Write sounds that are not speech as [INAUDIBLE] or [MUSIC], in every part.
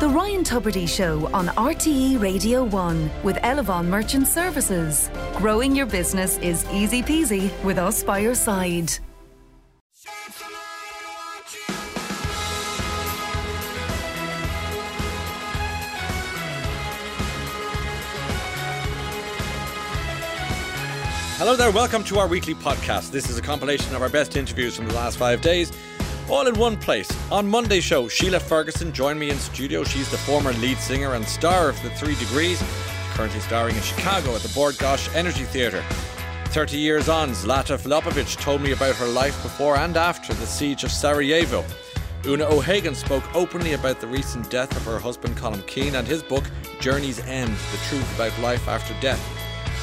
The Ryan Tubridy Show on RTE Radio 1 with Elavon Merchant Services. Growing your business is easy peasy with us by your side. Hello there, welcome to our weekly podcast. This is a compilation of our best interviews from the last five days, all in one place. On Monday's show, Sheila Ferguson joined me in studio. She's the former lead singer and star of The Three Degrees, currently starring in Chicago at the Bord Gáis Energy Theatre. 30 years on, Zlata Filipovic told me about her life before and after the siege of Sarajevo. Una O'Hagan spoke openly about the recent death of her husband Colm Keane and his book Journey's End The Truth About Life After Death.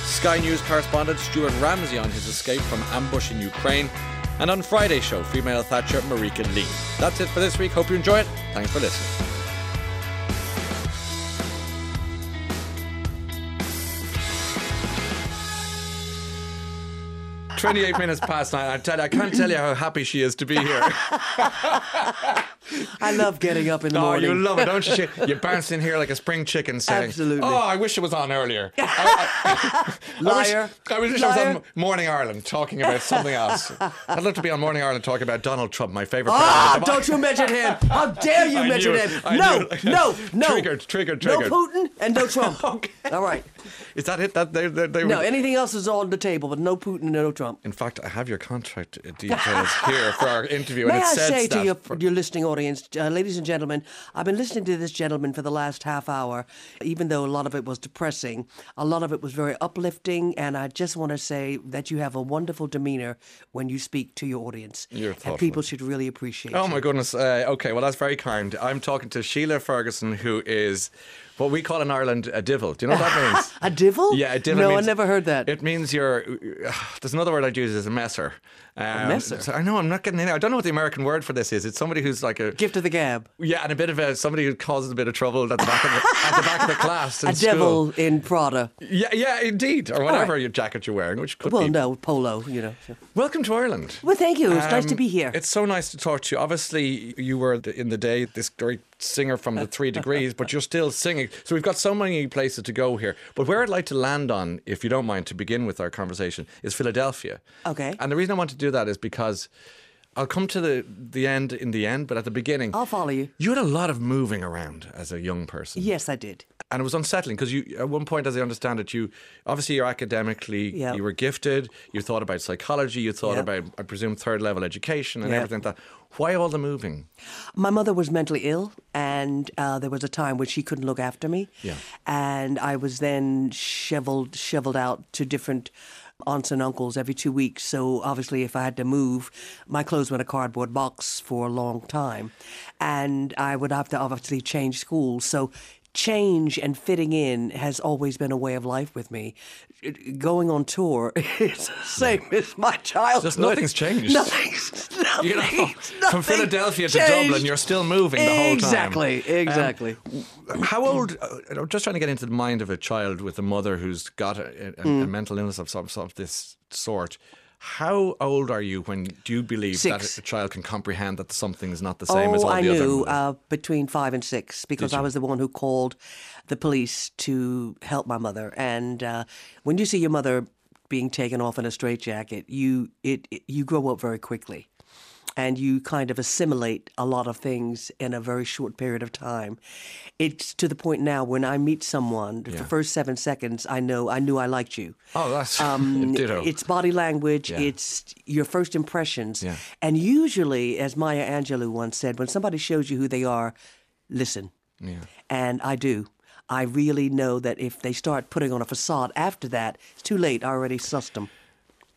Sky News correspondent Stuart Ramsay on his escape from ambush in Ukraine. And on Friday's show, female Thatcher Marike Leen. That's it for this week. Hope you enjoy it. Thanks for listening. 28 minutes past nine. I tell I can't tell you how happy she is to be here. [LAUGHS] I love getting up in the oh, morning. Oh, you love it, don't you? You bounce in here like a spring chicken saying, Absolutely. Oh, I wish it was on earlier. [LAUGHS] I, I- I Liar. wish, I wish I was on Morning Ireland talking about something else. I'd love to be on Morning Ireland talking about Donald Trump, my favourite Ah, president. don't you mention him! [LAUGHS] How dare you I mention it. him? No, no, no. Triggered, triggered, triggered. No Putin and no Trump. okay. All right. Is that it? That they, they, they No, were- anything else is on the table, but no Putin and no Trump. In fact, I have your contract [LAUGHS] details here for our interview, May and it I says say to your, your listening audience, uh, ladies and gentlemen, I've been listening to this gentleman for the last half hour, even though a lot of it was depressing. A lot of it was very uplifting, and I just want to say that you have a wonderful demeanor when you speak to your audience. You're and thoughtful. people should really appreciate Oh you. my goodness. Uh, okay, well that's very kind. I'm talking to Sheila Ferguson, who is what we call in Ireland a divil. Do you know what that [LAUGHS] means? A divil? Yeah, a divil. No, I means- never heard that. It means you're. [SIGHS] There's another word I'd use is a messer. Um, messer? so I know I'm not getting in. I don't know what the American word for this is. It's somebody who's like a Gift of the gab. yeah, and a bit of a somebody who causes a bit of trouble at the back of the, at the back of the [LAUGHS] class. In A school. devil in Prada. Yeah, yeah, indeed, or whatever your jacket you're wearing, which could be. Well, be. no, polo, you know. so. Welcome to Ireland. Well, thank you. It's nice to Um, be here. It's so nice to talk to you. Obviously, you were in the day this great singer from the [LAUGHS] Three Degrees, but you're still singing. So we've got so many places to go here. But where I'd like to land on, if you don't mind, to begin with our conversation, is Philadelphia. Okay. And the reason I want to do that is because I'll come to the the end in the end, but at the beginning, I'll follow you. you had a lot of moving around as a young person. Yes, I did. And it was unsettling because you, at one point, as I understand it, you obviously you're academically, Yeah. you were gifted. You thought about psychology. You thought Yeah. about, I presume, third level education and Yeah. everything like that. Why all the moving? My mother was mentally ill, and uh, there was a time when she couldn't look after me. Yeah. And I was then shoveled, shoveled out to different aunts and uncles every two weeks. So obviously, if I had to move, my clothes were in a cardboard box for a long time, and I would have to obviously change schools. So change and fitting in has always been a way of life with me. Going on tour [LAUGHS] is the same as my childhood. Just nothing's changed. [LAUGHS] Nothing's, [LAUGHS] You know, from Philadelphia to changed. Dublin, you're still moving the whole time. Exactly, exactly. Um, how old? uh, I'm just trying to get into the mind of a child with a mother who's got a, a, Hmm. a mental illness of some of this sort. How old are you when do you believe Six. that a child can comprehend that something is not the same as oh, all I the knew other? uh, between five and six because I was the one who called the police to help my mother. And uh, when you see your mother being taken off in a straitjacket, you it, it you grow up very quickly. And you kind of assimilate a lot of things in a very short period of time. It's to the point now when I meet someone, Yeah. the first seven seconds, I know I knew I liked you. oh, that's [LAUGHS] Um, ditto. It's body language. Yeah. It's your first impressions. Yeah. And usually, as Maya Angelou once said, when somebody shows you who they are, listen. Yeah. And I do. I really know that if they start putting on a facade after that, it's too late. I already sussed them.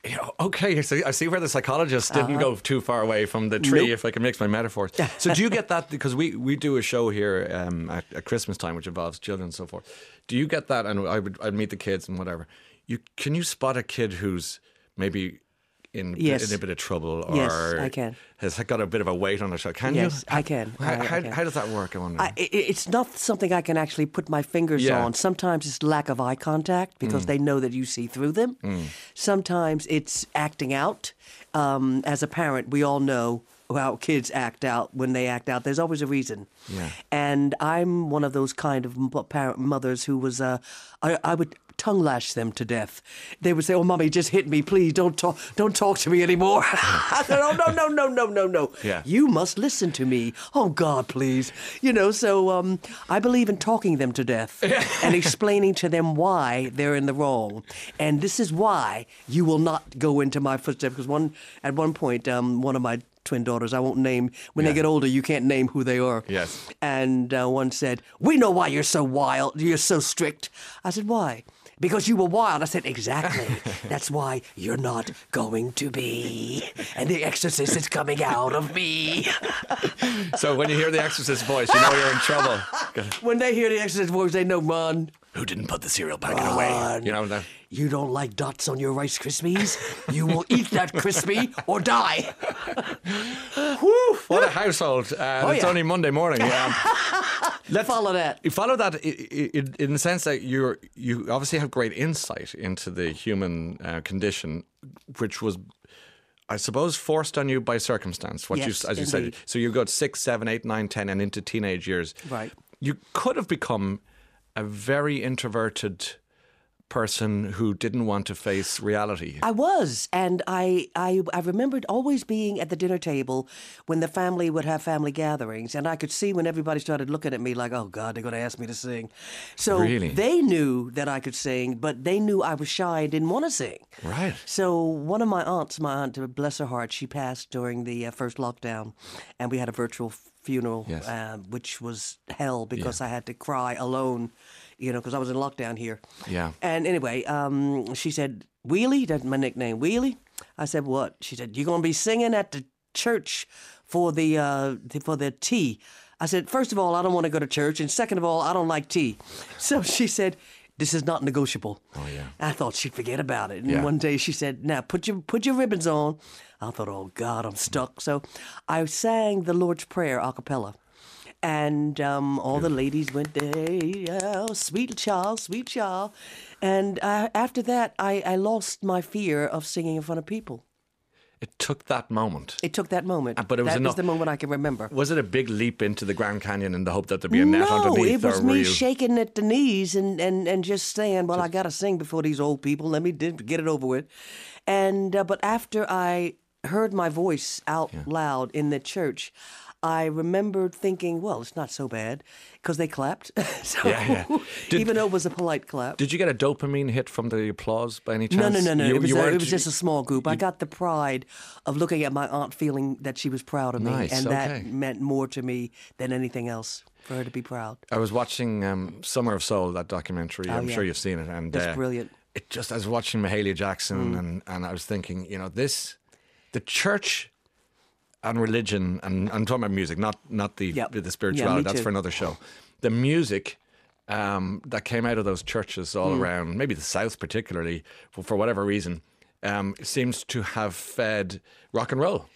Yeah, [LAUGHS] Okay, so I see where the psychologist didn't go too far away from the tree, Uh-huh. Nope. if I can mix my metaphors. [LAUGHS] So, do you get that? Because we, we do a show here um, at, at Christmas time, which involves children and so forth. Do you get that? And I would I'd meet the kids and whatever. You can you spot a kid who's maybe in, Yes. in a bit of trouble or Yes, I can. has got a bit of a weight on her shoulder? Can Yes, you? I can. How, I- I can. how does that work? I wonder. I, it's not something I can actually put my fingers Yeah. on. Sometimes it's lack of eye contact because they know that you see through them. Sometimes it's acting out. Um, as a parent, we all know how kids act out when they act out. There's always a reason. Yeah. And I'm one of those kind of parent mothers who was, uh, I, I would tongue lash them to death. They would say, "Oh, mommy, just hit me, please. Don't talk, don't talk to me anymore." [LAUGHS] I said, "Oh, no, no, no, no, no, no. Yeah. You must listen to me. Oh, God, please. You know." So um, I believe in talking them to death [LAUGHS] and explaining to them why they're in the wrong, and this is why you will not go into my footsteps. Because one at one point, um, one of my twin daughters. I won't name. When Yeah. they get older, you can't name who they are. Yes. And uh, one said, "We know why you're so wild. You're so strict." I said, "Why?" Because you were wild. I said, exactly. [LAUGHS] That's why you're not going to be. And the exorcist is coming out of me. [LAUGHS] So when you hear the Exorcist voice, you know you're in trouble. [LAUGHS] When they hear the exorcist voice, they know, man, Who didn't put the cereal packet away? You know that. you don't like dots on your Rice Krispies? You will eat that crispy or die. [LAUGHS] Whew. What a household! Uh, Oh, it's yeah. only Monday morning. Um, [LAUGHS] Let's follow that. you follow that in the sense that you're you obviously have great insight into the human uh, condition, which was, I suppose, forced on you by circumstance. What Yes, you as you said, so you got six, seven, eight, nine, ten, and into teenage years. Right. You could have become a very introverted person who didn't want to face reality. I was, and I, I, I remembered always being at the dinner table when the family would have family gatherings, and I could see when everybody started looking at me like, "Oh God, they're going to ask me to sing." So Really? they knew that I could sing, but they knew I was shy and didn't want to sing. Right. So one of my aunts, my aunt, bless her heart, she passed during the uh, first lockdown, and we had a virtual funeral, Yes. uh, which was hell because I had to cry alone, you know, because I was in lockdown here. Yeah. And anyway, um, she said, Wheelie, that's my nickname, Wheelie. I said, what? She said, you're going to be singing at the church for the, uh, the- for the tea. I said, first of all, I don't want to go to church, and second of all, I don't like tea. [LAUGHS] So she said, this is not negotiable. Oh yeah. I thought she'd forget about it. And Yeah. one day she said, now put your put your ribbons on. I thought, oh God, I'm stuck. So I sang the Lord's Prayer a cappella. And um, all the ladies went there, oh, sweet child, sweet child. And uh, after that, I, I lost my fear of singing in front of people. It took that moment. It took that moment. Uh, but it was that enough- was the moment I can remember. Was it a big leap into the Grand Canyon in the hope that there'd be a net no, underneath? it was me you... shaking at the knees and, and, and just saying, "Well, I got to sing before these old people. Let me get it over with." And uh, but after I heard my voice out loud in the church, I remembered thinking, "Well, it's not so bad," because they clapped. [LAUGHS] so Yeah, yeah. Did- even though it was a polite clap. Did you get a dopamine hit from the applause by any chance? no, no, no. You- it was a, it was just a small group. I got the pride of looking at my aunt, feeling that she was proud of me, Nice, and okay. that meant more to me than anything else for her to be proud. I was watching um, Summer of Soul, that documentary. I'm Oh, yeah. sure you've seen it. And That's uh, brilliant. Mm. It just I was watching Mahalia Jackson, and, and I was thinking, you know, this, the church and religion, and I'm talking about music, not not the Yep. the spirituality. me that's too. for another show. The music. Um, that came out of those churches all Mm. around, maybe the South particularly, for, for whatever reason, um, seems to have fed rock and roll.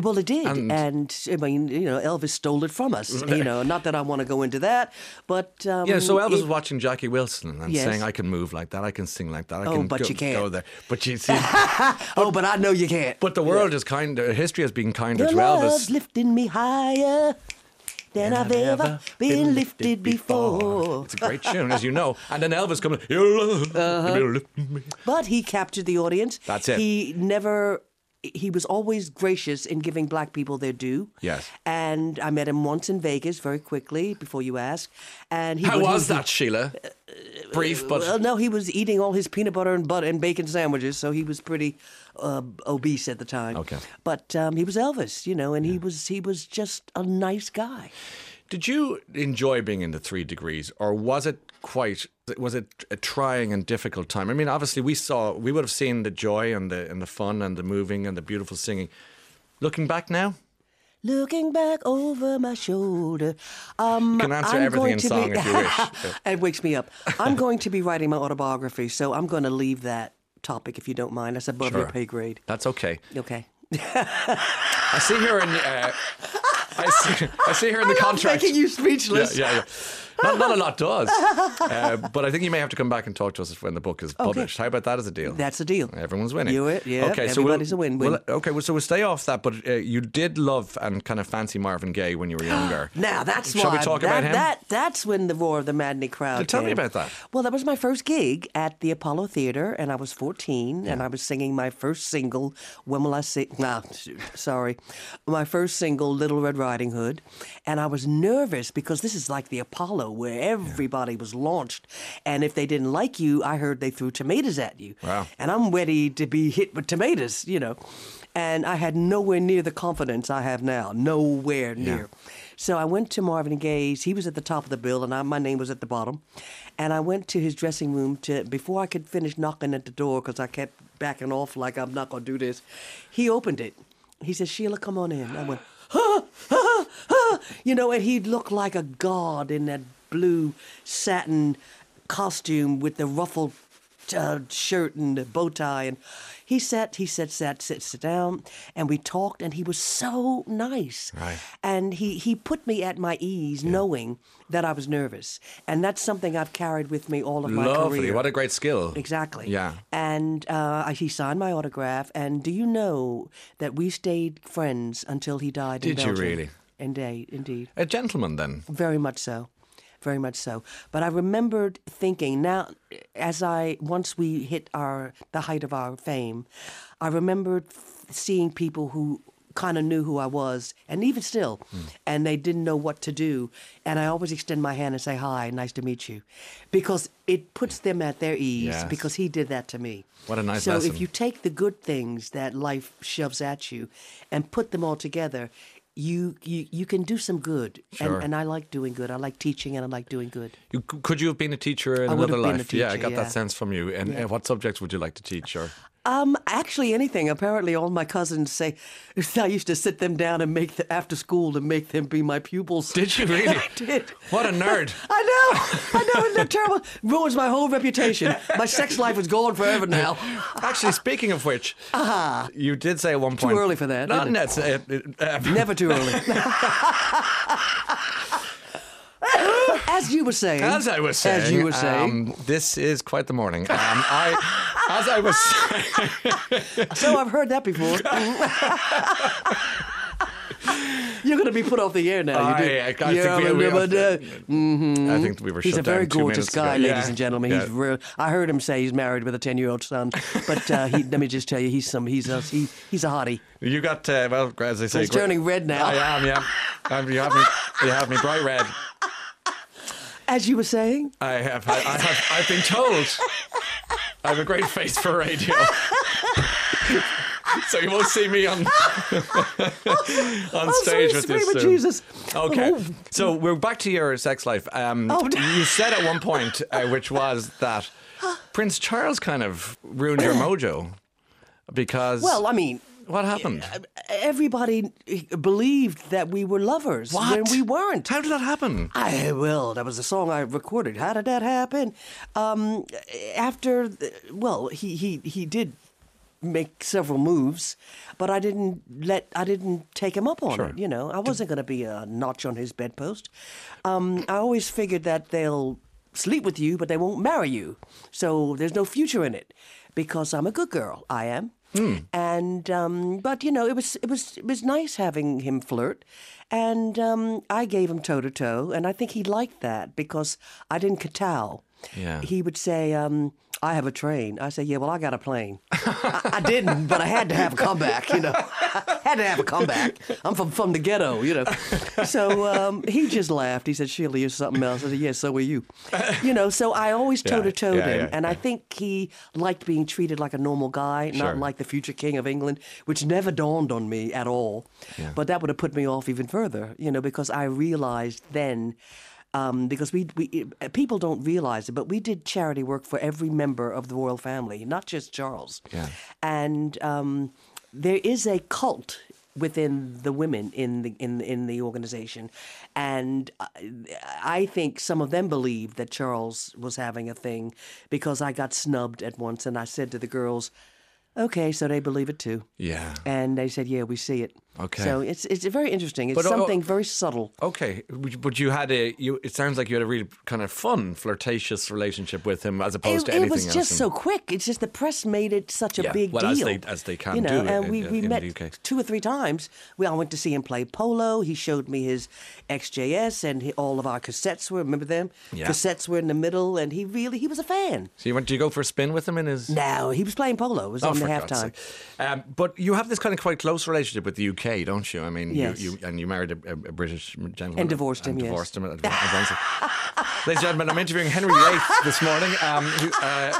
Well, it did, And- and, I mean, you know, Elvis stole it from us. You know, not that I want to go into that, but um, Yeah, so Elvis it- was watching Jackie Wilson and Yes. saying, "I can move like that, I can sing like that, I Oh, can but go, you can't. go there." But you [LAUGHS] see, oh, but I know you can't. but the world is kind. of History has been kinder Your to love's [LAUGHS] Elvis. lifting me higher than I've ever been lifted before. It's a great tune, as you know. And then Elvis comes, "Your love will lift me." But he captured the audience. That's it. He never. He was always gracious in giving black people their due. Yes. And I met him once in Vegas very quickly before you ask. And he How was that, Sheila? Brief, but Well, no, he was eating all his peanut butter and butter and bacon sandwiches, so he was pretty uh, obese at the time. Okay. but um, he was Elvis, you know, and he was he was just a nice guy. did you enjoy being in the three degrees, or was it quite? Was it a trying and difficult time? I mean, obviously, we saw, we would have seen the joy and the and the fun and the moving and the beautiful singing. Looking back now, Looking back over my shoulder, um, You can answer I'm everything in song be, if you wish. [LAUGHS] it wakes me up. I'm going to be writing my autobiography, so I'm going to leave that topic if you don't mind. That's above your pay grade. that's okay. Okay. I see here in uh, I see I see here in the [LAUGHS] I'm contract. making you speechless. Yeah, yeah, not, not a lot does. [LAUGHS] Uh, but I think you may have to come back and talk to us when the book is published. How about that as a deal? That's a deal. Everyone's winning. You it, yeah. Okay, so everybody's we'll, a win-win. Well, okay, well, so we'll stay off that. But uh, you did love and kind of fancy Marvin Gaye when you were [GASPS] younger. Now that's Shall why we talk that, about him? That that's when the roar of the maddening crowd. Tell me about that. Well, that was my first gig at the Apollo Theater, and I was 14, and I was singing my first single. When will I sing? No, sorry, my first single, Little Red Riding Hood, and I was nervous because this is like the Apollo where everybody was launched, and if they didn't like you, I heard they threw tomatoes at you. Wow. And I'm ready to be hit with tomatoes, you know. And I had nowhere near the confidence I have now. Nowhere near. So I went to Marvin Gaye's. He was at the top of the bill, and I, my name was at the bottom. And I went to his dressing room to before I could finish knocking at the door because I kept backing off like I'm not going to do this. He opened it. He said, "Sheila, come on in." I went, "Huh, huh, huh," you know, and he looked like a god in that blue satin costume with the ruffled uh, shirt and the bow tie and he sat he sat, sat sit sit down and we talked and he was so nice Right. and he he put me at my ease knowing that I was nervous and that's something I've carried with me all of my Lovely. career What a great skill. Exactly. Yeah. And uh, he signed my autograph. And do you know that we stayed friends until he died in Did you really? Indeed, indeed. A gentleman then. Very much so. Very much so. But I remembered thinking now, as I once we hit our the height of our fame, I remembered seeing people who kind of knew who I was, and even still, Hmm. and they didn't know what to do. And I always extend my hand and say, "Hi, nice to meet you," because it puts them at their ease. Yes. Because he did that to me. What a nice so lesson. if you take the good things that life shoves at you, and put them all together. You, you you can do some good, Sure. and, and I like doing good. I like teaching, and I like doing good. You, could you have been a teacher in I another have been a life? yeah, I got yeah. that sense from you. And Yeah. uh, what subjects would you like to teach? Or Um, actually, anything. Apparently, all my cousins say [LAUGHS] I used to sit them down and make the, after school to make them be my pupils. Did you [LAUGHS] really? I did. what a nerd! [LAUGHS] I know. I know. Isn't that terrible? Ruins my whole reputation. My sex life is gone forever now. Actually, speaking of which, you did say at one point Too early for that, Not isn't net. Uh, uh, Never too early. As you were saying. As I was saying, As you were saying. um, this is quite the morning. Um, I, [LAUGHS] as I was saying, so I've heard that before. [LAUGHS] You're going to be put off the air now. You do. I- I think we- we- but, uh, I think we were. He's a very gorgeous minutes ago. guy, ladies Yeah, and gentlemen. yeah. He's real. I heard him say he's married with a ten-year-old son, but uh, he, let me just tell you, he's some. He's a he, he's a hottie. You got uh, well, as I say, He's turning red now. I am. Yeah, um, you have me. You have me bright red. [LAUGHS] As you were saying, I have. I, I have. I've been told. I have a great face for radio. [LAUGHS] so you won't see me on [LAUGHS] on oh, stage sweet, with this. with Jesus. Okay, Oh. so we're back to your sex life. Um, Oh, you said at one point, uh, which was that Prince Charles kind of ruined your [CLEARS THROAT] mojo because. Well, I mean, what happened? everybody believed that we were lovers when we weren't. How did that happen? I will. That was a song I recorded. How did that happen? Um, after, the- well, he, he he did make several moves, but I didn't let I didn't take him up on Sure. it. You know, I wasn't going to be a notch on his bedpost. Um, I always figured that they'll sleep with you, but they won't marry you. So there's no future in it because I'm a good girl. I am. And um, but you know it was it was it was nice having him flirt, and um, I gave him toe to toe, and I think he liked that because I didn't kowtow. Yeah. He would say, um, "I have a train." I say, "Yeah, well, I got a plane." I, I didn't, but I had to have a comeback. You know, [LAUGHS] had to have a comeback. I'm from from the ghetto, you know. So um, he just laughed. He said, "Sheila, you're something else." I said, "Yes, so are you." You know, so I always toe to toe yeah, him, yeah, and I think he liked being treated like a normal guy, Sure. not like the future king of England, which never dawned on me at all. Yeah. But that would have put me off even further, you know, because I realized then. Um, because we, we people don't realize it, but we did charity work for every member of the royal family, not just Charles. Yeah. And um, there is a cult within the women in the in in the organization, and I, I think some of them believed that Charles was having a thing because I got snubbed at once, and I said to the girls, "Okay, so they believe it too." Yeah. And they said, "Yeah, we see it." Okay. So it's it's very interesting. It's But, uh, something very subtle. Okay, but you had a you. It sounds like you had a really kind of fun, flirtatious relationship with him, as opposed It, to anything it was just so quick. It's just the press made it such a Yeah, big well, deal. as they- as they can you know, do we, in- we in met two or three times. We all went to see him play polo. He showed me his XJS and he, all of our cassettes were. Remember them? Yeah. Cassettes were in the middle, and he really he was a fan. So you went? Do you go for a spin with him in his? No, he was playing polo. It was Oh, on the halftime. Um, but you have this kind of quite close relationship with the UK, don't you? I mean, Yes. you, you and you married a, a, British gentleman And divorced him, and yes. Divorced him. at- advanced- [LAUGHS] Ladies and gentlemen, I'm interviewing Henry VIII this morning. Um, who, uh,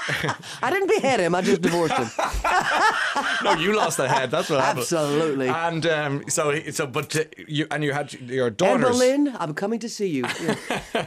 [LAUGHS] I didn't behead him. I just divorced him. [LAUGHS] no, you lost the head. That's what happened. Absolutely. And um, so, so, but uh, you and you had your daughters. Boleyn, I'm coming to see you. Yeah.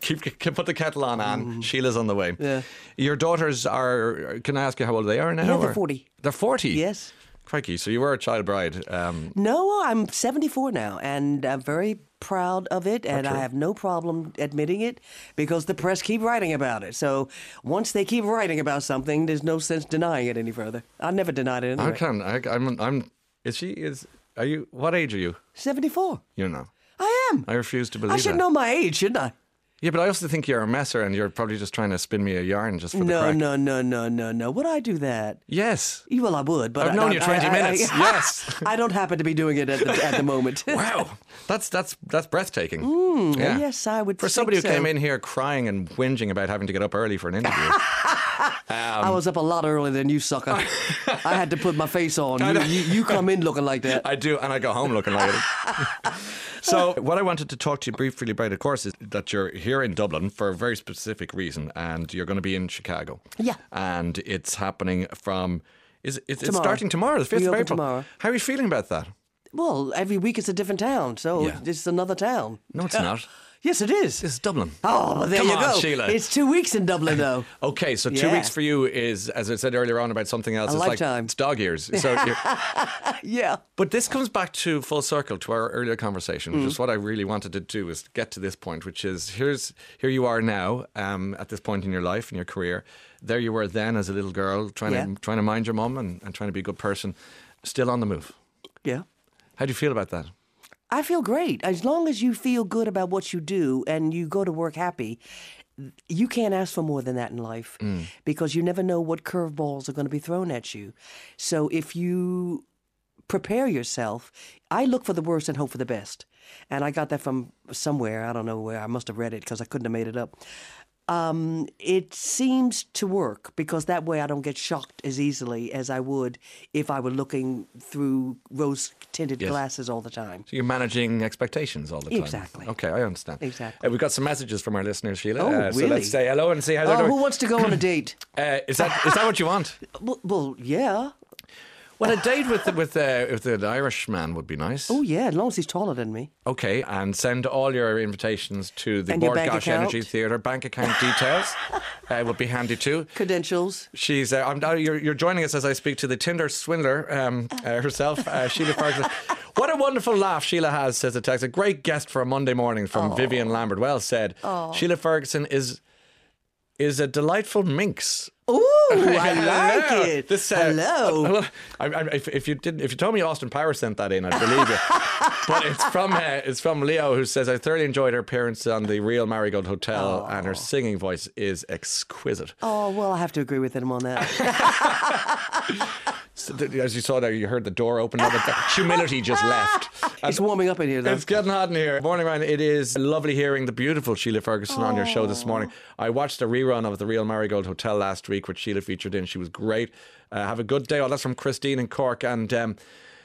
keep, keep put the kettle on, Anne. Sheila's on the way. Yeah. Your daughters are. Can I ask you how old they are now? Yeah, they're or- 40. They're forty. Yes. Crikey! So you were a child bride. Um, No, I'm 74 now, and I'm very proud of it, and I have no problem admitting it because the press keep writing about it. So once they keep writing about something, there's no sense denying it any further. I never denied it I can. I, I'm. I'm. Is she? Is. Are you? What age are you? 74. You know. I am. I refuse to believe I should that. know my age, shouldn't I? Yeah, but I also think you're a messer, and you're probably just trying to spin me a yarn just for the No, crack. no, no, no, no, no. Would I do that? Yes. Well, I would, but I've I- known I- you 20 I- minutes. [LAUGHS] Yes. I don't happen to be doing it at the, at the moment. [LAUGHS] Wow. That's that's that's breathtaking. Hmm, yeah. yes, I would For somebody who so. came in here crying and whinging about having to get up early for an interview. [LAUGHS] Um, I was up a lot earlier than you, sucker. I had to put my face on. You, you, you come in looking like that. I do, and I go home looking like it. [LAUGHS] so, what I wanted to talk to you briefly about, of course, is that you're here in Dublin for a very specific reason, and you're going to be in Chicago. Yeah. And it's happening from. Is it's, it's Tomorrow. starting tomorrow, the fifth of April. tomorrow. How are you feeling about that? Well, every week it's a different town, so Yeah. it's another town. No, it's not. [LAUGHS] Yes, it is. It's Dublin. Oh, well, there Come you on, go. Sheila. It's two weeks in Dublin, [LAUGHS] though. Okay, so two Yeah. weeks for you is, as I said earlier on about something else, A it's lifetime. like it's dog years. [LAUGHS] So, yeah. but this comes back to full circle to our earlier conversation, which Mm. is what I really wanted to do is get to this point, which is here's here you are now um, at this point in your life in your career. There you were then as a little girl trying Yeah. to trying to mind your mum and, and trying to be a good person, still on the move. Yeah. How do you feel about that? I feel great. As long as you feel good about what you do and you go to work happy, you can't ask for more than that in life Mm. because you never know what curveballs are going to be thrown at you. So if you prepare yourself, I look for the worst and hope for the best. And I got that from somewhere. I don't know where. I must have read it because I couldn't have made it up. Um, it seems to work because that way I don't get shocked as easily as I would if I were looking through rose tinted Yes. glasses all the time. So you're managing expectations all the time. Exactly. Okay, I understand. Exactly. Uh, we've got some messages from our listeners, Sheila. Oh, uh, So really? let's say hello and see how they're Oh, doing. who wants to go on a [COUGHS] date? Uh, is that is that what you want? [COUGHS] well, well, yeah. Well, a date with with uh, with an Irish man would be nice. Oh, yeah, as long as he's taller than me. Okay, and send all your invitations to the And your Bord bank Gáis account. Energy Theatre bank account details. [LAUGHS] uh, would be handy too. Credentials. She's uh, I'm, uh, you're, you're joining us as I speak to the Tinder swindler um, uh, herself, uh, Sheila Ferguson. [LAUGHS] What a wonderful laugh Sheila has, says the text. A great guest for a Monday morning from Vivian Lambert. Well said. Sheila Ferguson is is a delightful minx. Ooh, [LAUGHS] I like it. This, uh, Hello. I, I, if, if you didn't, if you told me Austin Power sent that in, I'd believe you. [LAUGHS] but it's from uh, it's from Leo, who says I thoroughly enjoyed her appearance on the Real Marigold Hotel, and her singing voice is exquisite. Oh, well, I have to agree with him on that. [LAUGHS] So As you saw there, you heard the door open. Now the humility just left. [LAUGHS] it's warming up in here, though. It's getting hot in here. Morning, Ryan. It is lovely hearing the beautiful Sheila Ferguson on your show this morning. I watched a rerun of the Real Marigold Hotel last week, which Sheila featured in. She was great. Uh, have a good day. Oh, that's from Christine in Cork. And um,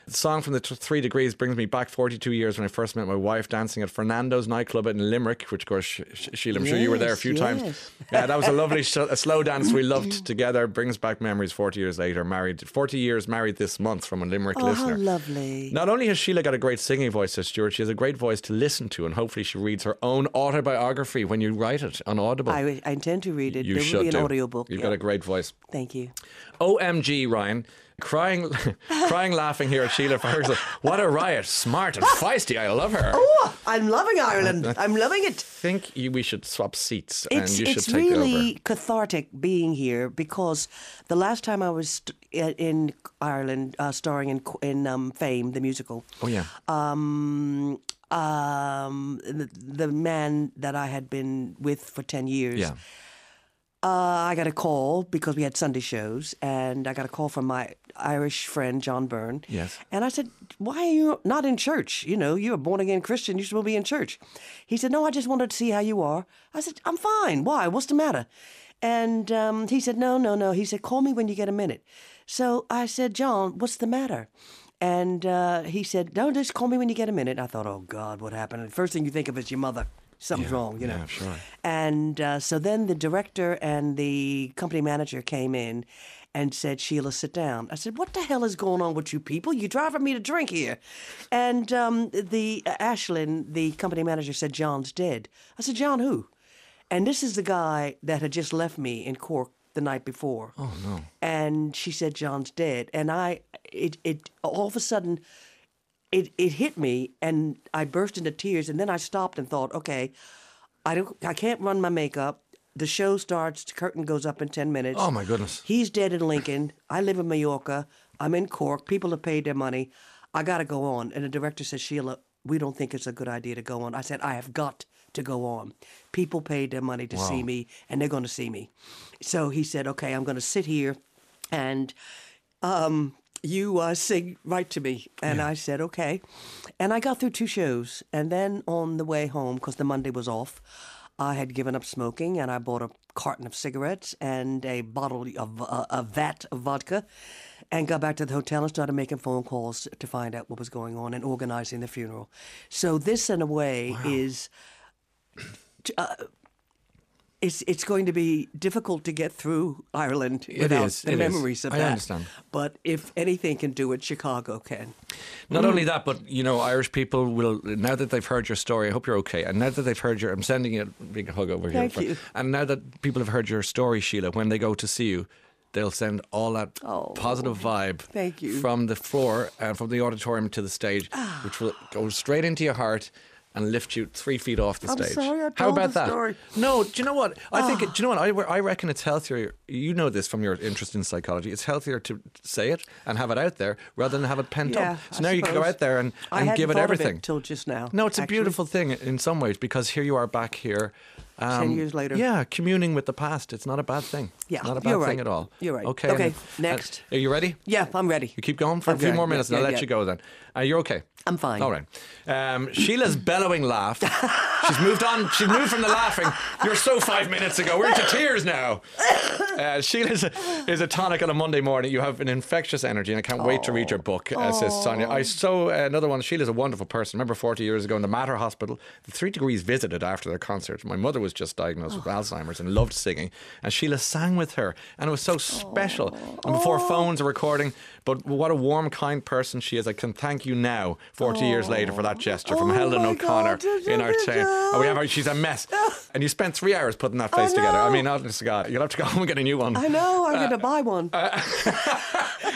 the song from the t- Three Degrees brings me back 42 years when I first met my wife dancing at Fernando's nightclub in Limerick, which, of course, Sh- Sh- Sheila, I'm sure you were there a Yes, few times. Yeah, that was a lovely [LAUGHS] sh- a slow dance we loved together. Brings back memories 40 years later. Married 40 years married this month from a Limerick Oh, listener. lovely. Not only has Sheila got a great singing voice, says Stuart, she has a great voice to listen to, and hopefully she reads her own autobiography when you write it on Audible. I, I intend to read it. you there should will be an do. audiobook. You've yeah. got a great voice. Thank you. OMG, Ryan. Crying, [LAUGHS] crying, laughing here at Sheila Ferguson. What a riot! Smart and feisty. I love her. Oh, I'm loving Ireland. I'm loving it. I [LAUGHS] think you, we should swap seats It's and you should it's take really over. cathartic being here because the last time I was in Ireland, uh, starring in in um, Fame, the musical. Oh yeah. um, um, the, the man that I had been with for 10 years. Yeah. Uh, I got a call because we had Sunday shows, and I got a call from my Irish friend, John Byrne. Yes. And I said, Why are you not in church? You know, you're a born again Christian, You should be in church. He said, No, I just wanted to see how you are. I said, I'm fine. Why? What's the matter? And um, he said, No, no, no. He said, Call me when you get a minute. So I said, John, what's the matter? And uh, he said, "Don't just call me when you get a minute." I thought, "Oh God, what happened?" The first thing you think of is your mother. Something's wrong, you know. yeah, sure. And uh, so then the director and the company manager came in and said, "Sheila, sit down." I said, "What the hell is going on with you people? You're driving me to drink here?" And um, the uh, Ashlyn, the company manager, said, "John's dead." I said, "John who?" And this is the guy that had just left me in Cork the night before. Oh no! And she said, "John's dead." And I, it, it, all of a sudden, it, it hit me, and I burst into tears. And then I stopped and thought, "Okay, I don't, I can't run my makeup. The show starts. The curtain goes up in ten minutes. Oh, my goodness. He's dead in Lincoln. I live in Mallorca. I'm in Cork. People have paid their money. I got to go on. And the director says, Sheila, we don't think it's a good idea to go on. I said, I have got to go on. People paid their money to see me, and they're going to see me. So he said, okay, I'm going to sit here and um, you uh, sing right to me. And I said, okay. And I got through two shows. And then on the way home, because the Monday was off, I had given up smoking and I bought a carton of cigarettes and a bottle of uh, a vat of vodka and got back to the hotel and started making phone calls to find out what was going on and organizing the funeral. So this, in a way, is uh, it's it's going to be difficult to get through Ireland It without is, the it is. memories of I that. understand. But if anything can do it, Chicago can. Not only that, but you know, Irish people will now that they've heard your story. I hope you're okay. And now that they've heard your, I'm sending you a big hug over here. Thank you. And now that people have heard your story, Sheila, when they go to see you, they'll send all that oh. positive vibe. Oh, thank you. From the floor and from the auditorium to the stage, ah. which will go straight into your heart. And lift you three feet off the I'm stage. sorry, How about that? story. No, do you know what? I think. it- Do you know what? I, I reckon it's healthier. You know this from your interest in psychology. It's healthier to say it and have it out there rather than have it pent Yeah, up. So I now you can go out there and, and give it everything. till just now. No, it's a beautiful thing in some ways because here you are back here. um, Ten years later. Yeah, communing with the past. It's not a bad thing. Yeah, Not a bad you're thing at all. You're right. Okay. Okay, and- next. and- are you ready? Yeah, I'm ready. You keep going for a few more yeah, minutes and I'll let yeah. you go then. Uh, you're okay? I'm fine. All right. Um, Sheila's bellowing laugh. [LAUGHS] She's moved on. She's moved from the laughing. You're so five minutes ago. We're into tears now. Uh, Sheila is a, tonic on a Monday morning. You have an infectious energy, and I can't wait to read your book, uh, says Sonia. I saw uh, another one. Sheila's a wonderful person. Remember 40 years ago in the Mater Hospital, the Three Degrees visited after their concert. My mother was just diagnosed with Alzheimer's and loved singing, and Sheila sang with her, and it was so special. And before phones are recording, but what a warm, kind person she is. I can thank you now, 40 years later, for that gesture from Oh Helen O'Connor God, in our town. Oh, we have her, she's a mess. [LAUGHS] And you spent three hours putting that face I together. I mean, honest to God, you'll have to go [LAUGHS] home and get a new one. I know. I'm going to uh, buy one. Uh,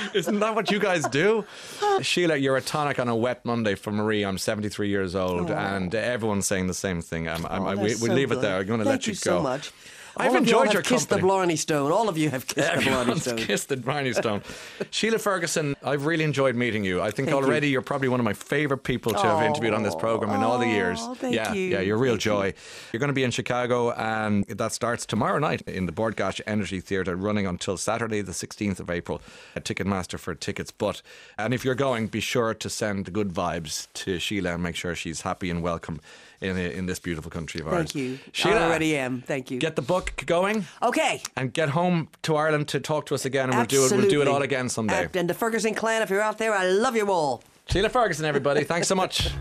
[LAUGHS] Isn't that what you guys do? Sheila, you're a tonic on a wet Monday for Marie. I'm 73 years old, oh. and everyone's saying the same thing. I'm, I'm, Oh, I, we, so leave it there. I'm going to let you, you go. so much. I've All enjoyed your kissed company. the Blarney Stone. All of you have kissed the Blarney Stone. kissed the briny stone. [LAUGHS] Sheila Ferguson, I've really enjoyed meeting you. I think Thank already you. are probably one of my favourite people to have interviewed on this program in all the years. Oh, thank yeah, you. yeah, you're a real Thank you. joy. You're going to be in Chicago, and that starts tomorrow night in the Bord Gáis Energy Theatre, running until Saturday, the 16th of April. At Ticketmaster for tickets. But and if you're going, be sure to send good vibes to Sheila and make sure she's happy and welcome in in this beautiful country of ours. Thank you. Sheila, I already am. Thank you. Get the book going okay. and get home to Ireland to talk to us again, and we'll do it. We'll do it all again someday. And, and the Ferguson clan, if you're out there, I love you all. Sheila Ferguson, everybody. Thanks so much. [LAUGHS]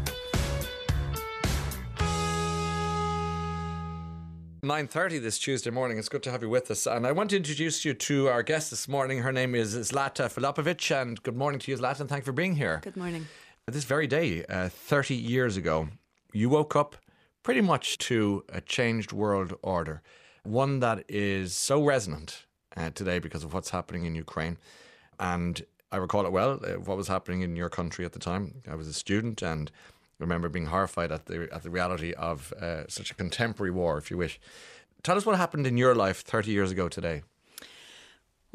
Nine thirty this Tuesday morning. It's good to have you with us, and I want to introduce you to our guest this morning. Her name is Zlata Filipovic, and good morning to you, Zlata, and thank you for being here. Good morning. This very day, uh, 30 years ago, you woke up pretty much to a changed world order, one that is so resonant uh, today because of what's happening in Ukraine. And I recall it well. Uh, what was happening in your country at the time? I was a student and remember being horrified at the at the reality of uh, such a contemporary war, if you wish. Tell us what happened in your life 30 years ago today.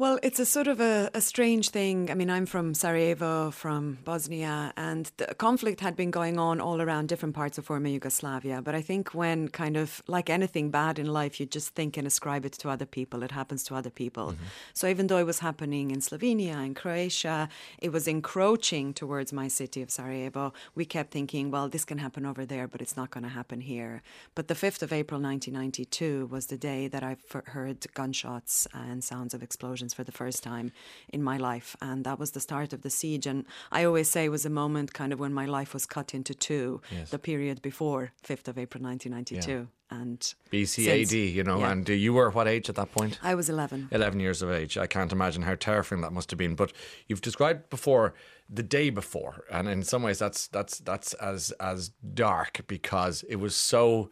Well, it's a sort of a, a, strange thing. I mean, I'm from Sarajevo, from Bosnia, and the conflict had been going on all around different parts of former Yugoslavia. But I think when kind of like anything bad in life, you just think and ascribe it to other people. It happens to other people. Mm-hmm. So even though it was happening in Slovenia, in Croatia, it was encroaching towards my city of Sarajevo. We kept thinking, well, this can happen over there, but it's not going to happen here. But the 5th of April 1992 was the day that I heard gunshots and sounds of explosions for the first time in my life. And that was the start of the siege. And I always say it was a moment kind of when my life was cut into two, yes. the period before 5th of April 1992. Yeah and BCAD, you know, yeah. and you were what age at that point? I was 11. 11 years of age. I can't imagine how terrifying that must have been. But you've described before the day before, and in some ways that's that's that's as as dark because it was so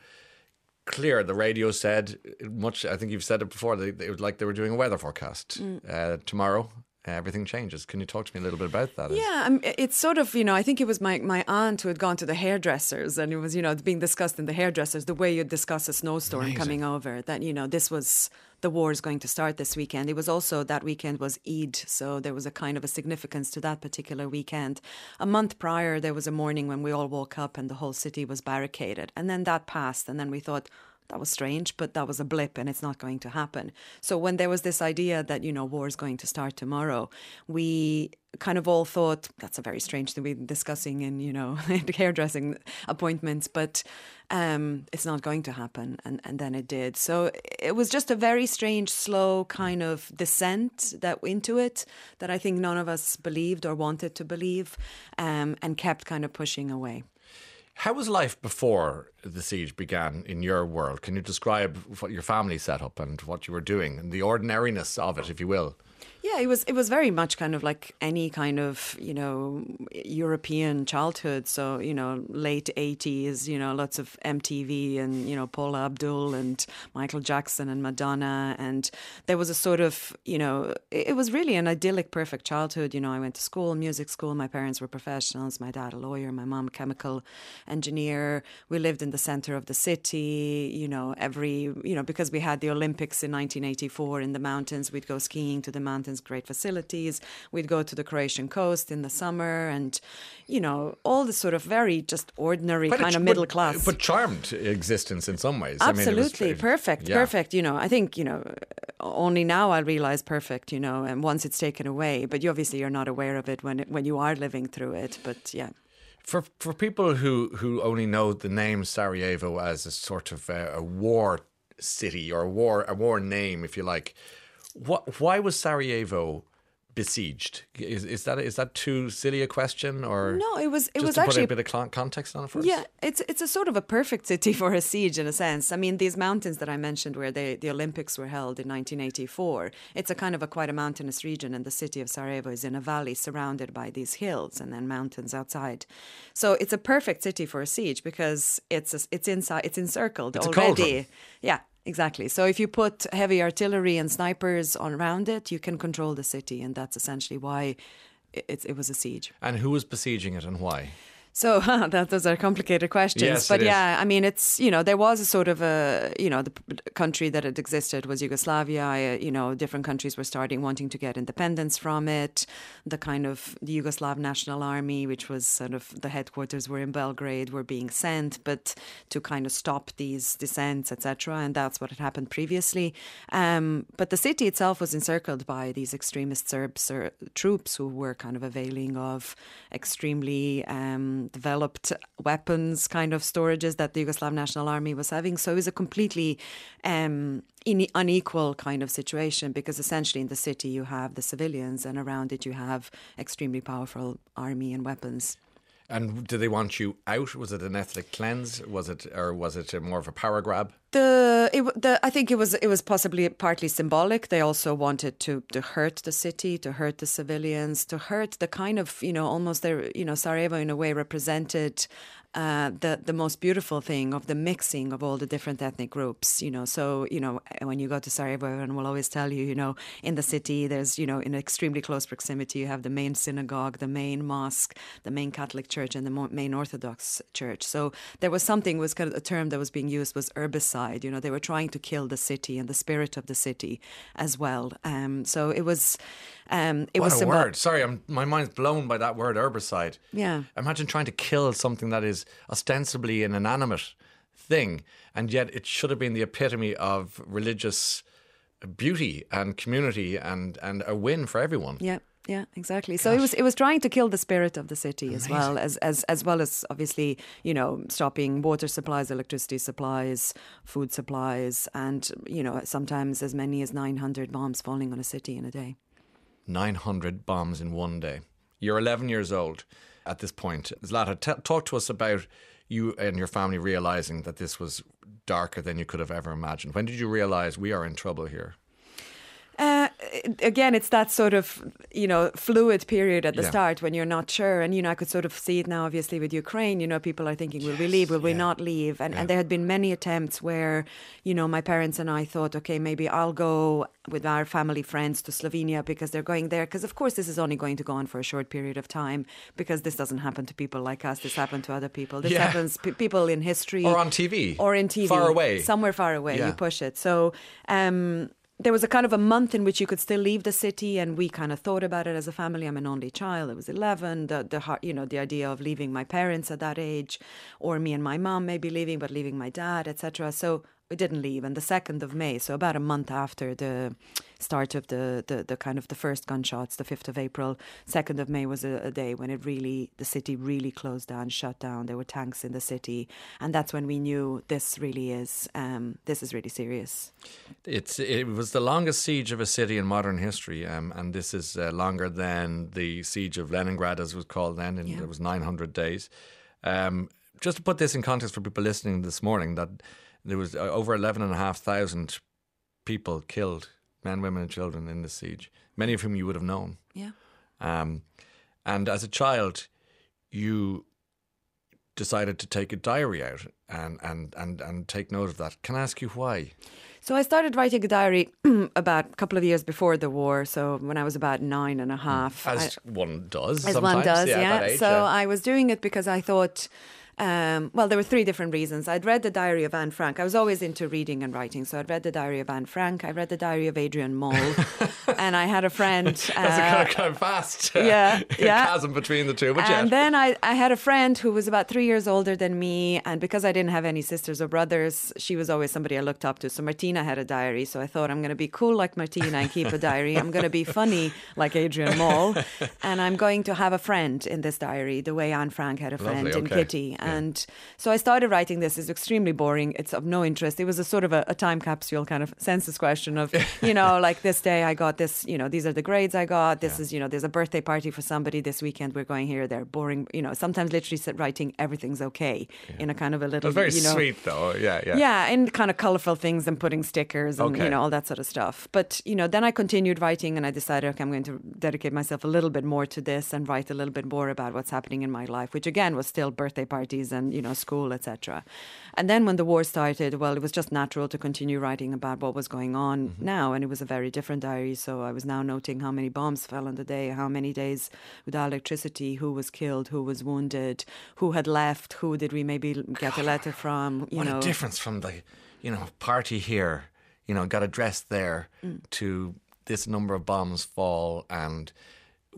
clear. The radio said much. I think you've said it before. They, it was like they were doing a weather forecast mm. uh, tomorrow. everything changes. Can you talk to me a little bit about that? Yeah, um, it's sort of you know I think it was my my aunt who had gone to the hairdressers and it was you know being discussed in the hairdressers the way you discuss a snowstorm Amazing. coming over that you know this was the war is going to start this weekend. It was also that weekend was Eid, so there was a kind of a significance to that particular weekend. A month prior, there was a morning when we all woke up and the whole city was barricaded, and then that passed, and then we thought that was strange, but that was a blip and it's not going to happen. So when there was this idea that, you know, war is going to start tomorrow, we kind of all thought that's a very strange thing be discussing in, you know, [LAUGHS] hairdressing appointments, but um, it's not going to happen. And, and then it did. So it was just a very strange, slow kind of descent that into it that I think none of us believed or wanted to believe um, and kept kind of pushing away. How was life before the siege began in your world? Can you describe what your family set up and what you were doing and the ordinariness of it, if you will? Yeah, it was it was very much kind of like any kind of you know European childhood. So you know late eighties, you know lots of MTV and you know Paula Abdul and Michael Jackson and Madonna, and there was a sort of you know it was really an idyllic, perfect childhood. You know, I went to school, music school. My parents were professionals. My dad a lawyer, my mom chemical engineer. We lived in the center of the city. You know, every you know because we had the Olympics in 1984 in the mountains, we'd go skiing to the mountains mountains, great facilities. We'd go to the Croatian coast in the summer and, you know, all the sort of very just ordinary kind of middle but, class. But charmed existence in some ways. Absolutely. I mean, perfect. Yeah. Perfect. You know, I think, you know, only now I realize perfect, you know, and once it's taken away. But you obviously you're not aware of it when, it, when you are living through it. But yeah for for people who who only know the name Sarajevo as a sort of a, a, war city or a war a war name, if you like, what? Why was Sarajevo besieged? Is, is that is that too silly a question, or no? It was. It was to actually put a bit of context on it first. Yeah, it's it's a sort of a perfect city [LAUGHS] for a siege in a sense. I mean, these mountains that I mentioned, where they, the Olympics were held in 1984, it's a kind of a quite a mountainous region, and the city of Sarajevo is in a valley surrounded by these hills and then mountains outside. So it's a perfect city for a siege because it's a, it's inside it's encircled it's already. Yeah, Exactly. So if you put heavy artillery and snipers around it, you can control the city, and that's essentially why it, it was a siege. And who was besieging it, and why? So [LAUGHS] that, those are complicated questions. Yes, but yeah, I mean, it's, you know, there was a sort of a, you know, the country that had existed was Yugoslavia. Uh, you know, different countries were starting wanting to get independence from it. The kind of the Yugoslav National Army, which was sort of the headquarters were in Belgrade, were being sent, but to kind of stop these dissents, etc. And that's what had happened previously. Um, but the city itself was encircled by these extremist Serbs or troops who were kind of availing of extremely um, developed weapons kind of storages that the Yugoslav National Army was having. So it was a completely um, in, unequal kind of situation because essentially in the city you have the civilians and around it you have extremely powerful army and weapons. And do they want you out? Was it an ethnic cleanse? Was it, or was it more of a power grab? The, it, the I think it was it was possibly partly symbolic. They also wanted to to hurt the city, to hurt the civilians, to hurt the kind of you know almost their you know Sarajevo in a way represented uh, the the most beautiful thing of the mixing of all the different ethnic groups. You know, so you know when you go to Sarajevo, everyone will always tell you, you know, in the city, there's you know in extremely close proximity, you have the main synagogue, the main mosque, the main Catholic church, and the main Orthodox church. So there was something was kind of a term that was being used was urbicide. You know, they were trying to kill the city and the spirit of the city as well. Um, so it was. Um, it what was a symbol- word. Sorry, I'm, my mind's blown by that word urbicide. Yeah. Imagine trying to kill something that is ostensibly an inanimate thing, and yet it should have been the epitome of religious beauty and community and, and a win for everyone. Yeah. Yeah, exactly. So it was it was trying to kill the spirit of the city as well as, as as well as obviously you know stopping water supplies, electricity supplies, food supplies, and you know sometimes as many as nine hundred bombs falling on a city in a day. 900 bombs in one day. You're 11 years old at this point. Zlata, t- talk to us about you and your family realizing that this was darker than you could have ever imagined. When did you realize we are in trouble here? Uh, again, it's that sort of you know fluid period at the Yeah. start when you're not sure, and you know I could sort of see it now. Obviously, with Ukraine, you know people are thinking, will we leave? Will we not leave? And and there had been many attempts where you know my parents and I thought, okay, maybe I'll go with our family friends to Slovenia because they're going there. Because of course this is only going to go on for a short period of time because this doesn't happen to people like us. This happened to other people. This Yeah. happens p- people in history Or on TV. or in TV Far away. somewhere far away. Yeah. You push it. So um, there was a kind of a month in which you could still leave the city, and we kind of thought about it as a family. I'm an only child. I was 11. The the you know the idea of leaving my parents at that age, or me and my mom maybe leaving, but leaving my dad, etc. So we didn't leave. And the second of May, so about a month after the start of the the, the kind of the first gunshots, the fifth of April, second of May was a, a day when it really the city really closed down, shut down. There were tanks in the city, and that's when we knew this really is um, this is really serious. It's it was the longest siege of a city in modern history, um, and this is uh, longer than the siege of Leningrad, as it was called then, and it was 900 days. Um, just to put this in context for people listening this morning, that there was uh, over 11,500 people killed, men, women, and children in this siege, many of whom you would have known. Yeah. Um, and as a child, you decided to take a diary out and, and, and, and take note of that. Can I ask you why? So I started writing a diary [CLEARS THROAT] about a couple of years before the war. So when I was about nine and a half. I- As one does. as sometimes. one does, at yeah. age, so yeah. I was doing it because I thought. Um, well, there were three different reasons. I'd read the diary of Anne Frank. I was always into reading and writing, so I'd read the diary of Anne Frank. I read the diary of Adrian Mole, [LAUGHS] and I had a friend. [LAUGHS] That's a uh, kind of, kind of vast uh, yeah, [LAUGHS] yeah. chasm between the two. But and yeah, then I, I had a friend who was about three years older than me. And because I didn't have any sisters or brothers, she was always somebody I looked up to. So Martina had a diary. So I thought, I'm going to be cool like Martina and keep a diary. I'm going to be funny like Adrian Mole. and I'm going to have a friend in this diary, the way Anne Frank had a friend Lovely, in okay. Kitty. And so I started writing this. It's extremely boring. It's of no interest. It was a sort of a, a time capsule kind of census question of, [LAUGHS] you know, like this day I got this, you know, these are the grades I got. This is, you know, there's a birthday party for somebody this weekend. We're going here. They're boring, you know, sometimes literally sit writing everything's okay in a kind of a little, it very you know, sweet though. Yeah, yeah. yeah, and kind of colorful things and putting stickers and Okay. you know all that sort of stuff. But you know, then I continued writing and I decided, okay, I'm going to dedicate myself a little bit more to this and write a little bit more about what's happening in my life, which again was still birthday parties and you know school, etc. And then when the war started, well, it was just natural to continue writing about what was going on now, and it was a very different diary. So I was now noting how many bombs fell on the day, how many days without electricity, who was killed, who was wounded, who had left, who did we maybe get a letter [SIGHS] from, you what know. a difference from the, you know, party here, you know, got addressed there Mm. to this number of bombs fall and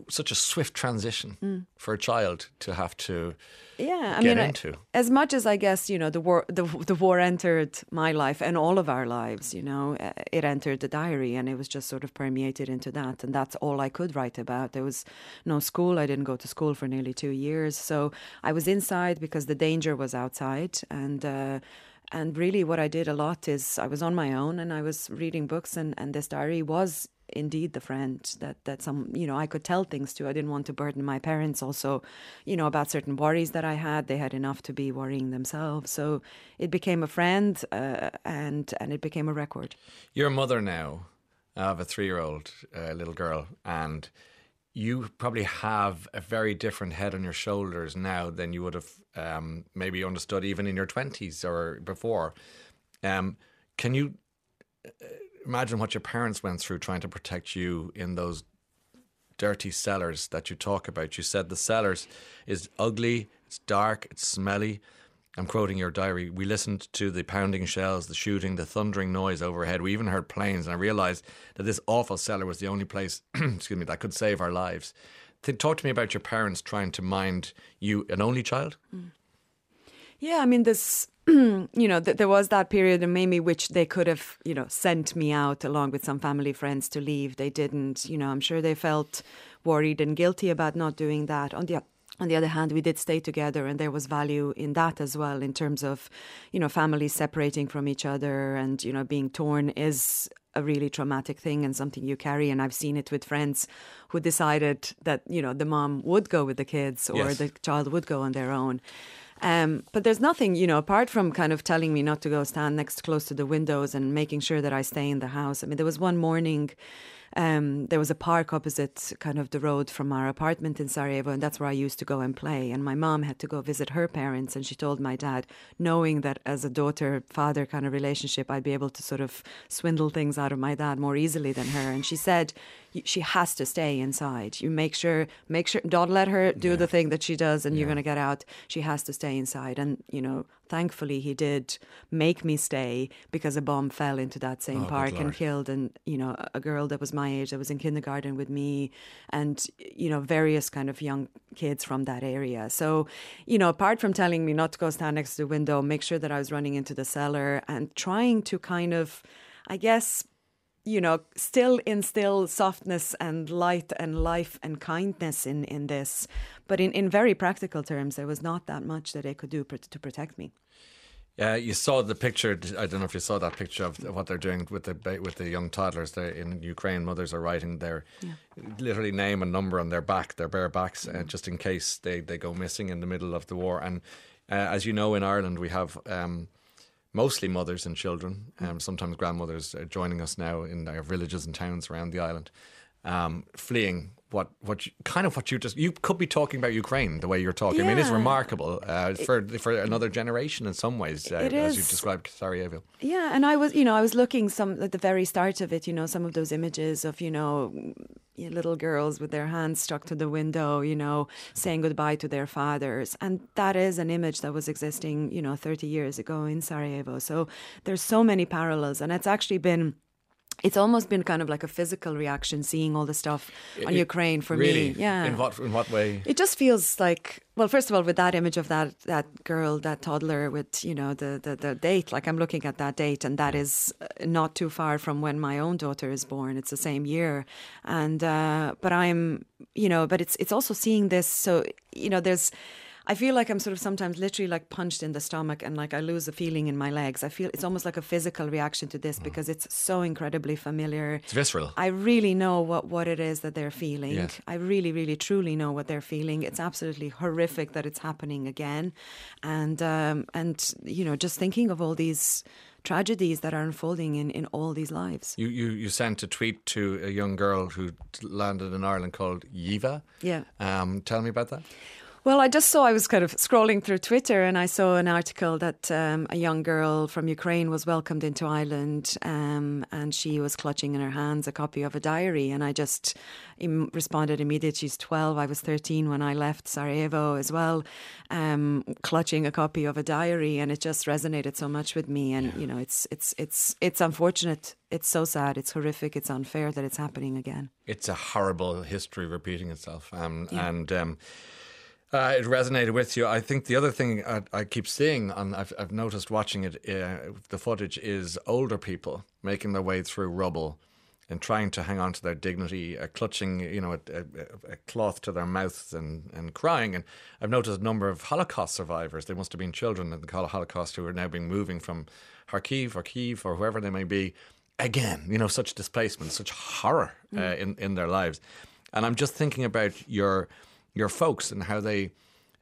such a swift transition Mm. for a child to have to yeah, I get mean, I- into. as much as I guess you know the war, the the war entered my life and all of our lives. You know, uh, it entered the diary, and it was just sort of permeated into that, and that's all I could write about. There was no school. I didn't go to school for nearly two years, so I was inside because the danger was outside, and. Uh, and really, what I did a lot is I was on my own and I was reading books, and, and this diary was indeed the friend that that some you know I could tell things to. I didn't want to burden my parents also, you know, about certain worries that I had. They had enough to be worrying themselves. So it became a friend, uh, and and it became a record. You're a mother now of a three-year-old uh, little girl, and you probably have a very different head on your shoulders now than you would have um, maybe understood even in your 20s or before. Um, can you uh, imagine what your parents went through trying to protect you in those dirty cellars that you talk about? You said the cellars is ugly, it's dark, it's smelly. I'm quoting your diary. We listened to the pounding shells, the shooting, the thundering noise overhead. We even heard planes, and I realised that this awful cellar was the only place, [CLEARS THROAT] excuse me, that could save our lives. Talk to me about your parents trying to mind you, an only child. Mm. Yeah, I mean, this, [CLEARS THROAT] you know, th- there was that period in maybe which they could have, you know, sent me out along with some family friends to leave. They didn't. You know, I'm sure they felt worried and guilty about not doing that. On the on the other hand, we did stay together, and there was value in that as well, in terms of, you know, families separating from each other, and you know, being torn is a really traumatic thing and something you carry. And I've seen it with friends who decided that you know the mom would go with the kids or yes. the child would go on their own. Um, but there's nothing, you know, apart from kind of telling me not to go stand next close to the windows and making sure that I stay in the house. I mean, there was one morning um, there was a park opposite kind of the road from our apartment in Sarajevo, and that's where I used to go and play. And my mom had to go visit her parents, and she told my dad, knowing that as a daughter father kind of relationship, I'd be able to sort of swindle things out of my dad more easily than her. And she said, she has to stay inside. You make sure, make sure, don't let her do yeah. the thing that she does, and yeah. you're going to get out. She has to stay inside. And you know, thankfully he did make me stay because a bomb fell into that same oh, park and killed and you know a girl that was my age that was in kindergarten with me and you know various kind of young kids from that area so you know apart from telling me not to go stand next to the window make sure that I was running into the cellar and trying to kind of I guess you know, still instill softness and light and life and kindness in, in this. But in, in very practical terms, there was not that much that they could do pr- to protect me. Yeah, you saw the picture. I don't know if you saw that picture of what they're doing with the with the young toddlers. They in Ukraine, mothers are writing their yeah. literally name and number on their back, their bare backs, uh, just in case they, they go missing in the middle of the war. And uh, as you know, in Ireland, we have. Um, mostly mothers and children, um, sometimes grandmothers uh, joining us now in our villages and towns around the island, um, fleeing what what you, kind of what you just you could be talking about Ukraine the way you're talking. Yeah. I mean, it's remarkable uh, for for another generation in some ways, uh, as you described Sarajevo. Yeah, and I was you know I was looking some at the very start of it. You know, some of those images of you know little girls with their hands stuck to the window, you know, saying goodbye to their fathers. And that is an image that was existing, you know, 30 years ago in Sarajevo. So there's so many parallels. And it's actually been it's almost been kind of like a physical reaction seeing all the stuff on it, Ukraine for really? me. Yeah. In what in what way? It just feels like well, first of all, with that image of that that girl, that toddler with you know the, the the date, like I'm looking at that date, and that is uh, not too far from when my own daughter is born. It's the same year, and uh, but I'm you know, but it's it's also seeing this. So you know, there's I feel like I'm sort of sometimes literally like punched in the stomach and like I lose a feeling in my legs. I feel it's almost like a physical reaction to this mm. because it's so incredibly familiar. It's visceral. I really know what, what it is that they're feeling. Yes. I really, really, truly know what they're feeling. It's absolutely horrific that it's happening again. And, um, and you know, just thinking of all these tragedies that are unfolding in, in all these lives. You, you you sent a tweet to a young girl who landed in Ireland called Yiva. Yeah. Um, tell me about that. Well, I just saw, I was kind of scrolling through Twitter and I saw an article that um, a young girl from Ukraine was welcomed into Ireland um, and she was clutching in her hands a copy of a diary. And I just Im- responded immediately. She's 12. I was 13 when I left Sarajevo as well, um, clutching a copy of a diary. And it just resonated so much with me. And, yeah. you know, it's, it's, it's, it's unfortunate. It's so sad. It's horrific. It's unfair that it's happening again. It's a horrible history repeating itself. Um, yeah. And, um, uh, it resonated with you. I think the other thing I, I keep seeing, and I've, I've noticed watching it, uh, the footage, is older people making their way through rubble and trying to hang on to their dignity, uh, clutching, you know, a, a, a, cloth to their mouths and, and crying. And I've noticed a number of Holocaust survivors. They must have been children in the Holocaust who are now being moving from Kharkiv or Kiev or wherever they may be again, you know, such displacement, such horror uh, Mm. in in their lives, and I'm just thinking about your your folks and how they.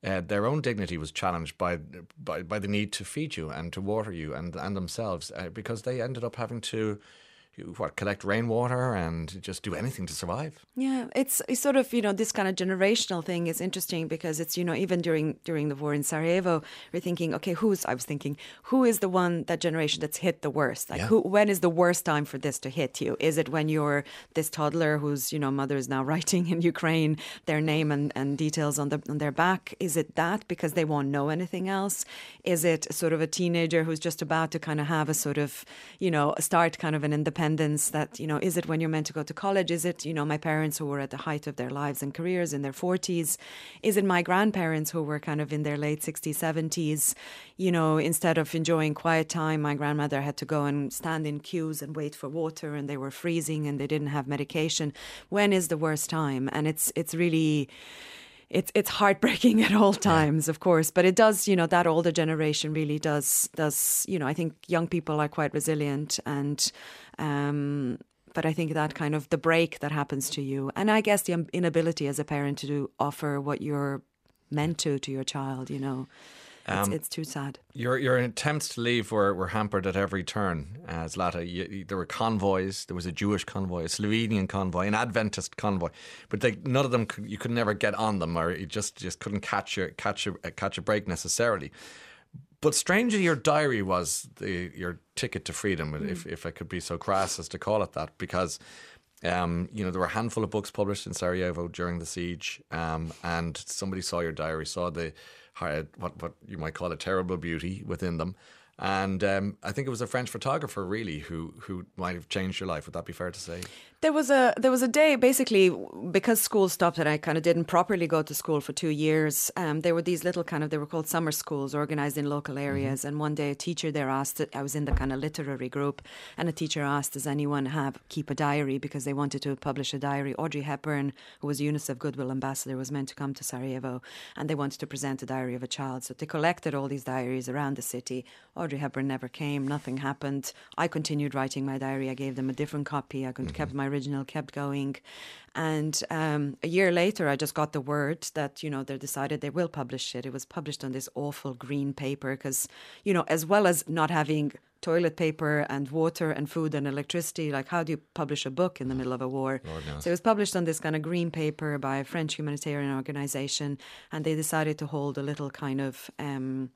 Uh, their own dignity was challenged by, by by the need to feed you and to water you and and themselves uh, because they ended up having to what collect rainwater and just do anything to survive. Yeah, it's, it's sort of you know this kind of generational thing is interesting because it's you know even during during the war in Sarajevo, we're thinking okay who's I was thinking who is the one that generation that's hit the worst like Yeah. who when is the worst time for this to hit you? Is it when you're this toddler whose you know mother is now [LAUGHS] writing in Ukraine their name and, and details on the on their back? Is it that because they won't know anything else? Is it sort of a teenager who's just about to kind of have a sort of you know start kind of an independence that you know is it when you're meant to go to college? Is it you know my parents who were at the height of their lives and careers in their 40s? Is it my grandparents who were kind of in their late 60s, 70s? You know, instead of enjoying quiet time, my grandmother had to go and stand in queues and wait for water, and they were freezing and they didn't have medication. When is the worst time? And it's it's really it's it's heartbreaking at all times, of course, but it does, you know, that older generation really does does, you know, I think young people are quite resilient and um but I think that kind of the break that happens to you, and I guess the inability as a parent to do, offer what you're meant to to your child, you know, Um, it's too sad. Your your attempts to leave were, were hampered at every turn. Uh, Zlata, you, you- there were convoys. There was a Jewish convoy, a Slovenian convoy, an Adventist convoy, but they, none of them could, you could never get on them, or you just just couldn't catch your catch a catch a break necessarily. But strangely, your diary was the your ticket to freedom, if if I could be so crass as to call it that, because. Um, you know, there were a handful of books published in Sarajevo during the siege, um, and somebody saw your diary, saw the what what you might call a terrible beauty within them, and um, I think it was a French photographer really who who might have changed your life. Would that be fair to say? There was a there was a day basically because school stopped and I kind of didn't properly go to school for two years. Um, there were these little kind of they were called summer schools organized in local areas. And one day a teacher there asked I was in the kind of literary group, and a teacher asked, "Does anyone have keep a diary?" Because they wanted to publish a diary. Audrey Hepburn, who was UNICEF Goodwill Ambassador, was meant to come to Sarajevo, and they wanted to present a diary of a child. So they collected all these diaries around the city. Audrey Hepburn never came. Nothing happened. I continued writing my diary. I gave them a different copy. I con- kept my original, kept going. And um, a year later, I just got the word that, you know, they decided they will publish it. It was published on this awful green paper because, you know, as well as not having toilet paper and water and food and electricity, like how do you publish a book in the middle of a war? So it was published on this kind of green paper by a French humanitarian organization. And they decided to hold a little kind of. Um,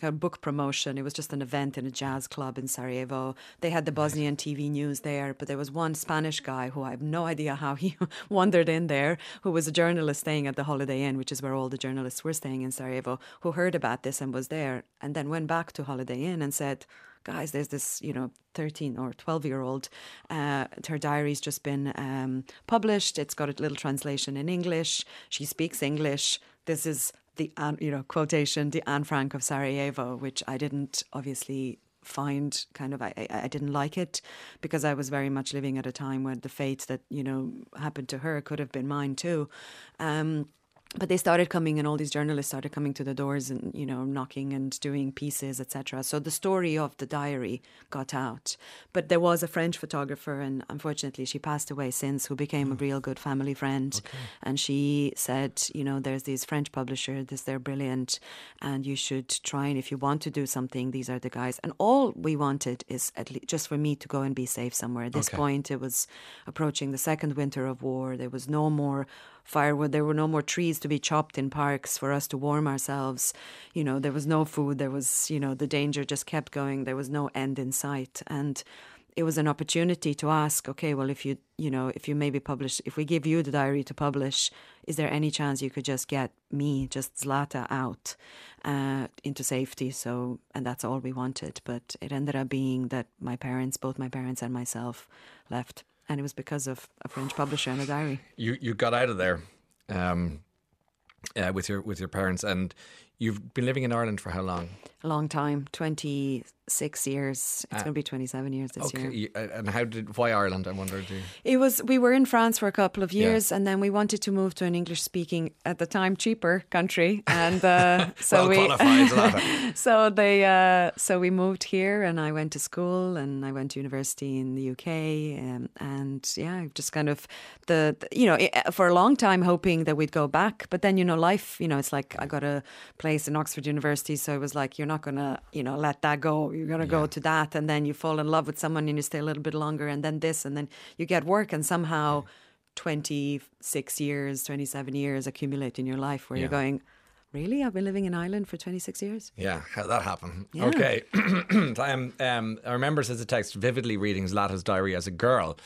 kind of book promotion. It was just an event in a jazz club in Sarajevo. They had the Bosnian TV news there, but there was one Spanish guy who I have no idea how he [LAUGHS] wandered in there, who was a journalist staying at the Holiday Inn, which is where all the journalists were staying in Sarajevo, who heard about this and was there, and then went back to Holiday Inn and said, guys, there's this, you know, 13 or 12 year old. Uh, her diary's just been um, published. It's got a little translation in English. She speaks English. This is the, you know, quotation, the Anne Frank of Sarajevo, which I didn't obviously find kind of I, I didn't like it because I was very much living at a time when the fate that you know happened to her could have been mine too. Um, but they started coming and all these journalists started coming to the doors and you know knocking and doing pieces etc so the story of the diary got out. But there was a french photographer and unfortunately she passed away since who became a hmm. real good family friend. And she said you know there's these french publishers this they're brilliant and you should try and if you want to do something these are the guys. And all we wanted is at least just for me to go and be safe somewhere. At this Okay. point it was approaching the second winter of war. There was no more firewood. There were no more trees to be chopped in parks for us to warm ourselves. You know, there was no food. There was, you know, the danger just kept going. There was no end in sight. And it was an opportunity to ask, okay, well, if you, you know, if you maybe publish, if we give you the diary to publish, is there any chance you could just get me, just Zlata, out uh, into safety? So, and that's all we wanted. But it ended up being that my parents, both my parents and myself, left. And it was because of a French publisher and a diary. You you got out of there um, uh, with your with your parents, and You've been living in Ireland for how long? A long time, 26 years. It's going to be 27 years this Okay, year. uh, and how did why Ireland? I wonder. You, It was we were in France for a couple of Yeah. years, and then we wanted to move to an English speaking at the time cheaper country, and uh, [LAUGHS] so well we [LAUGHS] so they uh, so we moved here, and I went to school, and I went to university in the UK, um, and yeah, just kind of the, the- you know for a long time hoping that we'd go back, but then you know life, you know, it's like I got a place in Oxford University, so it was like you're not gonna you know let that go, you're gonna go to that, and then you fall in love with someone, and you stay a little bit longer, and then this, and then you get work, and somehow. 26 years, 27 years accumulate in your life where Yeah. you're going, Really? I've been living in Ireland for 26 years? Yeah, how that happened? Yeah. Okay. [CLEARS THROAT] um, um, I remember, says the text, vividly reading Zlata's diary as a girl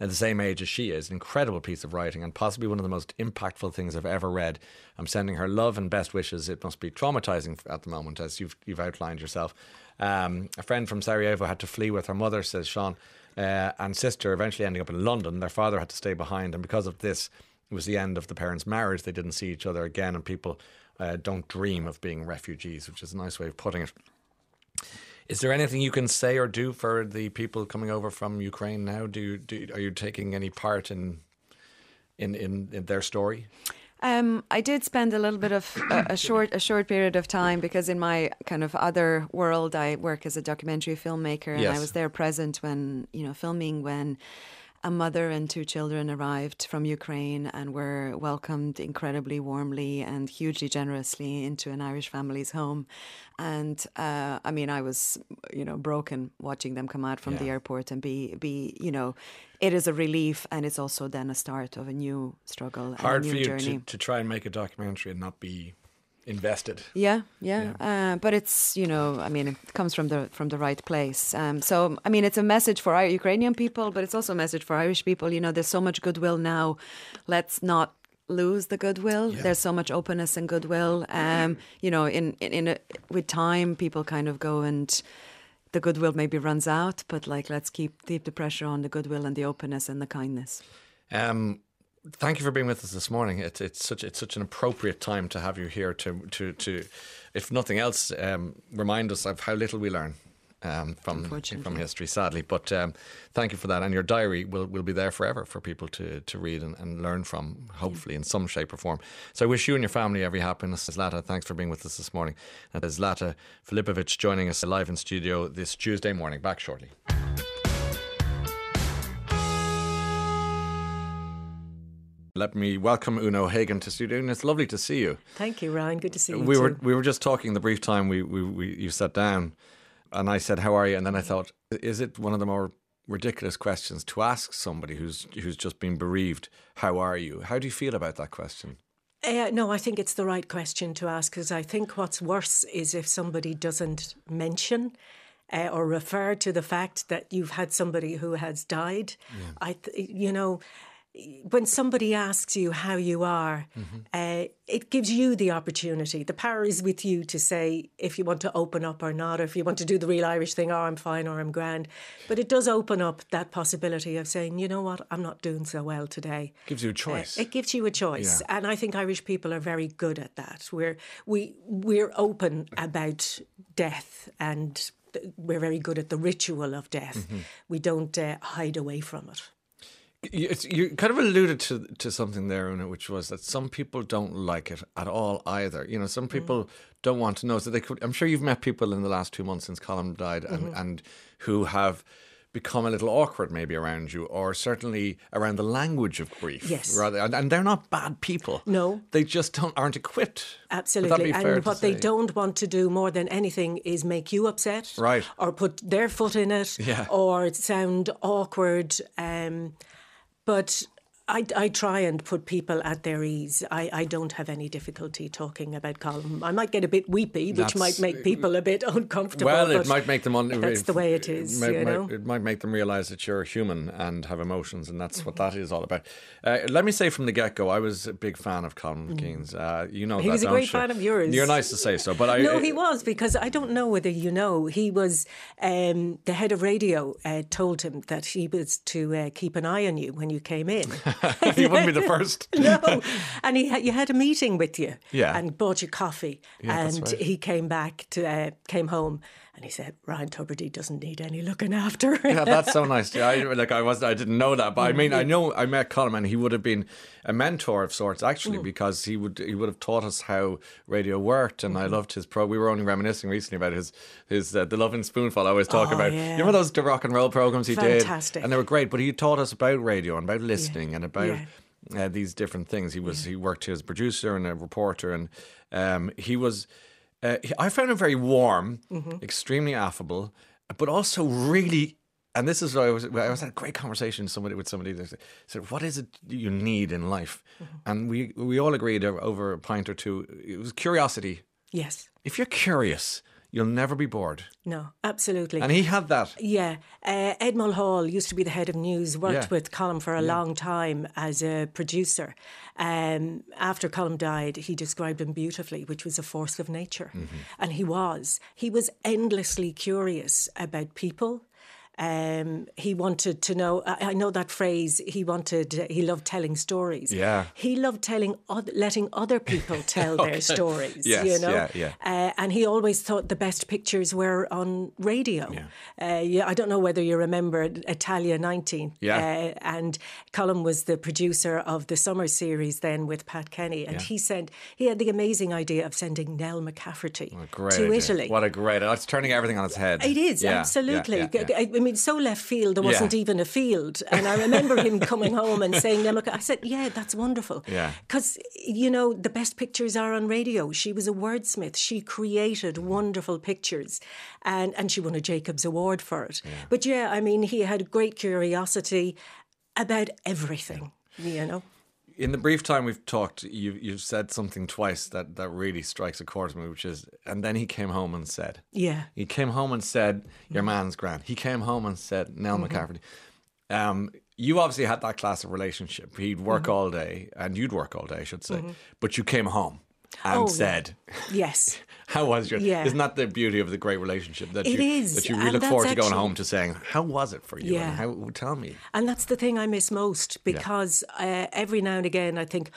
at the same age as she is. An incredible piece of writing and possibly one of the most impactful things I've ever read. I'm sending her love and best wishes. It must be traumatizing at the moment, as you've, you've outlined yourself. Um, a friend from Sarajevo had to flee with her mother, says Sean, uh, and sister, eventually ending up in London. Their father had to stay behind, and because of this, it was the end of the parents' marriage. They didn't see each other again, and people uh, don't dream of being refugees, which is a nice way of putting it. Is there anything you can say or do for the people coming over from Ukraine now? Do, do are you taking any part in in in, in their story? Um, I did spend a little bit of a, a [COUGHS] short a short period of time because in my kind of other world, I work as a documentary filmmaker, and Yes. I was there present when you know filming when a mother and two children arrived from Ukraine and were welcomed incredibly warmly and hugely generously into an Irish family's home. And uh, I mean, I was, you know, broken watching them come out from the airport and be, be, you know, it is a relief and it's also then a start of a new struggle and Hard a new for you to, to try and make a documentary and not be invested. Yeah, yeah, Uh, but it's you know, I mean, it comes from the from the right place. Um, so I mean, it's a message for our Ukrainian people, but it's also a message for Irish people. You know, there's so much goodwill now. Let's not lose the goodwill. There's so much openness and goodwill. Um, you know, in in, in a, with time, people kind of go and. The goodwill maybe runs out, but like let's keep keep the pressure on the goodwill and the openness and the kindness. Um, thank you for being with us this morning. It's it's such it's such an appropriate time to have you here to to to, if nothing else, um, remind us of how little we learn. Um, from from history, sadly, but um, thank you for that. And your diary will, will be there forever for people to, to read and, and learn from, hopefully in some shape or form. So I wish you and your family every happiness. Zlata, thanks for being with us this morning. And Zlata Filipovic joining us live in studio this Tuesday morning. Back shortly. Let me welcome Una O'Hagan to studio. And it's lovely to see you. Thank you, Ryan. Good to see you. we were we were just talking the brief time we, we, we you sat down, and I said, "How are you?" And then I thought, is it one of the more ridiculous questions to ask somebody who's who's just been bereaved? How are you? How do you feel about that question? Uh, no, I think it's the right question to ask because I think what's worse is if somebody doesn't mention uh, or refer to the fact that you've had somebody who has died. I, th- you know, when somebody asks you how you are, uh, it gives you the opportunity. The power is with you to say if you want to open up or not, or if you want to do the real Irish thing, oh, I'm fine or I'm grand. But it does open up that possibility of saying, you know what, I'm not doing so well today. Gives you a Uh, choice. it gives you a choice, Yeah. and I think Irish people are very good at that. We're we we're open about death, and th- we're very good at the ritual of death. Mm-hmm. We don't uh, hide away from it. You, you kind of alluded to to something there, Una, which was that some people don't like it at all either. You know, some people don't want to know. So they could. I'm sure you've met people in the last two months since Colm died, and, and who have become a little awkward maybe around you, or certainly around the language of grief. Yes. rather, and, and they're not bad people. No. they just don't aren't equipped. Absolutely. And what they don't want to do more than anything is make you upset. Right. Or put their foot in it. [LAUGHS] Yeah. Or sound awkward. Um, but I, I try and put people at their ease. I, I don't have any difficulty talking about Colm. I might get a bit weepy, which That's- might make people a bit [LAUGHS] uncomfortable. Well, it might make them. Un- that's the way it is, might- you might- know. it might make them realise that you're human and have emotions, and that's what that is all about. Uh, let me say from the get go, I was a big fan of Colm Keane's. Uh, you know, Mm. He that, was a great you? fan of yours. You're nice to say so, but I No, I- he was because I don't know whether you know he was um, the head of radio uh, told him that he was to uh, keep an eye on you when you came in, [LAUGHS] [LAUGHS] he wouldn't be the first. [LAUGHS] no, and he had, you had a meeting with you, Yeah. and bought you coffee, Yeah, and right. he came back to uh, came home, and he said Ryan Tubridy doesn't need any looking after. Yeah, that's so nice. [LAUGHS] Yeah, I, like I was, I didn't know that, but I mean, I know I met Colm, and he would have been a mentor of sorts, actually, because he would he would have taught us how radio worked, and I loved his pro. We were only reminiscing recently about his his uh, the Love and Spoonful. I always talk Oh, about. yeah. You remember those the rock and roll programs he did, Fantastic. and they were great. But he taught us about radio and about listening and about. Yeah. Uh, these different things. He was he worked as a producer and a reporter, and um, he was. Uh, I found him very warm, Mm-hmm. extremely affable, but also really. And this is why I was. I was had a great conversation with somebody with somebody that said, "What is it you need in life?" Mm-hmm. And we we all agreed over a pint or two. It was curiosity. yes, If you're curious, you'll never be bored. no, absolutely. And he had that. Yeah, uh, Ed Mulhall used to be the head of news. Worked Yeah. with Colm for a long time as a producer. Um, after Colm died, he described him beautifully, which was a force of nature, Mm-hmm. and he was. He was endlessly curious about people. Um, he wanted to know. I, I know that phrase. He wanted. He loved telling stories. Yeah. He loved telling, letting other people [LAUGHS] tell their stories. Yes, you know. yeah, yeah. Uh, and he always thought the best pictures were on radio. Uh, yeah, I don't know whether you remember Italia 19. Yeah. Uh, and Colm was the producer of the summer series then with Pat Kenny. And he sent, he had the amazing idea of sending Nell McCafferty to idea. Italy. What a great! It's turning everything on its head. It is Yeah, yeah, absolutely. yeah, yeah. I, I mean, so left field. There wasn't even a field, and I remember him [LAUGHS] coming home and saying, "Nell Mc-" I said, "Yeah, that's wonderful." Yeah. because you know the best pictures are on radio. She was a wordsmith. She created wonderful pictures, and and she won a Jacobs Award for it. But yeah, I mean, he had great curiosity about everything. You know. In the brief time we've talked, you you've said something twice that that really strikes a chord with me, which is, and then he came home and said, Yeah. he came home and said, your man's grand. He came home and said, Nell Mm-hmm. McCafferty. Um, you obviously had that class of relationship. He'd work Mm-hmm. all day, and you'd work all day, I should say. But you came home and Oh, said, Yes. [LAUGHS] [LAUGHS] "How was your?" Yeah. Isn't that the beauty of the great relationship that It you is, that you really and look forward to going home to saying, "How was it for you?" Yeah. And how, tell me. And that's the thing I miss most because uh, every now and again I think,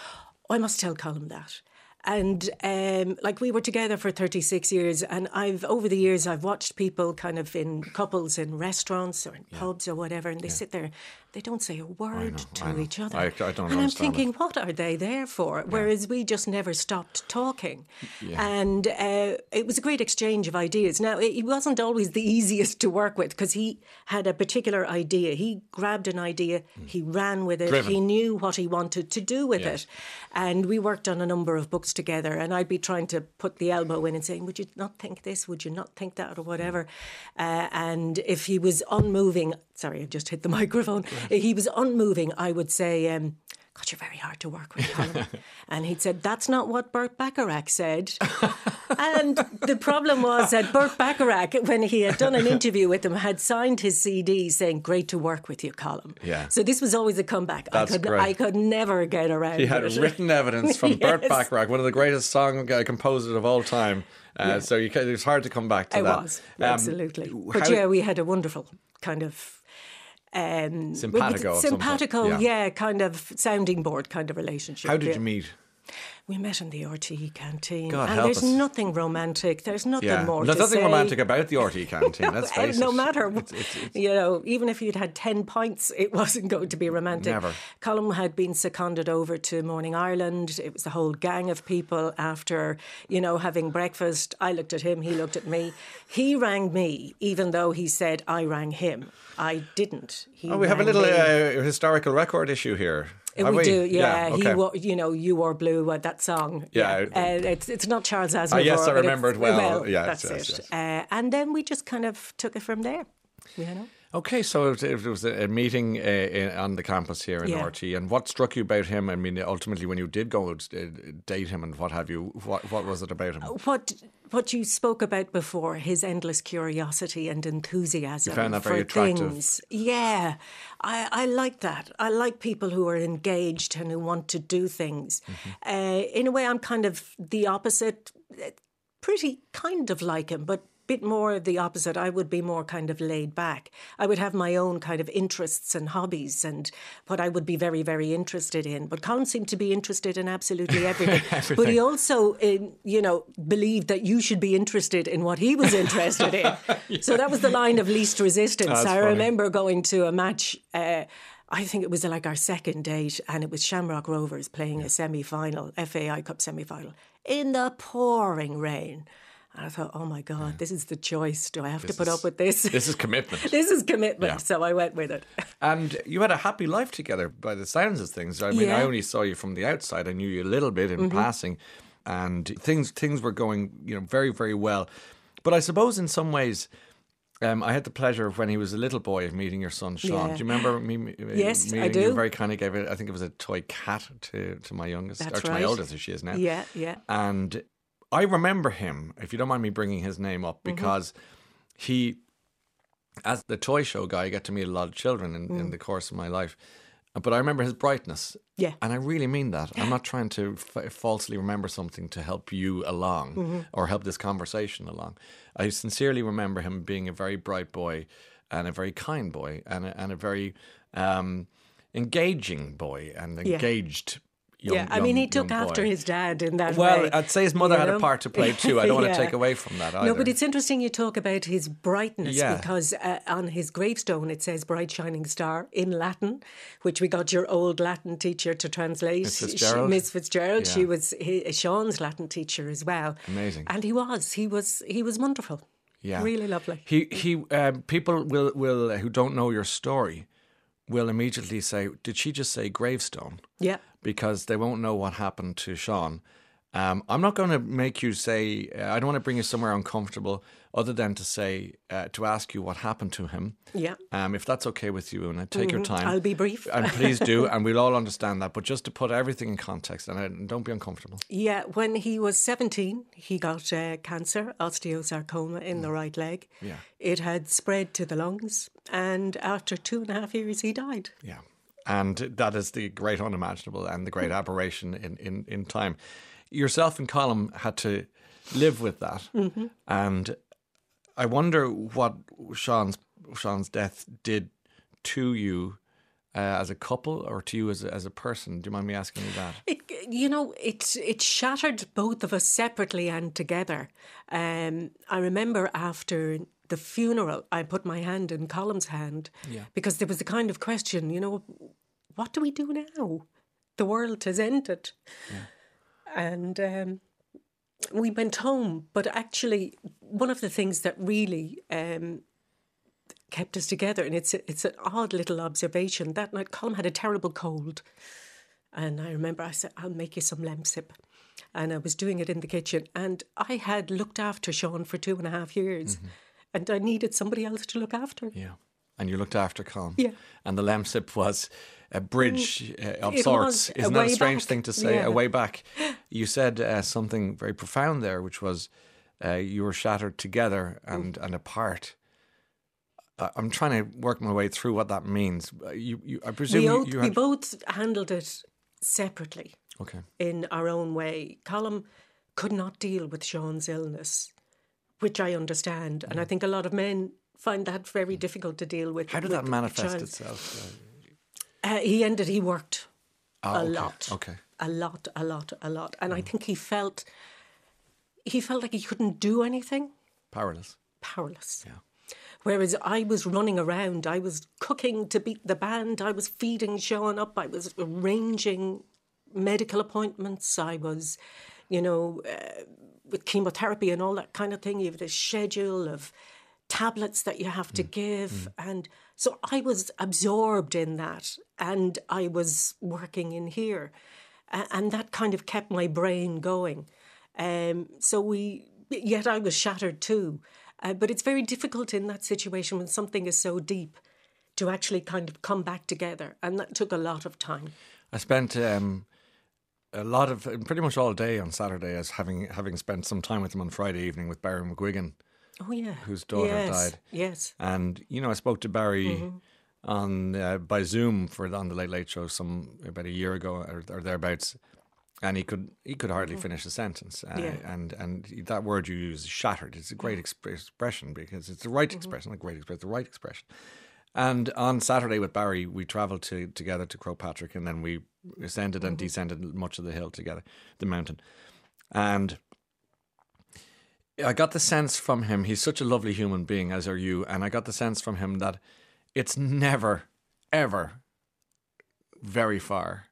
oh, I must tell Colm that. And um, like we were together for 36 years, and I've over the years I've watched people kind of in couples in restaurants or in pubs or whatever, and they sit there, they don't say a word know, to each other. I- I don't and I'm thinking, what are they there for? Whereas we just never stopped talking, and uh, it was a great exchange of ideas. Now it, it wasn't always the easiest to work with because he had a particular idea. He grabbed an idea, he ran with it, Driven. he knew what he wanted to do with it, and we worked on a number of books together. And I'd be trying to put the elbow in and saying, "Would you not think this? Would you not think that, or whatever?" Uh, and if he was unmoving, sorry, I just hit the [LAUGHS] microphone. He was unmoving, I would say. Um, God, you're very hard to work with, Colm. [LAUGHS] and he'd said, That's not what Burt Bacharach said. and the problem was that Burt Bacharach, when he had done an [LAUGHS] interview with him, had signed his CD saying, Great to work with you, Colm. Yeah. So this was always a comeback. That's I could great. I could never get around He had it. written evidence from Burt Yes. Bacharach, one of the greatest song uh, composers of all time. Uh, So you, it was hard to come back to It that. was, Um, absolutely. But how- yeah, we had a wonderful kind of. Um, Simpatico of some sort, simpatico, yeah. yeah. kind of sounding board kind of relationship. How did yeah. you meet? We met in the RTE canteen, God and there's us. nothing romantic. There's nothing Yeah, more. there's nothing say. romantic about the RTE [LAUGHS] canteen. Let's Uh, no matter, It's- it's- it's- you know, even if you'd had 10 pints, it wasn't going to be romantic. Never. Colm had been seconded over to Morning Ireland. It was the whole gang of people after, you know, having breakfast. I looked at him, he looked at me. He rang me, even though he said I rang him. I didn't. He Oh, we have a little uh, historical record issue here. Uh, Have we, do, yeah. okay. He, wa- you know, you wore blue. Uh, that song. Yeah. Uh, it's it's not Charles Aznavour. Ah, yes, I but remember it well. Yes, that's yes, it. yes. Uh, and then we just kind of took it from there. You know. Okay, so it, it was a meeting uh, in, on the campus here in Yeah. RT, and what struck you about him? I mean, ultimately, when you did go uh, date him and what have you, what what was it about him? what what you spoke about before, his endless curiosity and enthusiasm You found that for very attractive. things. Yeah, I, I like that. I like people who are engaged and who want to do things. Mm-hmm. Uh, in a way, I'm kind of the opposite. uh, Pretty kind of like him, but bit more of the opposite. I would be more kind of laid back. I would have my own kind of interests and hobbies and what I would be very, very interested in. But Colm seemed to be interested in absolutely everything. [LAUGHS] Everything. But he also, in, you know, believed that you should be interested in what he was interested in. [LAUGHS] So that was the line of least resistance. That's I funny. remember going to a match. Uh, I think it was like our second date, and it was Shamrock Rovers playing a semi final, FAI Cup semi final, in the pouring rain. And I thought, oh my God, this is the choice. Do I have to put is- up with this? This is commitment. [LAUGHS] this is commitment. Yeah. So I went with it. [LAUGHS] And you had a happy life together by the sounds of things. I mean, I Yeah. Mm-hmm. only saw you from the outside. I knew you a little bit in passing, and things things were going, you know, very very well. But I suppose in some ways. Um, I had the pleasure of when he was a little boy of meeting your son Sean. Yeah. Do you remember me? me- Yes, I meeting You do. very kindly gave it. I think it was a toy cat to, to my youngest, That's or to my right. oldest, as she is now. Yeah, yeah. And I remember him, if you don't mind me bringing his name up, Mm-hmm. because he, as the toy show guy, I get to meet a lot of children in, Mm. in the course of my life. But I remember his brightness. Yeah. And I really mean that. I'm [GASPS] not trying to f- falsely remember something to help you along Mm-hmm. or help this conversation along. I sincerely remember him being a very bright boy and a very kind boy and a, and a very um, engaging boy and Yeah. Young yeah, I mean, he took after his dad in that Well, way. Well, I'd say his mother you had a part to play too. I don't [LAUGHS] want to take away from that either. No, but it's interesting you talk about his brightness Yeah. because uh, on his gravestone it says "bright shining star" in Latin, which we got your old Latin teacher to translate. Miss She- Fitzgerald? Miss Fitzgerald. She was he, Sean's Latin teacher as well. Amazing. And he was. He was. He was wonderful. Yeah, Really lovely. He he. Um, people will will uh, who don't know your story will immediately say, "Did she just say gravestone?" Yeah. Because they won't know what happened to Sean. Um, I'm not going to make you say. Uh, I don't want to bring you somewhere uncomfortable, other than to say uh, to ask you what happened to him. Yeah. Um, if that's okay with you, and take your time. I'll be brief. and please do, [LAUGHS] and we'll all understand that. But just to put everything in context, and, uh, don't be uncomfortable. Yeah, when he was 17, he got uh, cancer, osteosarcoma in the right leg. Mm. Yeah. It had spread to the lungs, and after two and a half years, he died. Yeah. And that is the great unimaginable and the great aberration in, in, in time. Yourself and Colm had to live with that. And I wonder what Sean's Sean's death did to you uh, as a couple or to you as a, as a person. Do you mind me asking you that? It, you know, it it shattered both of us separately and together. Um, I remember after the funeral, I put my hand in Colm's hand because there was the kind of question, you know, what do we do now? The world has ended, and um, we went home. But actually, one of the things that really um, kept us together, and it's a, it's an odd little observation. That night, Colm had a terrible cold. And I remember I said, I'll make you some lemsip. And I was doing it in the kitchen. And I had looked after Sean for two and a half years. And I needed somebody else to look after. Yeah. And you looked after Colm. Yeah. And the lemsip was a bridge uh, of It sorts. was, a Isn't that a strange back. thing to say? Yeah. A way back. [GASPS] You said uh, something very profound there, which was uh, you were shattered together and, and apart. I'm trying to work my way through what that means. Uh, You, you, I presume We, you, we both handled it separately Okay. in our own way. Colm could not deal with Sean's illness, which I understand. And I think a lot of men find that very difficult to deal with. How did with that manifest itself? Uh, he ended, he worked Ah, a okay, lot. okay. Mm. A lot, a lot, a lot. And I think he felt he felt like he couldn't do anything, Powerless. powerless. Yeah. Whereas I was running around, I was cooking to beat the band, I was feeding Sean up, I was arranging medical appointments, I was, you know, uh, with chemotherapy and all that kind of thing. You have a schedule of tablets that you have to give. And so I was absorbed in that and I was working in here. And that kind of kept my brain going. Um, so we, yet I was shattered too. Uh, but it's very difficult in that situation when something is so deep to actually kind of come back together. And that took a lot of time. I spent um, a lot of pretty much all day on Saturday as having having spent some time with him on Friday evening with Barry McGuigan. Oh, yeah. Whose daughter yes. died. Yes. And you know, I spoke to Barry Mm-hmm. on uh, by Zoom for on the Late Late Show some about a year ago or, or thereabouts, and he could he could hardly finish a sentence. Uh, Mm-hmm. Yeah. And and that word you use, shattered. It's a great exp- expression because it's the right Mm-hmm. expression, not great expression, the right expression. And on Saturday with Barry, we travelled to together to Croagh Patrick, and then we ascended and Mm-hmm. descended much of the hill together, the mountain, and. I got the sense from him, he's such a lovely human being, as are you, and I got the sense from him that it's never, ever very far.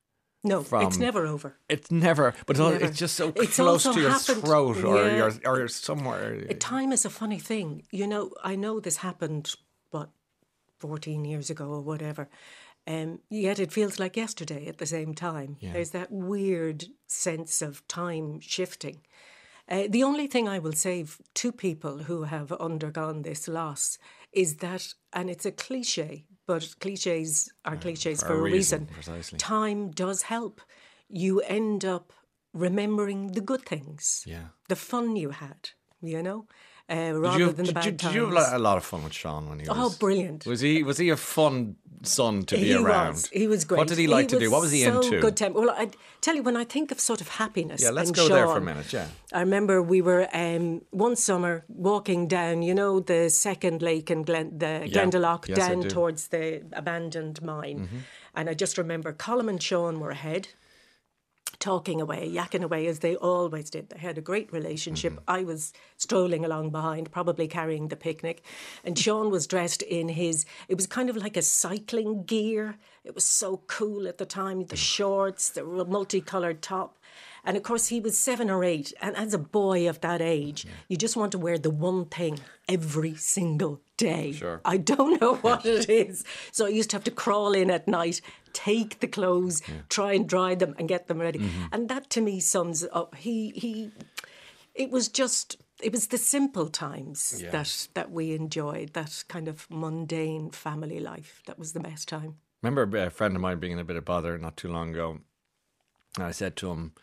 No, it's never over. It's never, but it's, Never. it's just so It's close to your happened- throat or yeah. your or somewhere. Time is a funny thing. You know, I know this happened, 14 years ago or whatever. Um, yet it feels like yesterday at the same time. There's that weird sense of time shifting. Uh, the only thing I will say to people who have undergone this loss is that, and it's a cliche, but cliches are cliches for for, a reason, reason. Time does help. You end up remembering the good things, Yeah. the fun you had, you know, uh, Did rather you, than the bad did times. you have a lot- a lot of fun with Sean when he was? Oh, brilliant. Was he was he a fun son to be he around? was. He was great. What did he like to do? What was he so into? Good temper. Well, I tell you, when I think of sort of happiness, Yeah, let's go there for a minute, yeah. I remember we were um, one summer walking down, you know, the second lake in Glen, the Glendalough, Yes, down do. Mm-hmm. towards the abandoned mine, and I just remember Colm and Sean were ahead. Talking away, yakking away as they always did. They had a great relationship. Mm-hmm. I was strolling along behind, probably carrying the picnic. And Sean was dressed in his, it was kind of like a cycling gear. It was so cool at the time Mm. the shorts, the multicolored top. And of course, he was seven or eight. And as a boy of that age, you just want to wear the one thing every single day. Sure. I don't know what it is. So I used to have to crawl in at night, take the clothes, try and dry them, and get them ready. Mm-hmm. And that to me sums up. He he. It was just. It was the simple times Yeah. that that we enjoyed. That kind of mundane family life. That was the best time. remember a friend of mine being in a bit of bother not too long ago, and I said to him,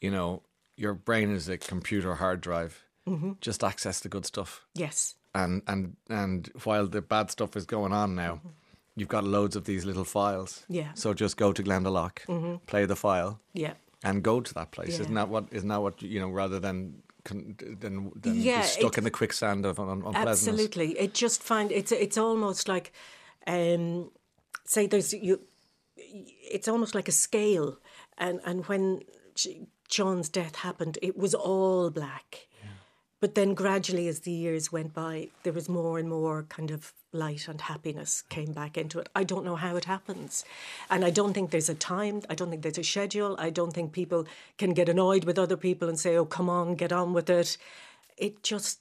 "You know, your brain is a computer hard drive. Mm-hmm. Just access the good stuff." Yes. and and and while the bad stuff is going on now, you've got loads of these little files. Mm-hmm. Yeah. Mm-hmm. So just go to Glendalough, play the file, Yeah. and go to that place. Yeah. Isn't that what? Isn't that what you know? Rather than con- than, than Yeah, stuck it- in the quicksand of un- unpleasantness. Absolutely. It just find it's it's almost like um say there's you it's almost like a scale and and when John's death happened it was all black. But then gradually as the years went by there was more and more kind of light and happiness came back into it. I don't know how it happens. And I don't think there's a time, I don't think there's a schedule. I don't think people can get annoyed with other people and say, "Oh, come on, get on with it." It just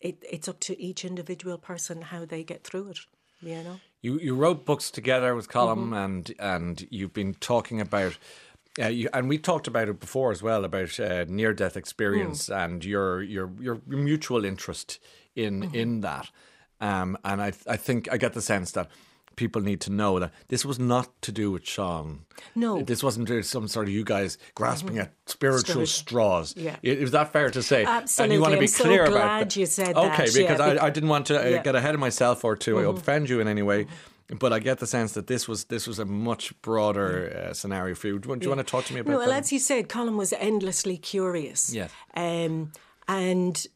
it, it's up to each individual person how they get through it. You know. You you wrote books together with Colm, Mm-hmm. and and you've been talking about. Uh, you, and we talked about it before as well about uh, near death experience Mm. and your your your mutual interest in Mm-hmm. in that. Um, and I I think I get the sense that people need to know that this was not to do with Sean. No. this wasn't some sort of you guys grasping at spiritual Spiritual. straws. Yeah. Is that fair to say? And you Absolutely. want to be I'm so clear about glad that. you said okay, that, yeah, because I, I didn't want to uh, Yeah. Mm-hmm. get ahead of myself or to offend you in any way. But I get the sense that this was this was a much broader uh, scenario for you. Do you, do you want to talk to me about No, well, that? as you said, Colm was endlessly curious. Yes. Um, and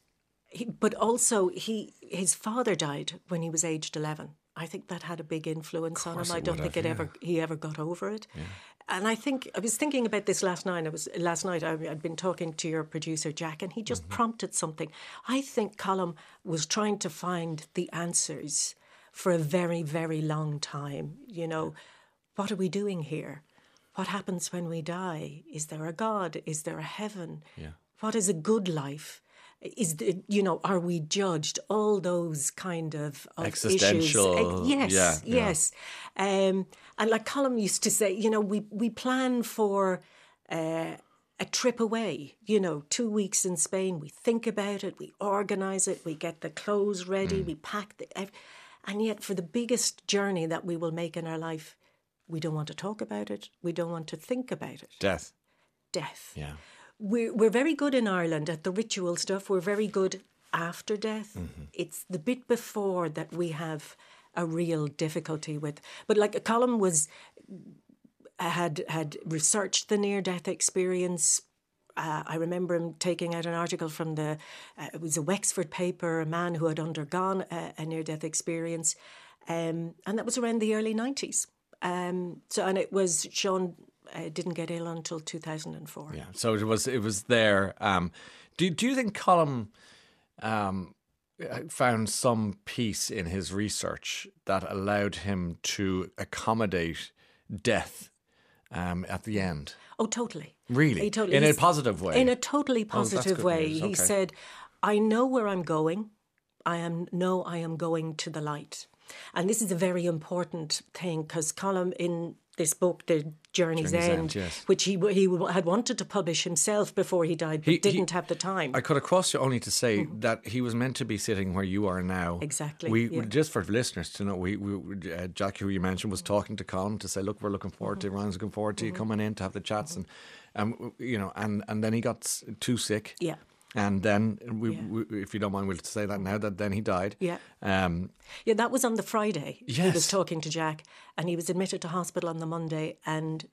he, but also he his father died when he was aged eleven. I think that had a big influence on him. I don't think have, it ever he ever got over it. Yeah. And I think I was thinking about this last night. I was last night. I, I'd been talking to your producer Jack, and he just Mm-hmm. prompted something. I think Colm was trying to find the answers for a very, very long time. You know, what are we doing here? What happens when we die? Is there a God? Is there a heaven? Yeah. What is a good life? Is the, you know, are we judged? All those kind of, of Existential, Issues. Yes, yeah, yeah. yes. Um, and like Colm used to say, you know, we we plan for uh, a trip away. You know, two weeks in Spain. We think about it. We organise it. We get the clothes ready. Mm. We pack the. And yet, for the biggest journey that we will make in our life, we don't want to talk about it. We don't want to think about it. Death. Death. Yeah. We're, we're very good in Ireland at the ritual stuff. We're very good after death. Mm-hmm. It's the bit before that we have a real difficulty with. But like Colm was had had researched the near death experience. Uh, I remember him taking out an article from the uh, it was a Wexford paper, a man who had undergone a, a near death experience, um, and that was around the early nineties. Um, so and it was Sean uh, didn't get ill until two thousand and four. Yeah, so it was it was there. Um, do do you think Colm um, found some peace in his research that allowed him to accommodate death um, at the end? Oh, totally. Really? He totally, in a positive way? In a totally Oh, positive good way. news. He said, "I know where I'm going. I am know I am going to the light." And this is a very important thing because Colm in this book, The Journey's, Journey's End, End, yes. which he he had wanted to publish himself before he died, but He- he- didn't have the time. I cut across you only to say that he was meant to be sitting where you are now. Exactly, We yeah. just for listeners to know, we, we uh, Jack, who you mentioned, was talking to Colm to say, "Look, we're looking forward Mm-hmm. to Ryan's looking forward to you coming in to have the chats," and um, you know, and and then he got s- too sick. Yeah. And then, we, Yeah. we, if you don't mind, we'll say that now. That then he died. Yeah. Um, Yeah, that was on the Friday. He was talking to Jack, and he was admitted to hospital on the Monday, and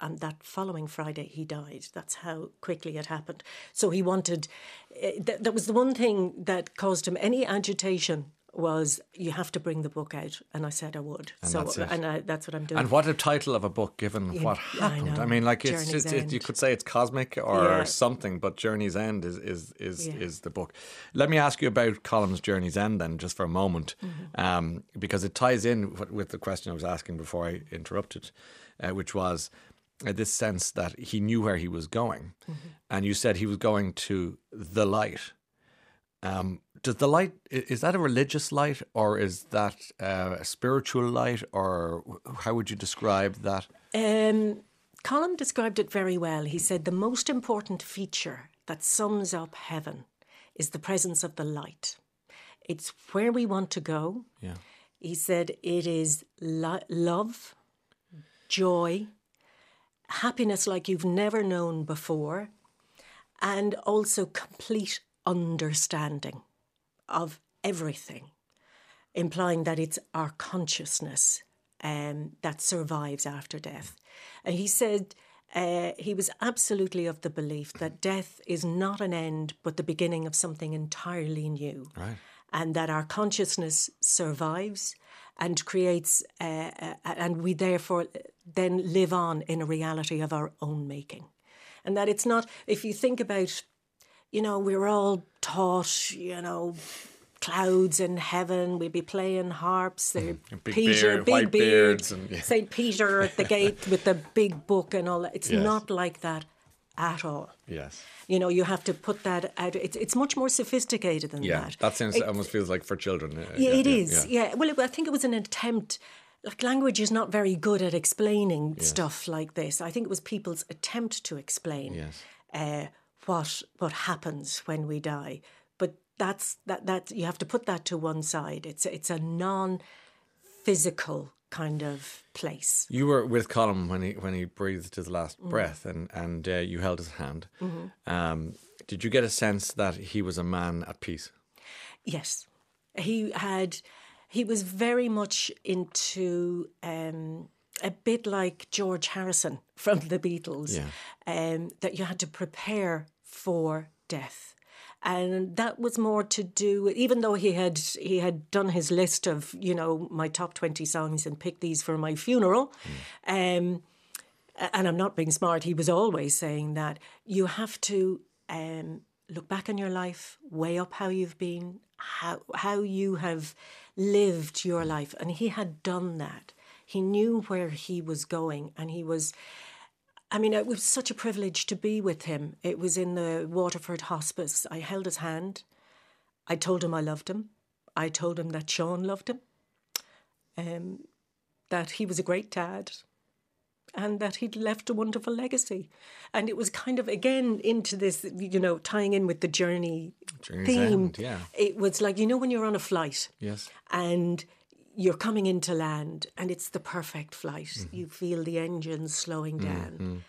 and that following Friday he died. That's how quickly it happened. So he wanted. eh, That, that was the one thing that caused him any agitation. Was you have to bring the book out, and I said I would. And so that's and I, that's what I'm doing. and what a title of a book, given what happened. I, know. mean, like it's just it, you could say it's cosmic or Yeah. something, but Journey's End is is is, Yeah. is the book. Let me ask you about Colm's Journey's End then, just for a moment, Mm-hmm. um, because it ties in with, with the question I was asking before I interrupted, uh, which was. Uh, this sense that he knew where he was going, Mm-hmm. and you said he was going to the light. Um, does the light is that a religious light or is that uh, a spiritual light or how would you describe that? Um, Colm described it very well. He said the most important feature that sums up heaven is the presence of the light. It's where we want to go. Yeah. He said it is lo- love, joy, happiness like you've never known before, and also complete understanding of everything, implying that it's our consciousness um, that survives after death. And he said uh, he was absolutely of the belief that death is not an end, but the beginning of something entirely new. Right. And that our consciousness survives and creates, uh, uh, and we therefore then live on in a reality of our own making. And that it's not, if you think about you know, we were all taught, you know, clouds in heaven. We'd be playing harps. There, Big Peter, beard, big beard, beards and- yeah. Saint Peter at the gate with the big book and all that. It's Yes. not like that at all. Yes. You know, you have to put that out. It's it's much more sophisticated than Yeah. that. That sounds It- almost feels like for children. Uh, yeah, it yeah, is. Yeah. Well, it, I think it was an attempt. Like language is not very good at explaining stuff like this. I think it was people's attempt to explain Yes. uh, what what happens when we die. But that's that that you have to put that to one side. It's it's a non physical kind of place. You were with Colm when he when he breathed his last Mm. breath, and and uh, you held his hand. Mm-hmm. Um, did you get a sense that he was a man at peace? Yes, he had. He was very much into um, a bit like George Harrison [LAUGHS] from the Beatles. Yeah. Um, that you had to prepare for death. And that was more to do even though he had he had done his list of you know my top twenty songs and picked these for my funeral, um, and I'm not being smart. He was always saying that you have to um, look back on your life, weigh up how you've been, how how you have lived your life, and he had done that. He knew where he was going, and he was. I mean, it was such a privilege to be with him. It was in the Waterford Hospice. I held his hand. I told him I loved him. I told him that Sean loved him. Um, that he was a great dad and that he'd left a wonderful legacy. And it was kind of again into this, you know, tying in with the journey Journey's theme. End, yeah. It was like you know when you're on a flight Yes. and you're coming into land and it's the perfect flight. Mm-hmm. You feel the engines slowing down.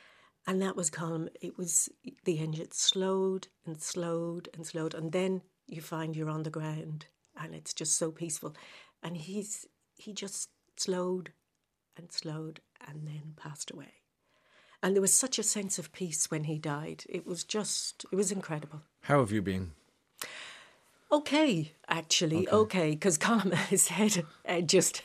And that was calm. It was the engine slowed and slowed and slowed. And then you find you're on the ground and it's just so peaceful. And he's he just slowed and slowed and then passed away. And there was such a sense of peace when he died. It was just, it was incredible. How have you been? Okay, actually, okay, because Colm [LAUGHS] said uh, just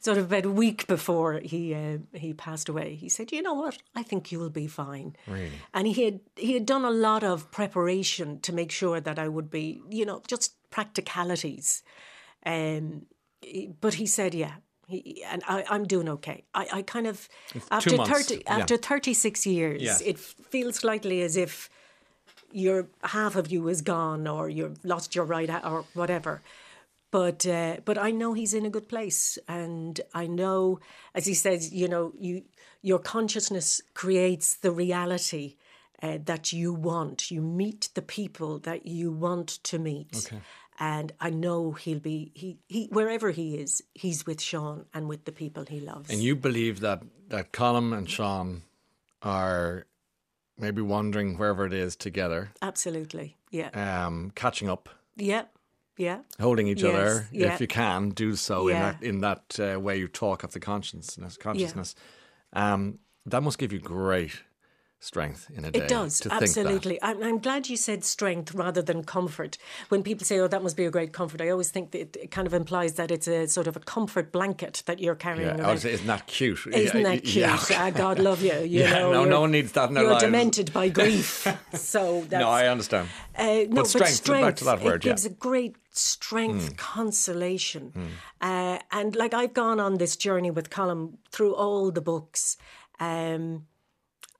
sort of about a week before he uh, he passed away, he said, "You know what? I think you will be fine." Really? And he had he had done a lot of preparation to make sure that I would be, you know, just practicalities. Um, but he said, "Yeah." He, and I, I'm doing okay. I, I kind of after months, thirty yeah. after thirty six years, Yeah. it feels slightly as if your half of you is gone or you've lost your right or whatever. But uh, but I know he's in a good place, and I know, as he says, you know, you your consciousness creates the reality uh, that you want. You meet the people that you want to meet. And I know he'll be he, he wherever he is, he's with Sean and with the people he loves. And you believe that that Colm and Sean are maybe wandering wherever it is together, Absolutely, yeah, um, catching up, yeah, yeah. holding each Yes, other. yeah. If you can, do so in that in that uh, way you talk of the consciousness. Consciousness. Um, that must give you great strength in a day. It does, to think that. absolutely. I'm, I'm glad you said strength rather than comfort. When people say, oh, that must be a great comfort, I always think that it, kind of implies that it's a sort of a comfort blanket that you're carrying Yeah, around. isn't that cute? Isn't that cute? Yeah. Ah, God love you. you [LAUGHS] Yeah, know, no, no one needs that in their You're lives. demented by [LAUGHS] grief. so that's, No, I understand. uh, no, But strength, back to that word, it yeah. gives a great strength, consolation. Hmm. Uh, and like I've gone on this journey with Colm through all the books, um,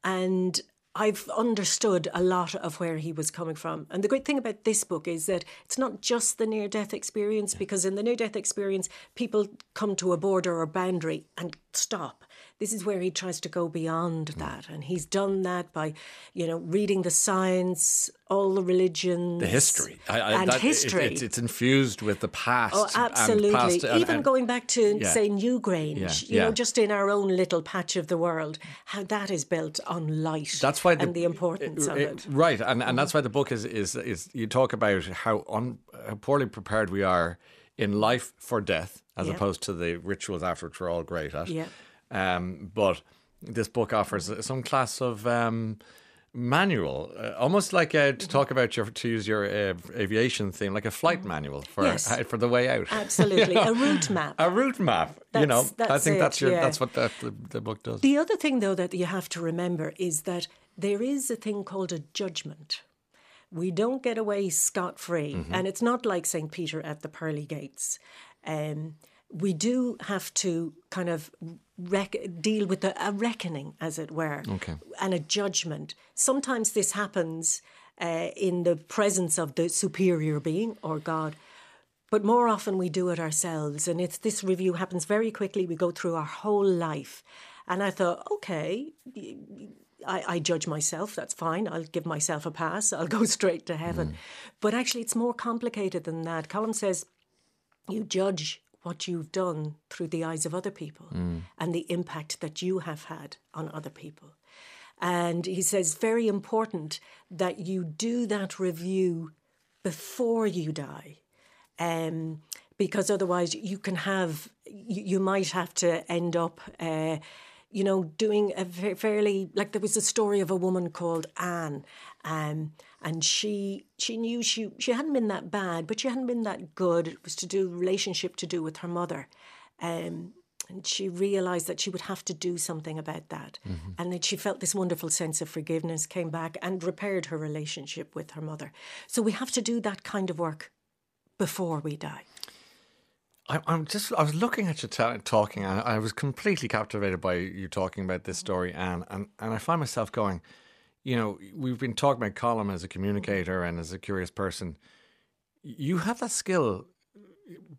and I've understood a lot of where he was coming from. And the great thing about this book is that it's not just the near death experience, because in the near death experience, people come to a border or boundary and stop. This is where he tries to go beyond Hmm. that. And he's done that by, you know, reading the science, all the religions, The history. I, I, and that- it- history. it's, it's infused with the past. Oh, and absolutely. past- and- Even and- going back to, Yeah. say, Newgrange, Yeah, you know, just in our own little patch of the world, how that is built on light That's why the, and the importance of it. Mm-hmm. right, and and that's why the book is is is you talk about how un, how poorly prepared we are in life for death, as Yeah. opposed to the rituals after which we're all great at. Yeah. Um, but this book offers some class of um, manual, uh, almost like uh, to talk about your to use your uh, aviation theme, like a flight manual for Yes. uh, [LAUGHS] for the way out. Absolutely. [LAUGHS] A route map. A route map, you know. That's- I think it, that's your yeah. that's what that, the, the book does. The other thing, though, that you have to remember is that there is a thing called a judgment. We don't get away scot free. Mm-hmm. And it's not like St. Peter at the pearly gates. Um, we do have to kind of rec- deal with a, a reckoning, as it were, Okay. and a judgment. Sometimes this happens uh, in the presence of the superior being or God. But more often we do it ourselves. And it's this review happens very quickly. We go through our whole life. And I thought, okay, I, I judge myself. That's fine. I'll give myself a pass. I'll go [LAUGHS] straight to heaven. But actually, it's more complicated than that. Colm says you judge what you've done through the eyes of other people and the impact that you have had on other people. And he says, very important that you do that review before you die um, because otherwise you can have you, you might have to end up uh, you know doing a fairly like there was a story of a woman called Anne um, and she she knew she she hadn't been that bad but she hadn't been that good it was to do relationship to do with her mother um, and she realized that she would have to do something about that. And then she felt this wonderful sense of forgiveness, came back and repaired her relationship with her mother. So we have to do that kind of work before we die. I, I'm just. I was looking at you ta talking, and I was completely captivated by you talking about this story, Anne, and and I find myself going. You know, we've been talking about Colm as a communicator and as a curious person. You have that skill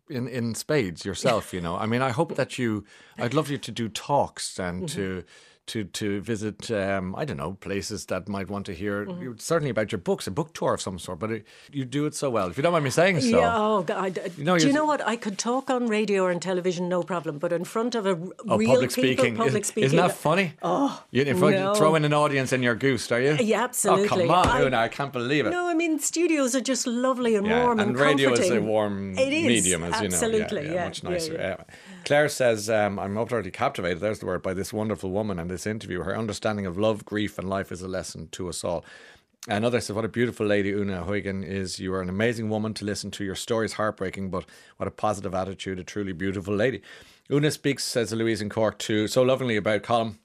in in spades yourself. You know, I mean, I hope that you. I'd love you to do talks and mm-hmm. to. To, to visit um, I don't know places that might want to hear certainly about your books a book tour of some sort but it, you do it so well if you don't mind me saying so Yeah, oh, God, I- know, do you know what? I could talk on radio or on television, no problem, but in front of a r- Oh, real public people, speaking. public Is- speaking. Isn't that funny? Oh, you, in front, no. throw in an audience in your goose, are you? Yeah, absolutely. Oh, come on, I- Una, I can't believe it. No, I mean studios are just lovely and yeah, warm and, and radio is a comforting. warm It is, medium, as you know. absolutely, Yeah, yeah, much yeah, nicer. Claire says, um, I'm utterly captivated, there's the word, by this wonderful woman and this interview. Her understanding of love, grief, and life is a lesson to us all. Another says, What a beautiful lady Una O'Hagan is. You are an amazing woman to listen to. Your story is heartbreaking, but what a positive attitude, a truly beautiful lady. Una speaks, says Louise in Cork, too, so lovingly about Colm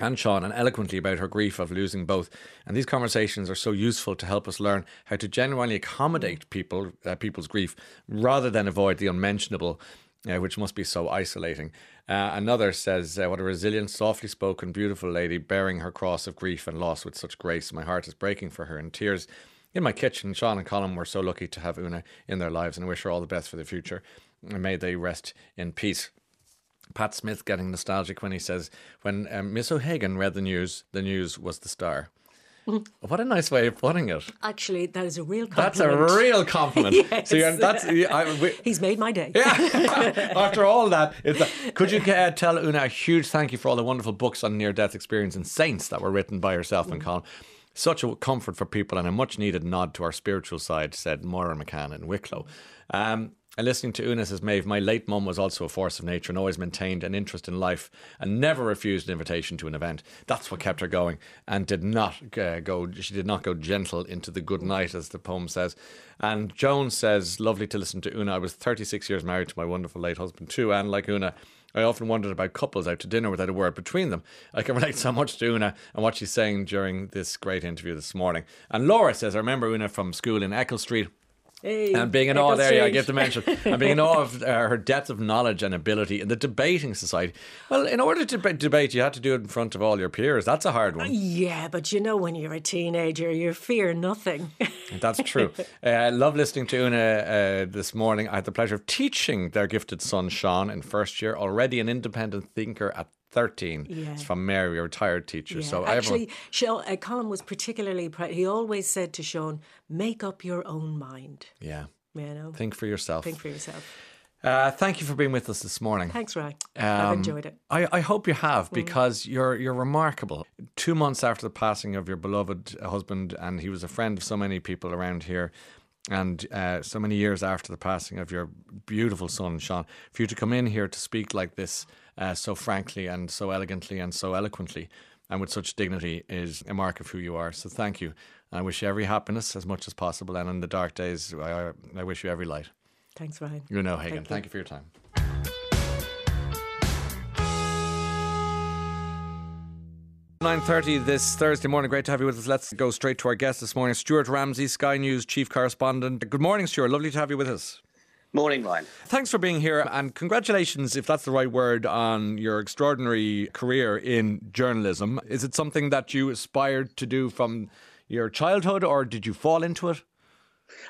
and Sean and eloquently about her grief of losing both. And these conversations are so useful to help us learn how to genuinely accommodate people uh, people's grief rather than avoid the unmentionable. Uh, which must be so isolating. Uh, another says, uh, What a resilient, softly spoken, beautiful lady bearing her cross of grief and loss with such grace. My heart is breaking for her in tears. In my kitchen, Sean and Colm were so lucky to have Una in their lives and wish her all the best for the future. And may they rest in peace. Pat Smith getting nostalgic when he says, when um, Miss O'Hagan read the news, the news was the star. [LAUGHS] what a nice way of putting it. Actually, that is a real compliment. That's a real [LAUGHS] compliment. Yes. So you're, that's I, we, [LAUGHS] He's made my day. yeah. After all that, it's a, could you uh, tell Una a huge thank you for all the wonderful books on near death experience and saints that were written by herself and Colm? Such a comfort for people and a much needed nod to our spiritual side, said Moira McCann in Wicklow. Um, and listening to Una says, Maeve, my late mum was also a force of nature and always maintained an interest in life and never refused an invitation to an event. That's what kept her going and did not uh, go, she did not go gentle into the good night, as the poem says. And Joan says, lovely to listen to Una. I was 36 years married to my wonderful late husband too, and like Una, I often wondered about couples out to dinner without a word between them. I can [LAUGHS] relate so much to Una and what she's saying during this great interview this morning. And Laura says, I remember Una from school in Eccles Street. Hey, And being in awe there, yeah, I get to mention, and being in awe of uh, her depth of knowledge and ability in the debating society. Well, in order to deba- debate, you had to do it in front of all your peers. That's a hard one. Yeah, but you know, when you're a teenager, you fear nothing. [LAUGHS] That's true. Uh, love listening to Una uh, this morning. I had the pleasure of teaching their gifted son, Sean, in first year, already an independent thinker at 13. Yeah. It's from Mary, a retired teacher. Yeah, so everyone- actually, Sean, uh, Colm was particularly proud. He always said to Sean, "Make up your own mind." yeah, You know, think for yourself. think for yourself. Uh, thank you for being with us this morning. Thanks, Ryan. I've Um, enjoyed it. I, I hope you have because you're you're remarkable. Two months after the passing of your beloved husband, and he was a friend of so many people around here, and uh, so many years after the passing of your beautiful son, Sean, for you to come in here to speak like this, uh, so frankly and so elegantly and so eloquently, and with such dignity, is a mark of who you are. So thank you. I wish you every happiness as much as possible, and in the dark days, I, I wish you every light. Thanks, Ryan. Una O'Hagan. Thank you. Thank you for your time. Nine thirty this Thursday morning. Great to have you with us. Let's go straight to our guest this morning, Stuart Ramsay, Sky News chief correspondent. Good morning, Stuart. Lovely to have you with us. Morning, Ryan. Thanks for being here, and congratulations, if that's the right word, on your extraordinary career in journalism. Is it something that you aspired to do from your childhood, or did you fall into it?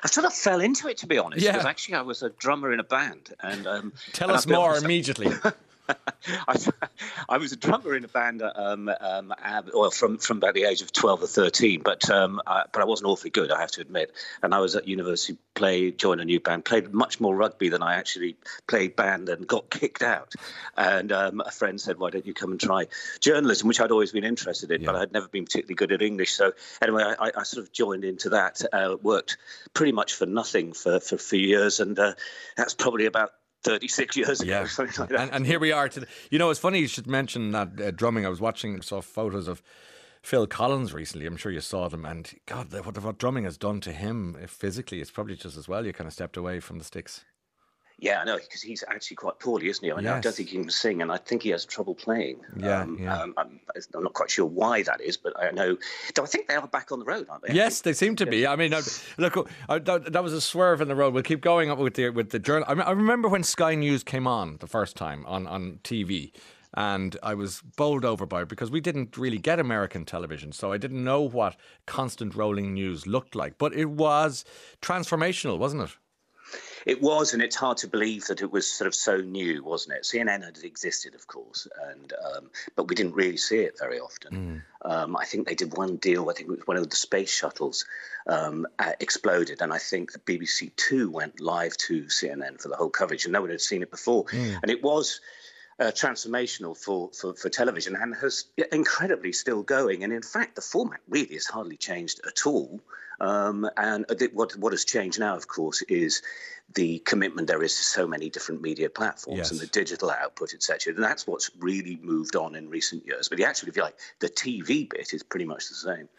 I sort of fell into it, to be honest, Yeah. because actually I was a drummer in a band. and um, Tell and us more immediately. [LAUGHS] [LAUGHS] I, I was a drummer in a band, um, um, well, from, from about the age of 12 or 13, but um, I, but I wasn't awfully good, I have to admit. And I was at university, played, joined a new band, played much more rugby than I actually played band and got kicked out. And um, a friend said, why don't you come and try journalism, which I'd always been interested in, but I'd never been particularly good at English. So anyway, I, I sort of joined into that, uh, worked pretty much for nothing for, for a few years. And uh, that's probably about 36 years ago, Yeah, [LAUGHS] something like that. and, and here we are today. You know, it's funny you should mention that uh, drumming. I was watching, saw photos of Phil Collins recently. I'm sure you saw them, and God, the- what, what drumming has done to him physically, it's probably just as well. You kind of stepped away from the sticks. Yeah, I know, because he's actually quite poorly, isn't he? I, mean, I don't think he can sing, and I think he has trouble playing. Yeah, um, yeah. Um, I'm, I'm not quite sure why that is, but I know. Do I think they are back on the road, aren't they? Yes, they seem to be. I mean, look, that, that was a swerve in the road. We'll keep going up with the with the journal. I, mean, I remember when Sky News came on the first time on on TV. And I was bowled over by it because we didn't really get American television. So I didn't know what constant rolling news looked like. But it was transformational, wasn't it? It was, and it's hard to believe that it was sort of so new, wasn't it? CNN had existed, of course, and um, but we didn't really see it very often. Um, I think they did one deal. I think it was one of the space shuttles um, uh, exploded, and I think the BBC Two went live to CNN for the whole coverage, and no one had seen it before. And it was. uh, transformational for, for, for television and has incredibly still going. And in fact, the format really has hardly changed at all. Um, and what what has changed now, of course, is the commitment there is to so many different media platforms yes. and the digital output, etc. And that's what's really moved on in recent years. But actually, if you like, the TV bit is pretty much the same.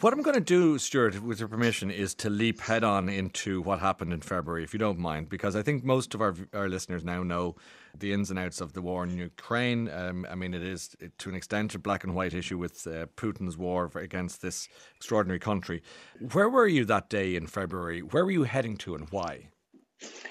What I'm going to do, Stuart, with your permission, is to leap head on into what happened in February, if you don't mind, because I think most of our, our listeners now know the ins and outs of the war in Ukraine. Um, I mean, it is to an extent a black and white issue with uh, Putin's war against this extraordinary country. Where were you that day in February? Where were you heading to and why?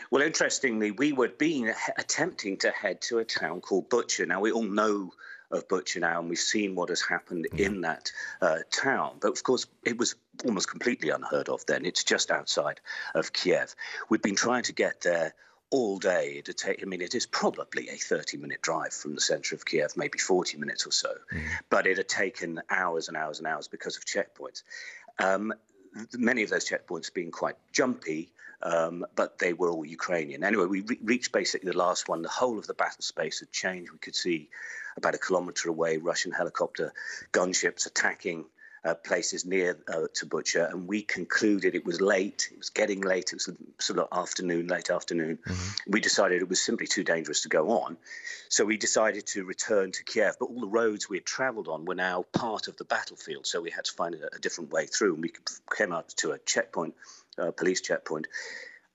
Well, interestingly, we were being attempting to head to a town called Bucha. Now, we all know of Bucha now, and we've seen what has happened yeah. in that uh, town. But of course, it was almost completely unheard of then. It's just outside of Kiev. We've been trying to get there all day to take. I mean, it is probably a 30 minute drive from the center of Kiev, maybe 40 minutes or so, mm. but it had taken hours and hours and hours because of checkpoints. Um, many of those checkpoints being quite jumpy, um, but they were all Ukrainian. Anyway, we re- reached basically the last one. The whole of the battle space had changed. We could see about a kilometre away Russian helicopter gunships attacking uh, places near uh, to Bucha, and we concluded it was late. It was getting late. It was sort of afternoon, late afternoon. Mm-hmm. We decided it was simply too dangerous to go on, so we decided to return to Kiev. But all the roads we had travelled on were now part of the battlefield, so we had to find a, a different way through. And we came up to a checkpoint, uh, police checkpoint,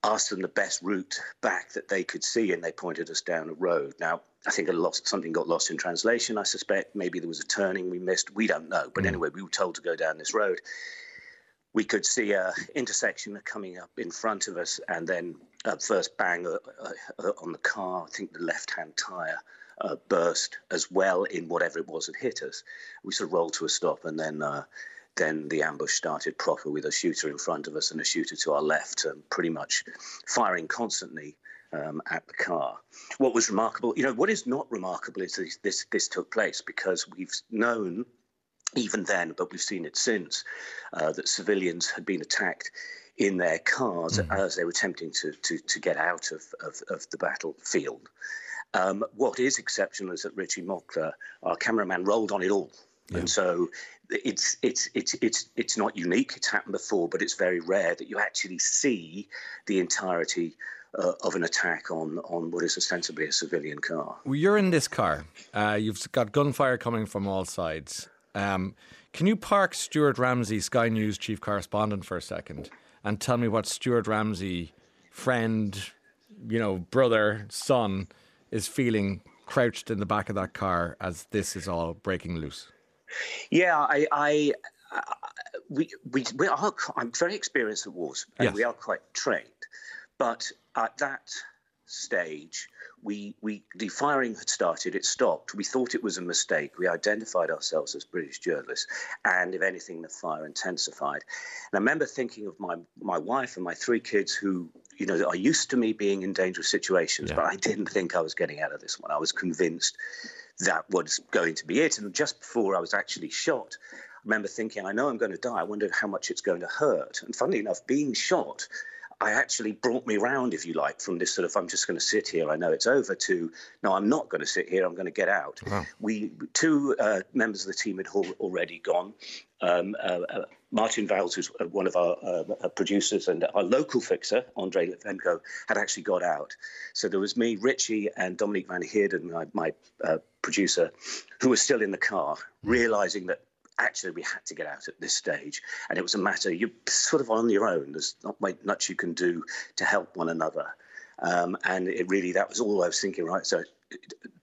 asked them the best route back that they could see, and they pointed us down a road. Now, I think a lost, something got lost in translation. I suspect maybe there was a turning we missed. We don't know. But mm. anyway, we were told to go down this road. We could see a intersection coming up in front of us, and then uh, first bang uh, uh, on the car. I think the left-hand tire uh, burst as well in whatever it was that hit us. We sort of rolled to a stop, and then uh, then the ambush started proper with a shooter in front of us and a shooter to our left, um, pretty much firing constantly um, at the car. What was remarkable, you know, what is not remarkable is this, this, this took place because we've known even then, but we've seen it since, uh, that civilians had been attacked in their cars mm. as they were attempting to, to, to get out of, of, of the battlefield. Um, what is exceptional is that Richie Mockler, our cameraman, rolled on it all. Yeah. And so it's it's it's it's it's not unique. It's happened before, but it's very rare that you actually see the entirety uh, of an attack on on what is ostensibly a civilian car. Well, you're in this car. Uh, you've got gunfire coming from all sides. Um, can you park Stuart Ramsay, Sky News chief correspondent, for a second, and tell me what Stuart Ramsay, friend, you know, brother, son, is feeling crouched in the back of that car as this is all breaking loose? Yeah, I, I uh, we, we, we are, I'm very experienced at wars, and yes. we are quite trained. But at that stage, we, we the firing had started. It stopped. We thought it was a mistake. We identified ourselves as British journalists, and if anything, the fire intensified. And I remember thinking of my my wife and my three kids who you know are used to me being in dangerous situations, yeah. but I didn't think I was getting out of this one. I was convinced that was going to be it. And just before I was actually shot, I remember thinking, I know I'm going to die. I wonder how much it's going to hurt. And funnily enough, being shot I actually brought me round, if you like, from this sort of I'm just going to sit here. I know it's over to no, I'm not going to sit here. I'm going to get out. Wow. We two uh, members of the team had already gone. Um, uh, uh, Martin Vowles, who's uh, one of our uh, uh, producers, and our local fixer, Andre Litvenko, had actually got out. So there was me, Richie, and Dominique Van Heerden, my, my producer, who was still in the car, realizing that actually we had to get out at this stage and it was a matter you're sort of on your own there's not much you can do to help one another um, and it really that was all i was thinking right so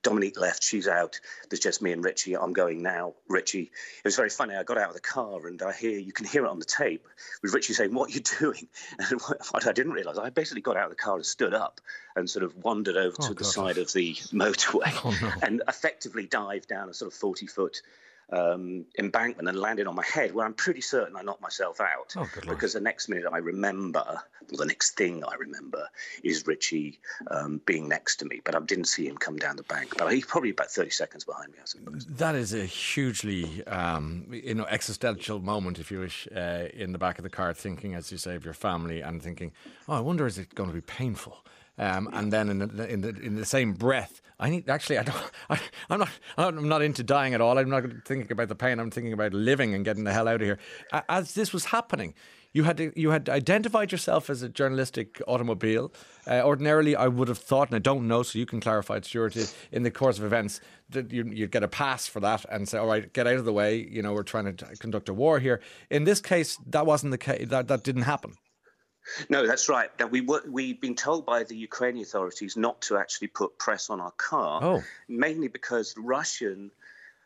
Dominique left, she's out. There's just me and Richie. I'm going now. Richie, it was very funny. I got out of the car and I hear, you can hear it on the tape with Richie saying, What are you [LAUGHS] doing? And what I didn't realize, I basically got out of the car and stood up and sort of wandered over oh, to God. the side of the [LAUGHS] motorway oh, no. and effectively dived down a sort of 40 foot um, embankment and landed on my head, where I'm pretty certain I knocked myself out. Oh, because the next minute I remember, or the next thing I remember, is Richie um, being next to me, but I didn't see him come down the bank. But he's probably about 30 seconds behind me, I suppose. That is a hugely, um, you know, existential moment, if you wish, uh, in the back of the car, thinking, as you say, of your family and thinking, oh, I wonder, is it going to be painful? Um, and then in the, in the in the same breath, I need actually I don't [LAUGHS] I, am not I'm not into dying at all. I'm not thinking about the pain. I'm thinking about living and getting the hell out of here. As this was happening, you had you had identified yourself as a journalistic automobile. Uh, ordinarily, I would have thought, and I don't know, so you can clarify it, Stuart. In the course of events, that you, would get a pass for that and say, "All right, get out of the way." You know, we're trying to conduct a war here. In this case, that wasn't the case. That that didn't happen. No, that's right. Now, we were, we've been told by the Ukrainian authorities not to actually put press on our car, oh. mainly because the Russian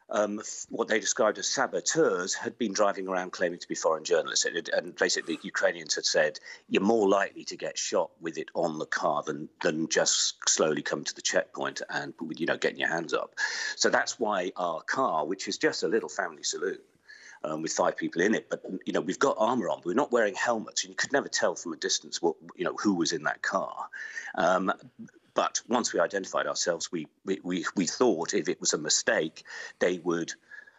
um, what they described as saboteurs had been driving around claiming to be foreign journalists. And, and basically, the Ukrainians had said, you're more likely to get shot with it on the car than, than just slowly come to the checkpoint and, you know, getting your hands up. So that's why our car, which is just a little family saloon, um, with five people in it. But you know, we've got armor on. But we're not wearing helmets, and you could never tell from a distance what you know who was in that car. Um, but once we identified ourselves, we, we, we, we thought if it was a mistake, they would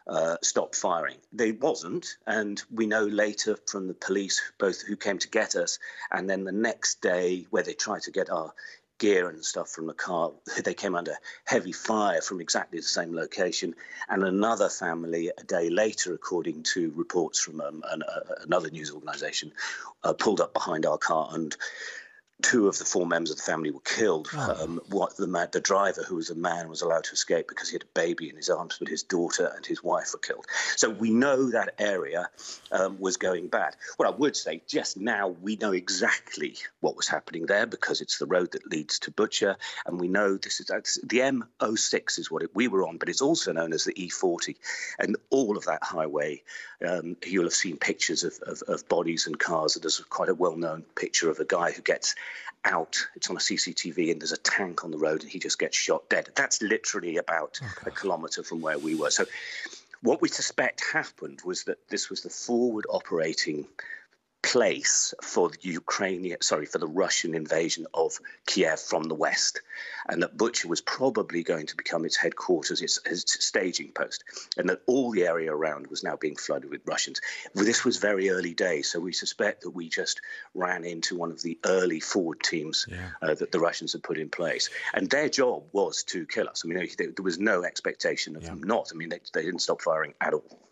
uh, stop firing. They wasn't, and we know later from the police, both who came to get us, and then the next day where they tried to get our gear and stuff from the car, [LAUGHS] they came under heavy fire from exactly the same location. And another family, a day later, according to reports from um, an, uh, another news organisation, uh, pulled up behind our car and two of the four members of the family were killed. Oh. Um, what the man, the driver, who was a man, was allowed to escape because he had a baby in his arms, but his daughter and his wife were killed. So we know that area um, was going bad. What I would say, just now, we know exactly what was happening there because it's the road that leads to Bucha, and we know this is the M06 is what it, we were on, but it's also known as the E40, and all of that highway. Um, you'll have seen pictures of, of, of bodies and cars. There's quite a well-known picture of a guy who gets out. It's on a CCTV, and there's a tank on the road, and he just gets shot dead. That's literally about oh, a kilometre from where we were. So, what we suspect happened was that this was the forward operating place for the Ukrainian, sorry, for the Russian invasion of Kiev from the west, and that Bucha was probably going to become its headquarters, its, its, staging post, and that all the area around was now being flooded with Russians. This was very early days, so we suspect that we just ran into one of the early forward teams yeah. uh, that the Russians had put in place, and their job was to kill us. I mean, there was no expectation of yeah. them not. I mean, they, they didn't stop firing at all.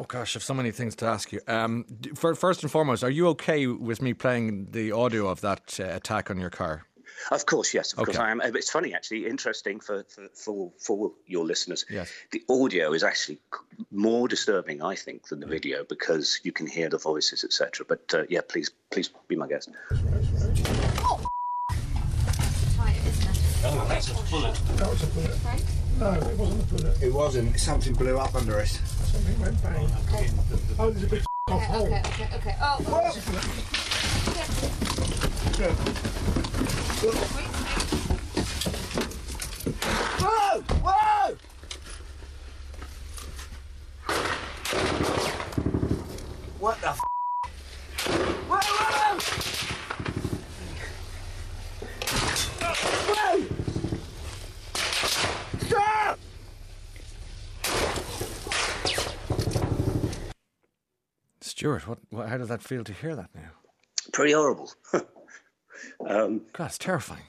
Oh gosh, I've so many things to ask you. Um, for, first and foremost, are you okay with me playing the audio of that uh, attack on your car? Of course, yes. Of okay. course, I am. It's funny, actually, interesting for, for, for, for your listeners. Yes. The audio is actually more disturbing, I think, than the video because you can hear the voices, etc. But uh, yeah, please, please be my guest. Oh, oh that's a bullet. That was a bullet. Right? No, it wasn't a bullet. It wasn't. Something blew up under us. Something went bang. Okay. Oh, there's a big okay, [LAUGHS] off hole. Okay, okay, okay. Oh, oh. Whoa! Whoa! Whoa! What the f? Whoa, whoa! Stuart, what, what, how does that feel to hear that now? Pretty horrible. [LAUGHS] um, God, it's terrifying.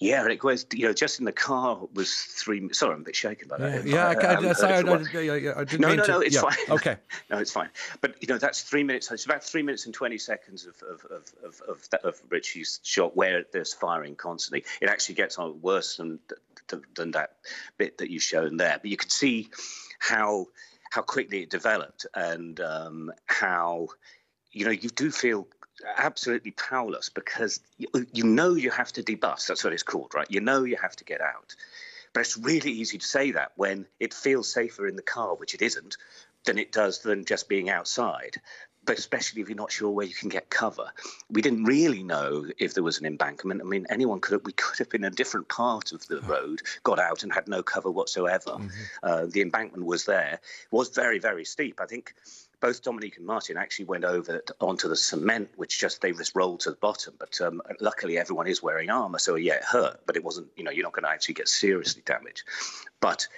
Yeah, it was. You know, just in the car was three. Sorry, I'm a bit shaken by that. Yeah, yeah I, I, um, sorry, I, I, I, didn't no, mean no, to. no, it's yeah. fine. Okay, [LAUGHS] no, it's fine. But you know, that's three minutes. It's about three minutes and twenty seconds of of of of, of, that, of Richie's shot where there's firing constantly. It actually gets on worse than than that bit that you've shown there. But you can see how how quickly it developed and um, how you know you do feel absolutely powerless because you, you know you have to debus. That's what it's called, right? You know you have to get out. But it's really easy to say that when it feels safer in the car, which it isn't, than it does than just being outside but especially if you're not sure where you can get cover. We didn't really know if there was an embankment. I mean, anyone could have, we could have been in a different part of the road, got out and had no cover whatsoever. Mm-hmm. Uh, the embankment was there. It was very, very steep. I think both Dominique and Martin actually went over onto the cement, which just they just rolled to the bottom. But um, luckily, everyone is wearing armor, so yeah, it hurt, but it wasn't. You know, you're not going to actually get seriously damaged. But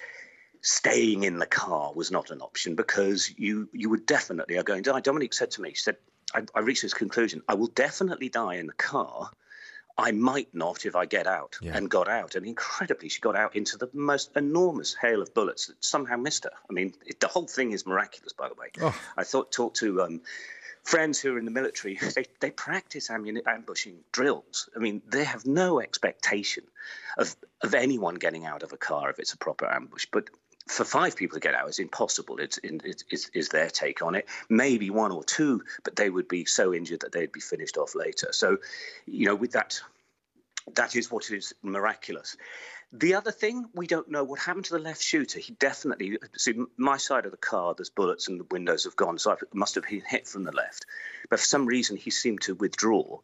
staying in the car was not an option because you you would definitely are going to die. Dominique said to me, she said, I, I reached this conclusion, I will definitely die in the car. I might not if I get out, Yeah. and got out. And incredibly, she got out into the most enormous hail of bullets that somehow missed her. I mean, it, the whole thing is miraculous, by the way. I thought talked to um, friends who are in the military. [LAUGHS] They they practice ambushing drills. I mean, they have no expectation of of anyone getting out of a car if it's a proper ambush, but. For five people to get out is impossible. It's, in, it's, is, is their take on it. Maybe one or two, but they would be so injured that they'd be finished off later. So, you know, with that that is what is miraculous. The other thing, we don't know what happened to the left shooter. He definitely, see, my side of the car, there's bullets and the windows have gone, so I must have been hit from the left. But for some reason, he seemed to withdraw.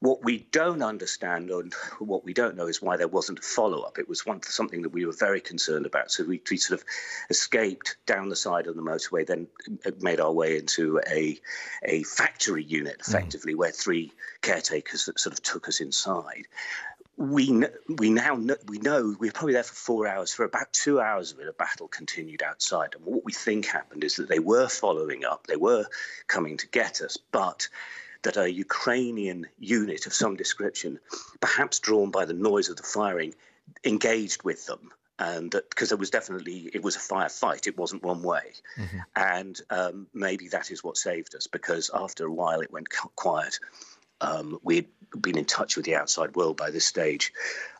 What we don't understand, and what we don't know, is why there wasn't a follow up. It was one something that we were very concerned about. So we, we sort of escaped down the side of the motorway, then uh, made our way into a a factory unit, mm. effectively, where three caretakers that sort of took us inside we we now kn- we know we were probably there for four hours. For about two hours of it, a battle continued outside. And what we think happened is that they were following up, they were coming to get us, but that a Ukrainian unit of some description, perhaps drawn by the noise of the firing, engaged with them. And that because there was definitely it was a firefight, it wasn't one way, and um, maybe that is what saved us because after a while it went quiet um, we'd been in touch with the outside world by this stage,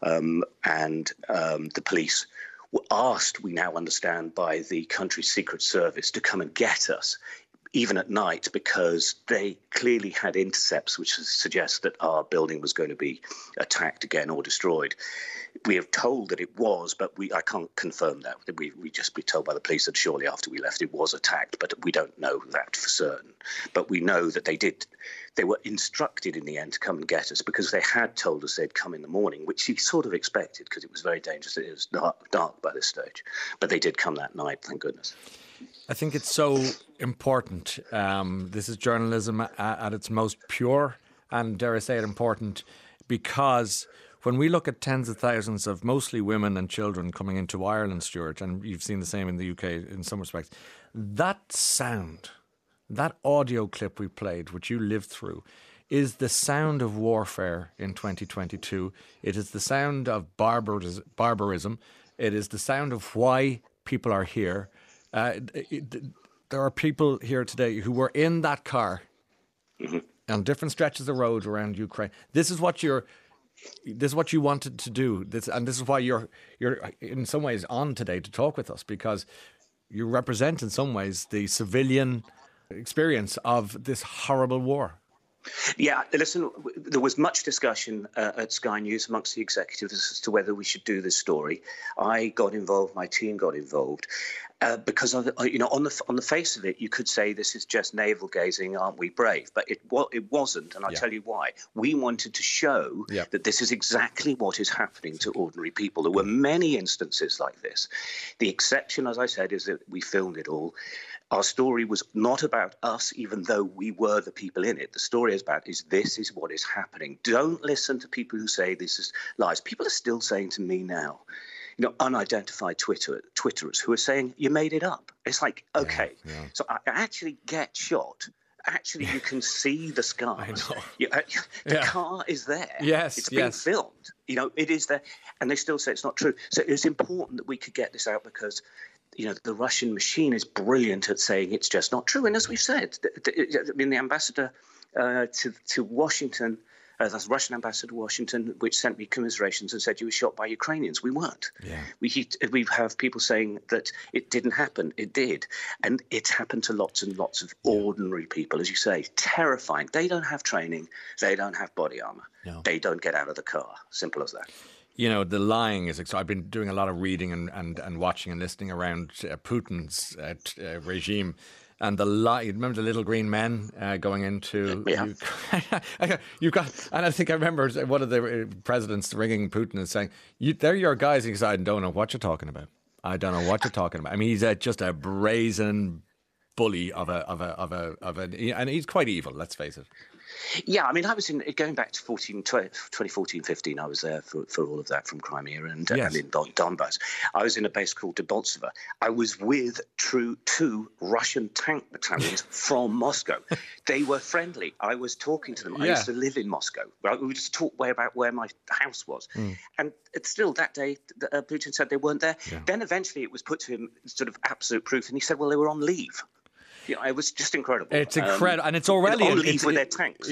um, and um, the police were asked, we now understand, by the country's secret service to come and get us. Even at night, because they clearly had intercepts which suggest that our building was going to be attacked again or destroyed. We have told that it was, but we I can't confirm that. We we just be told by the police that shortly after we left it was attacked, but we don't know that for certain. But we know that they did. They were instructed in the end to come and get us because they had told us they'd come in the morning, which we sort of expected because it was very dangerous. It was dark, dark by this stage, but they did come that night. Thank goodness. I think it's so important. Um, this is journalism at, at its most pure, and dare I say it, important because when we look at tens of thousands of mostly women and children coming into Ireland, Stuart, and you've seen the same in the UK in some respects, that sound, that audio clip we played, which you lived through, is the sound of warfare in 2022. It is the sound of barbaris- barbarism. It is the sound of why people are here. Uh, it- it- there are people here today who were in that car on different stretches of road around Ukraine. This is what you're. This is what you wanted to do. This and this is why you're you're in some ways on today to talk with us because you represent in some ways the civilian experience of this horrible war. Yeah, listen, there was much discussion uh, at Sky News amongst the executives as to whether we should do this story. I got involved, my team got involved. Uh, because of, the- you know, on the on the face of it, you could say this is just navel gazing, aren't we brave? But it wa- it wasn't, and I'll Yeah. tell you why. We wanted to show Yeah. that this is exactly what is happening to ordinary people. There were many instances like this. The exception, as I said, is that we filmed it all. Our story was not about us, even though we were the people in it. The story is about is this is what is happening. Don't listen to people who say this is lies. People are still saying to me now, you know, unidentified Twitter Twitterers who are saying you made it up. It's like okay, so I actually get shot. Actually, you can [LAUGHS] see the scars. You- uh, [LAUGHS] the Yeah. car is there. Yes, it's being yes. filmed. You know, it is there, and they still say it's not true. So it's important that we could get this out because you know, the Russian machine is brilliant at saying it's just not true. And as we've said, I mean, the ambassador uh, to, to Washington, uh, that's Russian ambassador to Washington, which sent me commiserations and said you were shot by Ukrainians. We weren't. Yeah. We, we have people saying that it didn't happen. It did. And it happened to lots and lots of ordinary people, as you say, terrifying. They don't have training. They don't have body armor. No. They don't get out of the car. Simple as that. You know, the lying is. So I've been doing a lot of reading and, and, and watching and listening around uh, Putin's uh, t- uh, regime. And the lie, remember the little green men uh, going into. Yeah. [LAUGHS] You got, and I think I remember one of the uh, presidents ringing Putin and saying, you, They're your guys. He said, I don't know what you're talking about. I don't know what you're talking about. I mean, he's just a brazen bully of a, of a, of a, of a, and he's quite evil, let's face it. Yeah, I mean, I was in going back to 14, 2014, 15. I was there for, for all of that from Crimea and, yes. and in Don, Donbass. I was in a base called Debaltseve. I was with true two Russian tank battalions [LAUGHS] from Moscow. They were friendly. I was talking to them. Yeah. I used to live in Moscow. We would just talk way about where my house was, mm. and still that day, uh, Putin said they weren't there. Yeah. Then eventually, it was put to him sort of absolute proof, and he said, "Well, they were on leave." Yeah, it was just incredible. It's incredible, um, and it's Orwellian. leave it's, with their tanks,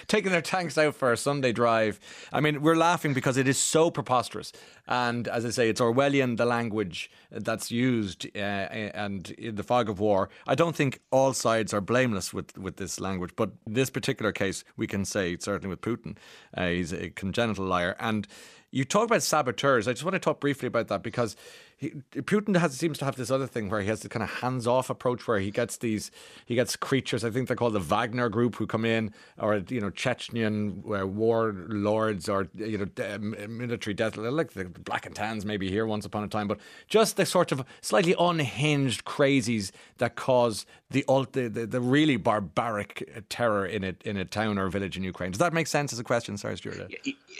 [LAUGHS] taking their tanks out for a Sunday drive. I mean, we're laughing because it is so preposterous, and as I say, it's Orwellian the language that's used, uh, and in the fog of war, I don't think all sides are blameless with with this language, but this particular case, we can say certainly with Putin, uh, he's a congenital liar, and you talk about saboteurs. I just want to talk briefly about that because he, Putin has, seems to have this other thing where he has this kind of hands-off approach where he gets these he gets creatures I think they're called the Wagner group who come in or you know Chechnyan uh, war lords or you know military death like the black and tans maybe here once upon a time but just the sort of slightly unhinged crazies that cause the, the, the, the really barbaric terror in a in a town or village in Ukraine. Does that make sense as a question? Sorry, Stuart.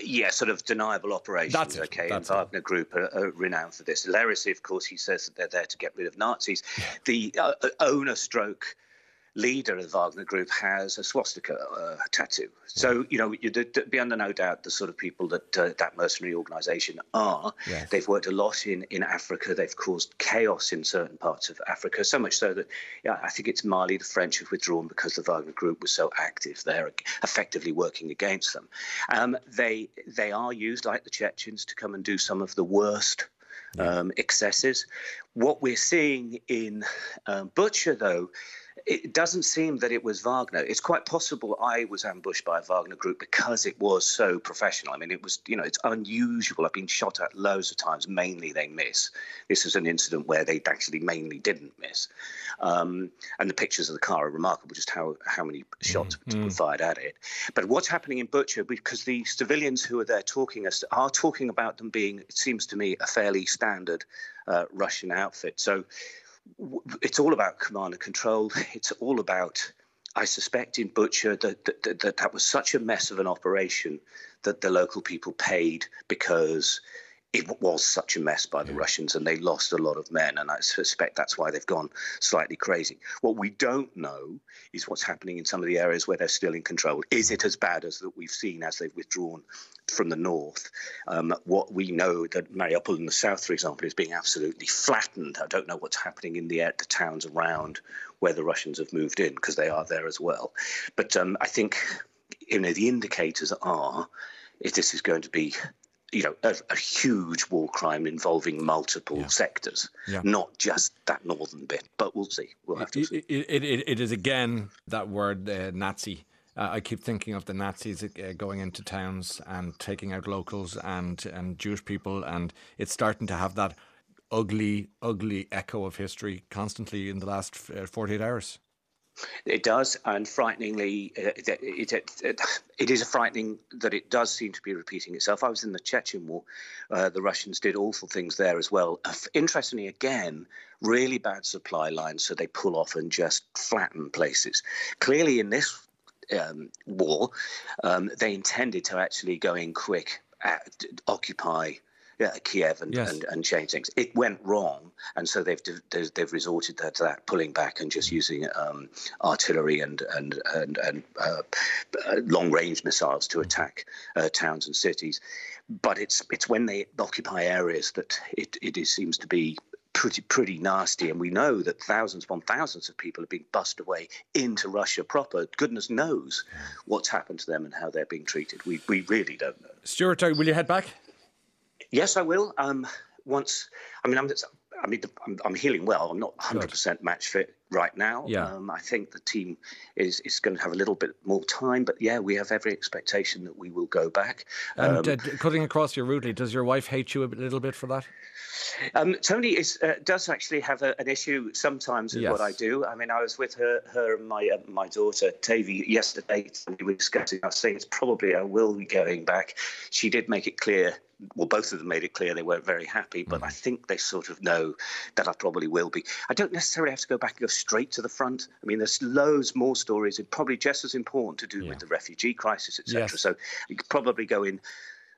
Yeah, sort of deniable operations. That's it. Okay, That's and Wagner Group are, are, renowned for this. Of course, he says that they're there to get rid of Nazis. Yeah. The uh, owner stroke leader of the Wagner Group has a swastika uh, tattoo. So, you know, you'd be under no doubt the sort of people that uh, that mercenary organisation are. Yes. They've worked a lot in, in Africa. They've caused chaos in certain parts of Africa, so much so that yeah, I think it's Mali, the French have withdrawn because the Wagner Group was so active. They're effectively working against them. Um, they, they are used, like the Chechens, to come and do some of the worst um, excesses. What we're seeing in um, Bucha, though, it doesn't seem that it was Wagner. It's quite possible I was ambushed by a Wagner group because it was so professional. I mean, it was, you know, it's unusual. I've been shot at loads of times. Mainly they miss. This is an incident where they actually mainly didn't miss. Um, and the pictures of the car are remarkable, just how, how many shots mm-hmm. were fired at it. But what's happening in Bucha, because the civilians who are there talking us are talking about them being, it seems to me, a fairly standard uh, Russian outfit. So it's all about command and control. [LAUGHS] It's all about, I suspect, in Bucha that that, that that was such a mess of an operation that the local people paid because it was such a mess by the yeah. Russians and they lost a lot of men. And I suspect that's why they've gone slightly crazy. What we don't know is what's happening in some of the areas where they're still in control. Is it as bad as that we've seen as they've withdrawn from the north? Um, what we know that Mariupol in the south, for example, is being absolutely flattened. I don't know what's happening in the, the towns around where the Russians have moved in because they are there as well. But um, I think you know the indicators are if this is going to be you know, a, a, huge war crime involving multiple yeah. sectors, yeah. not just that northern bit. But we'll see. We'll have to it, see. It, it, it is again that word uh, Nazi. Uh, I keep thinking of the Nazis uh, going into towns and taking out locals and and Jewish people, and it's starting to have that ugly, ugly echo of history constantly in the last uh, 48 hours. It does, and frighteningly, uh, it, it, it, it is frightening that it does seem to be repeating itself. I was in the Chechen War. Uh, the Russians did awful things there as well. Uh, interestingly, again, really bad supply lines, so they pull off and just flatten places. Clearly, in this um, war, um, they intended to actually go in quick, at, occupy yeah, Kiev and, yes. and, and change things. It went wrong, and so they've they've they've resorted to that, pulling back and just using um, artillery and and and, and uh, long range missiles to attack uh, towns and cities. But it's it's when they occupy areas that it, it is, seems to be pretty pretty nasty, and we know that thousands upon thousands of people are being bussed away into Russia proper. Goodness knows what's happened to them and how they're being treated. We we really don't know. Stuart, will you head back? Yes, I will. Um, once, I mean, I'm, I mean, I'm, I'm healing well. I'm not 100 percent match fit right now. Yeah. Um, I think the team is is going to have a little bit more time, but yeah, we have every expectation that we will go back. And um, uh, cutting across your route, does your wife hate you a little bit for that? Um, Tony is, uh, does actually have a, an issue sometimes with yes. what I do. I mean, I was with her, her and my uh, my daughter Tavi yesterday. We were discussing. I was saying it's probably I will be going back. She did make it clear well, both of them made it clear they weren't very happy, but mm. I think they sort of know that I probably will be. I don't necessarily have to go back and go straight to the front. I mean, there's loads more stories, and probably just as important to do Yeah. with the refugee crisis, etc. Yes. So you could probably go in,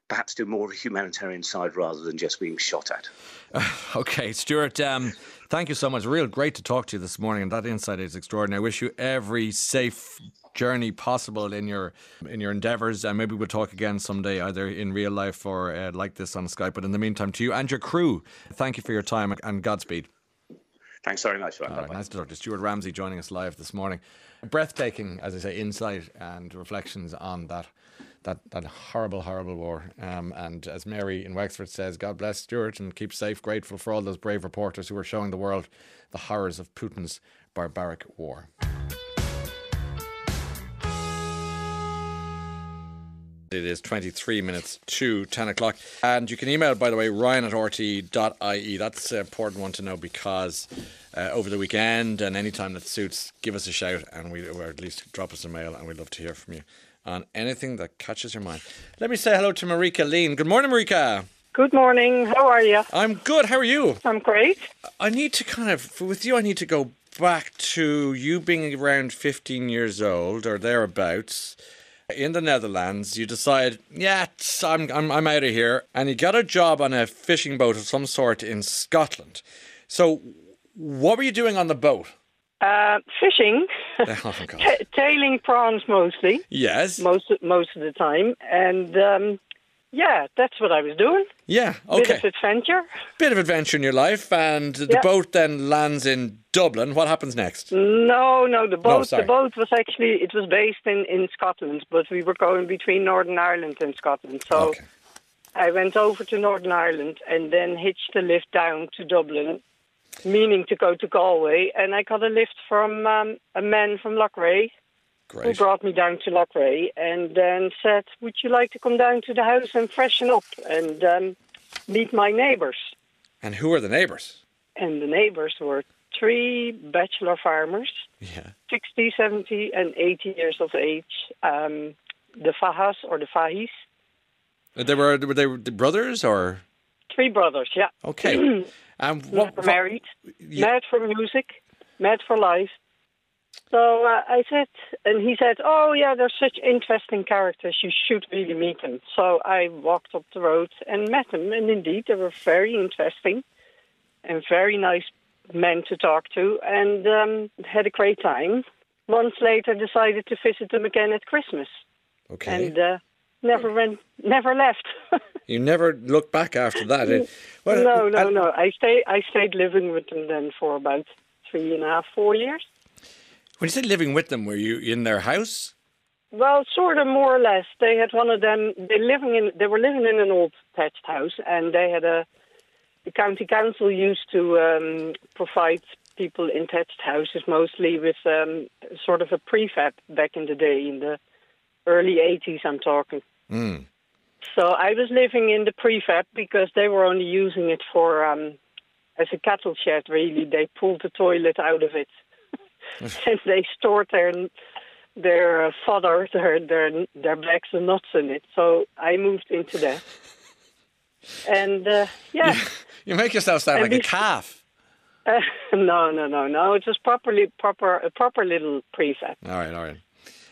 perhaps do more of a humanitarian side rather than just being shot at. [LAUGHS] Okay, Stuart, um, thank you so much. Real great to talk to you this morning, and that insight is extraordinary. I wish you every safe journey possible in your in your endeavours, and maybe we'll talk again someday, either in real life or uh, like this on Skype. But in the meantime, to you and your crew, thank you for your time and Godspeed. Thanks very much. Right, nice to talk to Stuart Ramsay joining us live this morning. Breathtaking, as I say, insight and reflections on that that, that horrible, horrible war. Um, and as Mary in Wexford says, God bless Stuart and keep safe. Grateful for all those brave reporters who are showing the world the horrors of Putin's barbaric war. It is 23 minutes to 10 o'clock. And you can email, by the way, ryan at rte.ie. That's an important one to know because uh, over the weekend and any time that suits, give us a shout and we, or at least drop us a mail and we'd love to hear from you on anything that catches your mind. Let me say hello to Marike Leen. Good morning, Marike. Good morning. How are you? I'm good. How are you? I'm great. I need to kind of, with you, I need to go back to you being around 15 years old or thereabouts in the Netherlands. You decide, yeah, I'm, I'm, I'm out of here. And you got a job on a fishing boat of some sort in Scotland. So, what were you doing on the boat? Uh, fishing, [LAUGHS] Oh. Ta tailing prawns mostly, Yes. most most of the time, and um, yeah, that's what I was doing. Yeah. okay. Bit of adventure. Bit of adventure in your life, and the Yeah. boat then lands in Dublin. What happens next? No, no, the boat. sorry. the boat was actually it was based in in Scotland, but we were going between Northern Ireland and Scotland. So Okay. I went over to Northern Ireland and then hitched the lift down to Dublin, meaning to go to Galway, and I got a lift from um, a man from Loughrea. who brought me down to Loughrea and then said, Would you like to come down to the house and freshen up and um, meet my neighbours? And who are the neighbours? And the neighbours were three bachelor farmers, Yeah. 60, 70, and 80 years of age. Um, the Fahas or the Fahis, They were, were they brothers or? Three brothers, yeah. Okay. [CLEARS THROAT] And what, what- married, Yeah. mad for music, mad for life. So uh, I said, and he said, "Oh yeah, they're such interesting characters. You should really meet them." So I walked up the road and met them, and indeed, they were very interesting and very nice men to talk to, and um, had a great time. Months later, decided to visit them again at Christmas, Okay. and uh, never went, never left. [LAUGHS] you never looked back after that. eh? Well, no, no, and- no. I stay, I stayed living with them then for about three and a half, four years. When you said living with them, were you in their house? Well, sort of, more or less. They had one of them. They living in. They were living in an old thatched house, and they had a. The county council used to um, provide people in thatched houses mostly with um, sort of a prefab back in the day, in the early '80s. I'm talking. Mm. So I was living in the prefab because they were only using it for um, as a cattle shed. Really, they pulled the toilet out of it, [LAUGHS] and they stored their their uh, fodder, their their their bags and nuts in it. So I moved into that, and uh, yeah. You make yourself sound And like a calf. Uh, [LAUGHS] no, no, no, no. It was properly proper a proper little prefab. All right, all right.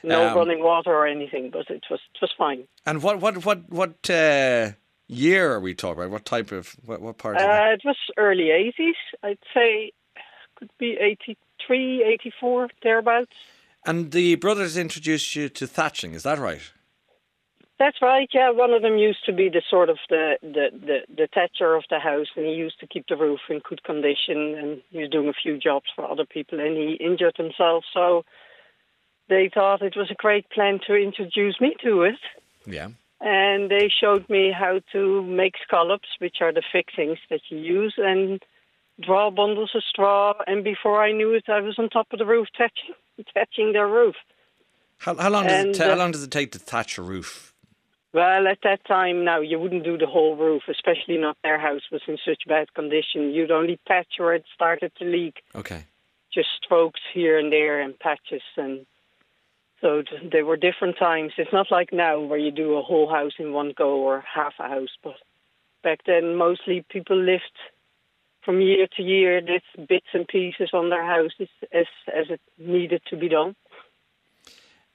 No Um, running water or anything, but it was it was fine. And what, what, what, what uh, year are we talking about? What type of, what, what part of it? Uh, it was early 80s. I'd say could be 83, 84, thereabouts. And the brothers introduced you to thatching, is that right? That's right. Yeah, one of them used to be the sort of the the the, the thatcher of the house, and he used to keep the roof in good condition. And he was doing a few jobs for other people, and he injured himself. So they thought it was a great plan to introduce me to it. Yeah. and they showed me how to make scallops, which are the fixings that you use, and draw bundles of straw. And before I knew it, I was on top of the roof thatching, [LAUGHS] thatching their roof. How, how long does it ta- how uh, long does it take to thatch a roof? Well, at that time, now you wouldn't do the whole roof, especially not their house was in such bad condition. You'd only patch where it started to leak, Okay. just strokes here and there and patches. And so there were different times. It's not like now where you do a whole house in one go or half a house, but back then mostly people lived from year to year did bits and pieces on their houses as as it needed to be done.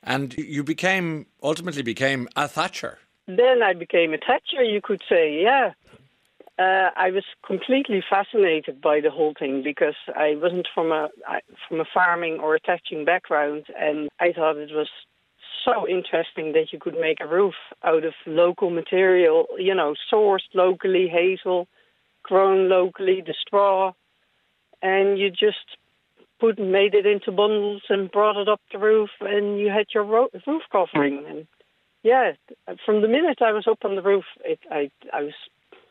And you became ultimately became a Thatcher. Then I became a Thatcher, you could say, yeah. Uh, I was completely fascinated by the whole thing because I wasn't from a from a farming or a thatching background, and I thought it was so interesting that you could make a roof out of local material, you know, sourced locally, hazel, grown locally, the straw, and you just put made it into bundles and brought it up the roof, and you had your ro- roof covering. And yeah, from the minute I was up on the roof, it, I I was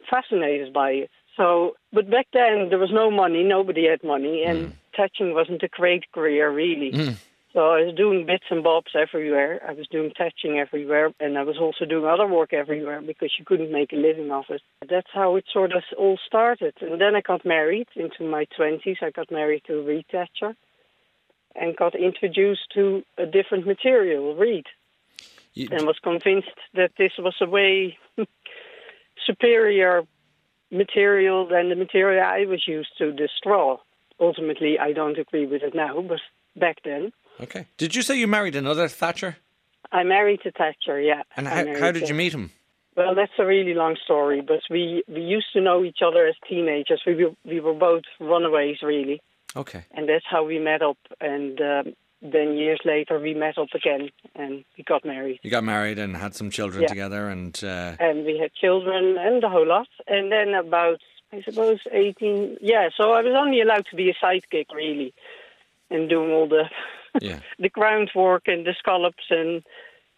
fascinated by it. So, but back then there was no money, nobody had money, and mm. thatching wasn't a great career really. Mm. So I was doing bits and bobs everywhere. I was doing thatching everywhere, and I was also doing other work everywhere because you couldn't make a living off it. That's how it sort of all started. And then I got married into my 20s. I got married to a reed thatcher and got introduced to a different material, reed, you... and was convinced that this was a way [LAUGHS] [LAUGHS] superior material than the material I was used to, the straw. Ultimately, I don't agree with it now, but back then. Okay. Did you say you married another Thatcher? I married a Thatcher, yeah. And how, how did you meet him? Well, that's a really long story, but we, we used to know each other as teenagers. We were, we were both runaways, really. Okay. And that's how we met up. And um, then years later we met up again and we got married. You got married and had some children yeah. together, and uh... and we had children and the whole lot. And then about I suppose eighteen. Yeah, so I was only allowed to be a sidekick really, and doing all the [LAUGHS] yeah. the groundwork and the scallops and.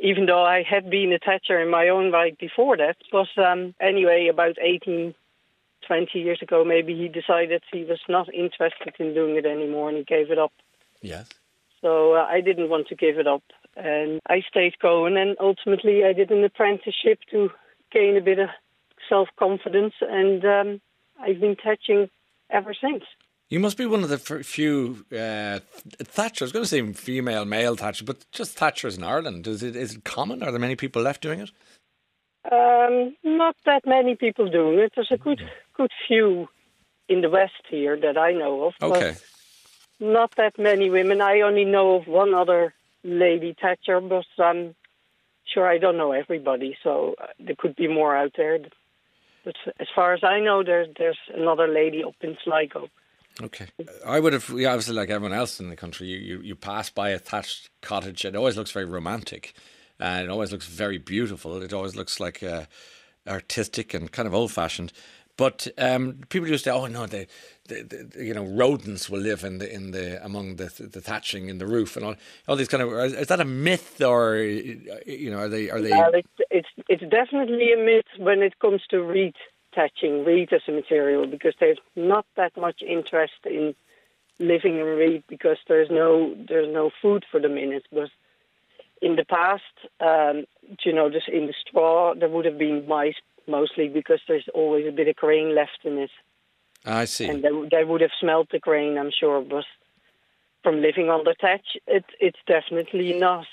Even though I had been a thatcher in my own right before that, but um, anyway, about 18, 20 years ago, maybe he decided he was not interested in doing it anymore and he gave it up. Yes. So uh, I didn't want to give it up. And I stayed going, and ultimately I did an apprenticeship to gain a bit of self confidence, and um, I've been touching ever since. You must be one of the few uh, Thatcher. I was going to say female, male Thatcher, but just Thatchers in Ireland. Is it is it common? Are there many people left doing it? Um, not that many people doing it. There's a good good few in the west here that I know of. Okay. Not that many women. I only know of one other lady Thatcher, but I'm sure I don't know everybody. So uh, there could be more out there. But as far as I know, there's there's another lady up in Sligo. Okay, I would have yeah, obviously like everyone else in the country. You, you you pass by a thatched cottage, it always looks very romantic, and it always looks very beautiful. It always looks like uh, artistic and kind of old fashioned. But um, people used to, oh no, the, the, the, you know rodents will live in the in the among the the thatching in the roof and all all these kind of is that a myth or you know are they are they? Well, it's it's it's definitely a myth when it comes to reed thatching, reed as a material, because there's not that much interest in living in reed because there's no there's no food for them in it. But in the past, um, you know, just in the straw, there would have been mice mostly because there's always a bit of grain left in it. I see. And they, they would have smelled the grain, I'm sure, but from living on the thatch, it, it's definitely not.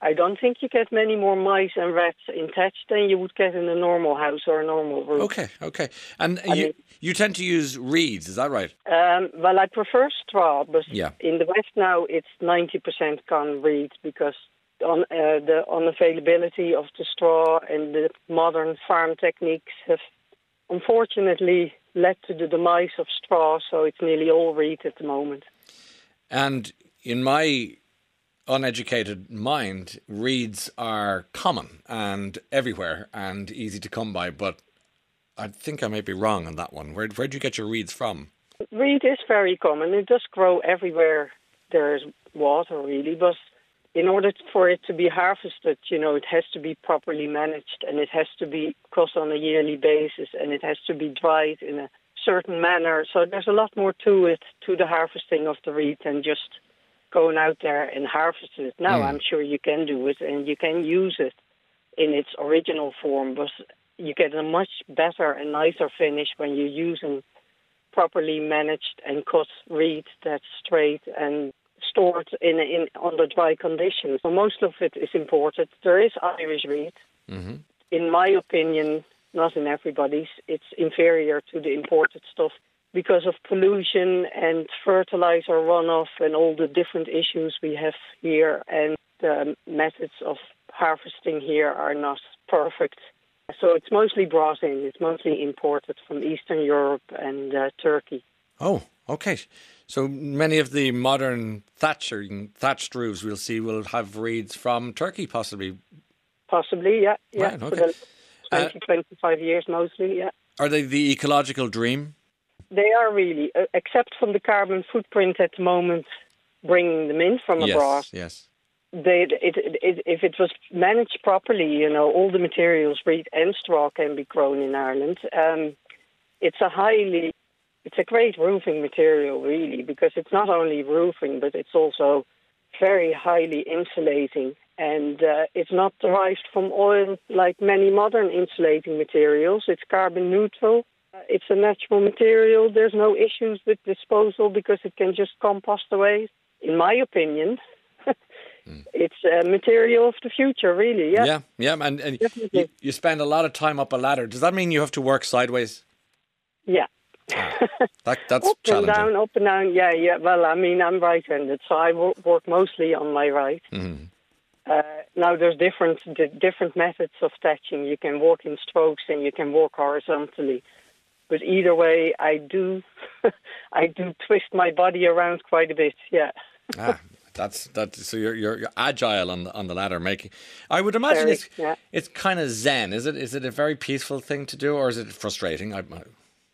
I don't think you get many more mice and rats in thatch than you would get in a normal house or a normal room. Okay, okay. And I you, mean, you tend to use reeds, is that right? Um, well, I prefer straw, but yeah. in the West now it's 90% gone reeds because on uh, the unavailability of the straw and the modern farm techniques have unfortunately led to the demise of straw, so it's nearly all reed at the moment. And in my uneducated mind, reeds are common and everywhere and easy to come by, but I think I may be wrong on that one. Where where do you get your reeds from? Reed is very common. It does grow everywhere there's water, really, but in order for it to be harvested, you know, it has to be properly managed and it has to be crossed on a yearly basis and it has to be dried in a certain manner. So there's a lot more to it, to the harvesting of the reed than just going out there and harvesting it. Now, mm. I'm sure you can do it and you can use it in its original form, but you get a much better and nicer finish when you're using properly managed and cut reed that's straight and stored in, in under dry conditions. So most of it is imported. There is Irish wheat. Mm-hmm. In my opinion, not in everybody's, it's inferior to the imported stuff because of pollution and fertilizer runoff and all the different issues we have here. And the methods of harvesting here are not perfect. So it's mostly brought in. It's mostly imported from Eastern Europe and uh, Turkey. Oh, okay. So many of the modern thatcher thatched roofs we'll see will have reeds from Turkey, possibly. Possibly, yeah, yeah. Right, For the 20, 25 years mostly, yeah. Are they the ecological dream? They are really, uh, except from the carbon footprint at the moment, bringing them in from abroad. Yes, yes. They, it, it, it, if it was managed properly, you know, all the materials, reed and straw, can be grown in Ireland. Um, it's a highly, it's a great roofing material, really, because it's not only roofing, but it's also very highly insulating, and uh, it's not derived from oil like many modern insulating materials. It's carbon neutral. Uh, It's a natural material. There's no issues with disposal because it can just compost away. In my opinion, [LAUGHS] it's a material of the future, really. Yeah. Yeah, yeah. And, and you, you spend a lot of time up a ladder. Does that mean you have to work sideways? Yeah. [LAUGHS] That, that's up and down, up and down. Yeah, yeah. Well, I mean, I'm right-handed, so I work mostly on my right. Mm-hmm. Uh, now, there's different di- different methods of thatching. You can walk in strokes and you can walk horizontally. But either way, I do [LAUGHS] I do twist my body around quite a bit. Yeah. [LAUGHS] ah, that's that. So you're, you're you're agile on the on the ladder making. I would imagine Very, it's yeah. it's kind of zen. Is it? Is it a very peaceful thing to do, or is it frustrating? I, I-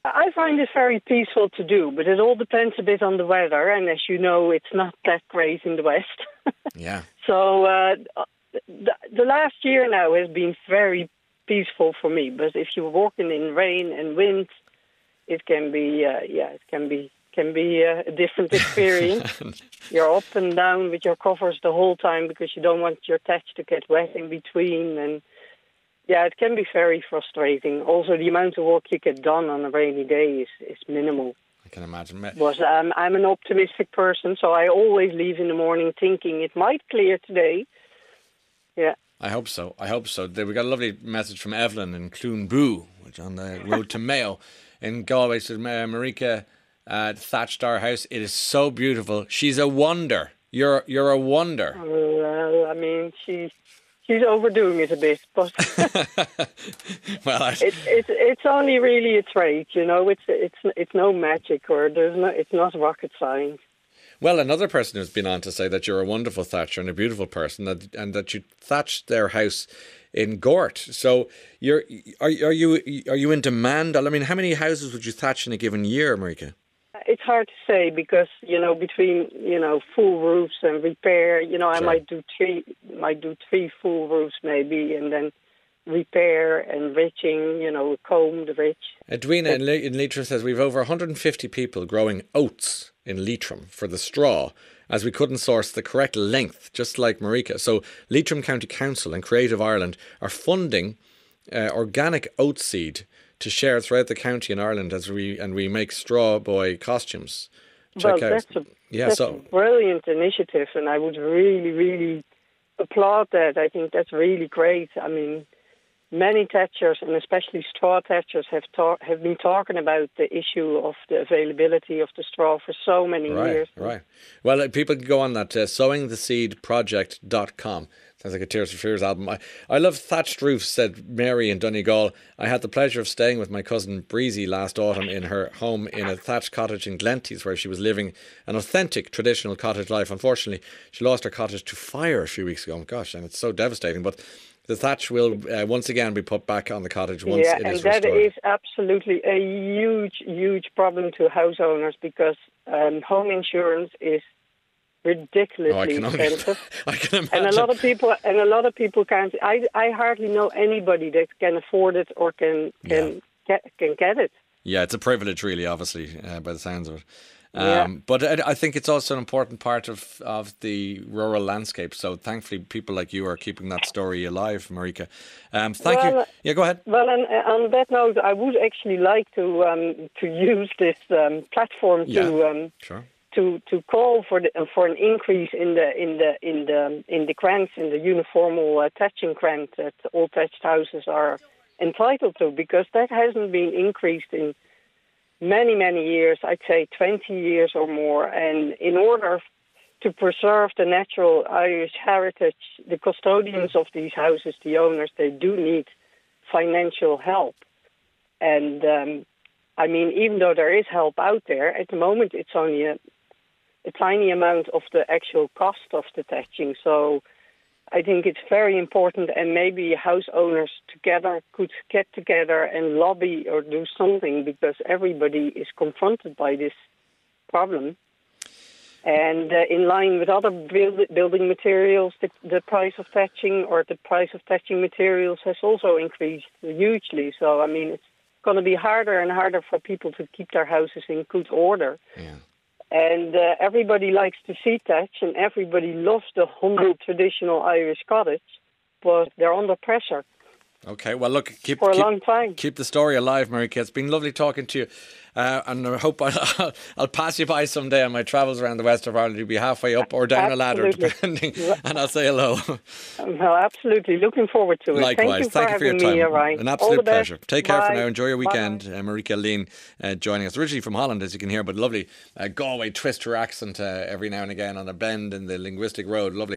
I find it very peaceful to do, but it all depends a bit on the weather. And as you know, it's not that great in the west. [LAUGHS] yeah. So uh, the, the last year now has been very peaceful for me. But if you're walking in rain and wind, it can be uh, yeah, it can be can be uh, a different experience. [LAUGHS] you're up and down with your covers the whole time because you don't want your thatch to get wet in between and. Yeah, it can be very frustrating. Also, the amount of work you get done on a rainy day is, is minimal. I can imagine. Ma- But um, I'm an optimistic person, so I always leave in the morning thinking it might clear today. Yeah. I hope so. I hope so. We got a lovely message from Evelyn in Cloonboo, which on the road to Mayo in Galway. Says "Ma- Marike, uh, thatched our house. It is so beautiful. She's a wonder. You're you're a wonder. Well, I mean, she's she's overdoing it a bit, but [LAUGHS] well, I, it's only really a trait, you know. It's it's it's no magic or there's no it's not rocket science. well, another person has been on to say that you're a wonderful thatcher and a beautiful person, that, and that you thatched their house in Gort. So you're are are you are you in demand? I mean, how many houses would you thatch in a given year, Marike? It's hard to say because you know between you know full roofs and repair, you know, I might do three might do three full roofs maybe, and then repair and ridging, you know, comb the ridge. Edwina in, Le- in Leitrim says we've over 150 people growing oats in Leitrim for the straw, as we couldn't source the correct length, just like Marike. So Leitrim County Council and Creative Ireland are funding uh, organic oat seed to share throughout the county in Ireland as we and we make straw boy costumes. Check well, out. that's a yeah, that's so a brilliant initiative, and I would really, really applaud that. I think that's really great. I mean, many thatchers, and especially straw thatchers, have talk, have been talking about the issue of the availability of the straw for so many Right, years. right. Well, uh, people can go on that uh, sowingtheseedproject.com. Sounds like a Tears for Fears album. I, I love thatched roofs, said Mary in Donegal. I had the pleasure of staying with my cousin Breezy last autumn in her home in a thatched cottage in Glenties, where she was living an authentic traditional cottage life. Unfortunately, she lost her cottage to fire a few weeks ago. Gosh, and it's so devastating. But the thatch will uh, once again be put back on the cottage once yeah, it and is that restored. absolutely a huge, huge problem to house owners because um, home insurance is ridiculously Oh, I can only, expensive. [LAUGHS] I can imagine. and a lot of people and a lot of people can't I, I hardly know anybody that can afford it or can can get can get it Yeah, it's a privilege, really, obviously, uh, by the sounds of it. Um, Yeah. But I, I think it's also an important part of, of the rural landscape. So thankfully, people like you are keeping that story alive, Marike. Um, thank you. Yeah, go ahead. well and uh, on that note I would actually like to um, to use this um, platform to Yeah. um, Sure. To to call for the for an increase in the in the in the in the grants in the uniformal uh, thatching grant that all thatched houses are entitled to because that hasn't been increased in many, many years, I'd say 20 years or more. And in order to preserve the natural Irish heritage, the custodians of these houses, the owners, they do need financial help. And um, I mean, even though there is help out there, at the moment it's only a, a tiny amount of the actual cost of the thatching. So I think it's very important, and maybe house owners together could get together and lobby or do something because everybody is confronted by this problem. And uh, in line with other build, building materials, the, the price of thatching or the price of thatching materials has also increased hugely. So, I mean, it's going to be harder and harder for people to keep their houses in good order. Yeah. And uh, everybody likes to see thatch, and everybody loves the humble traditional Irish cottage, but they're under pressure. Okay, well, look, keep for a keep, long time. Keep the story alive, Marike. It's been lovely talking to you, uh, and I hope [LAUGHS] I'll, I'll, pass you by someday on my travels around the west of Ireland. You'll be halfway up or down absolutely. a ladder, depending, [LAUGHS] and I'll say hello. [LAUGHS] Well, absolutely. Looking forward to it. Likewise. Thank you for, Thank you for your time. Me, Ryan. An absolute pleasure. Take care Bye. for now. Enjoy your Bye. weekend. Uh, Marike Leen uh, joining us, originally from Holland, as you can hear, but lovely uh, Galway twist her accent uh, every now and again on a bend in the linguistic road. Lovely.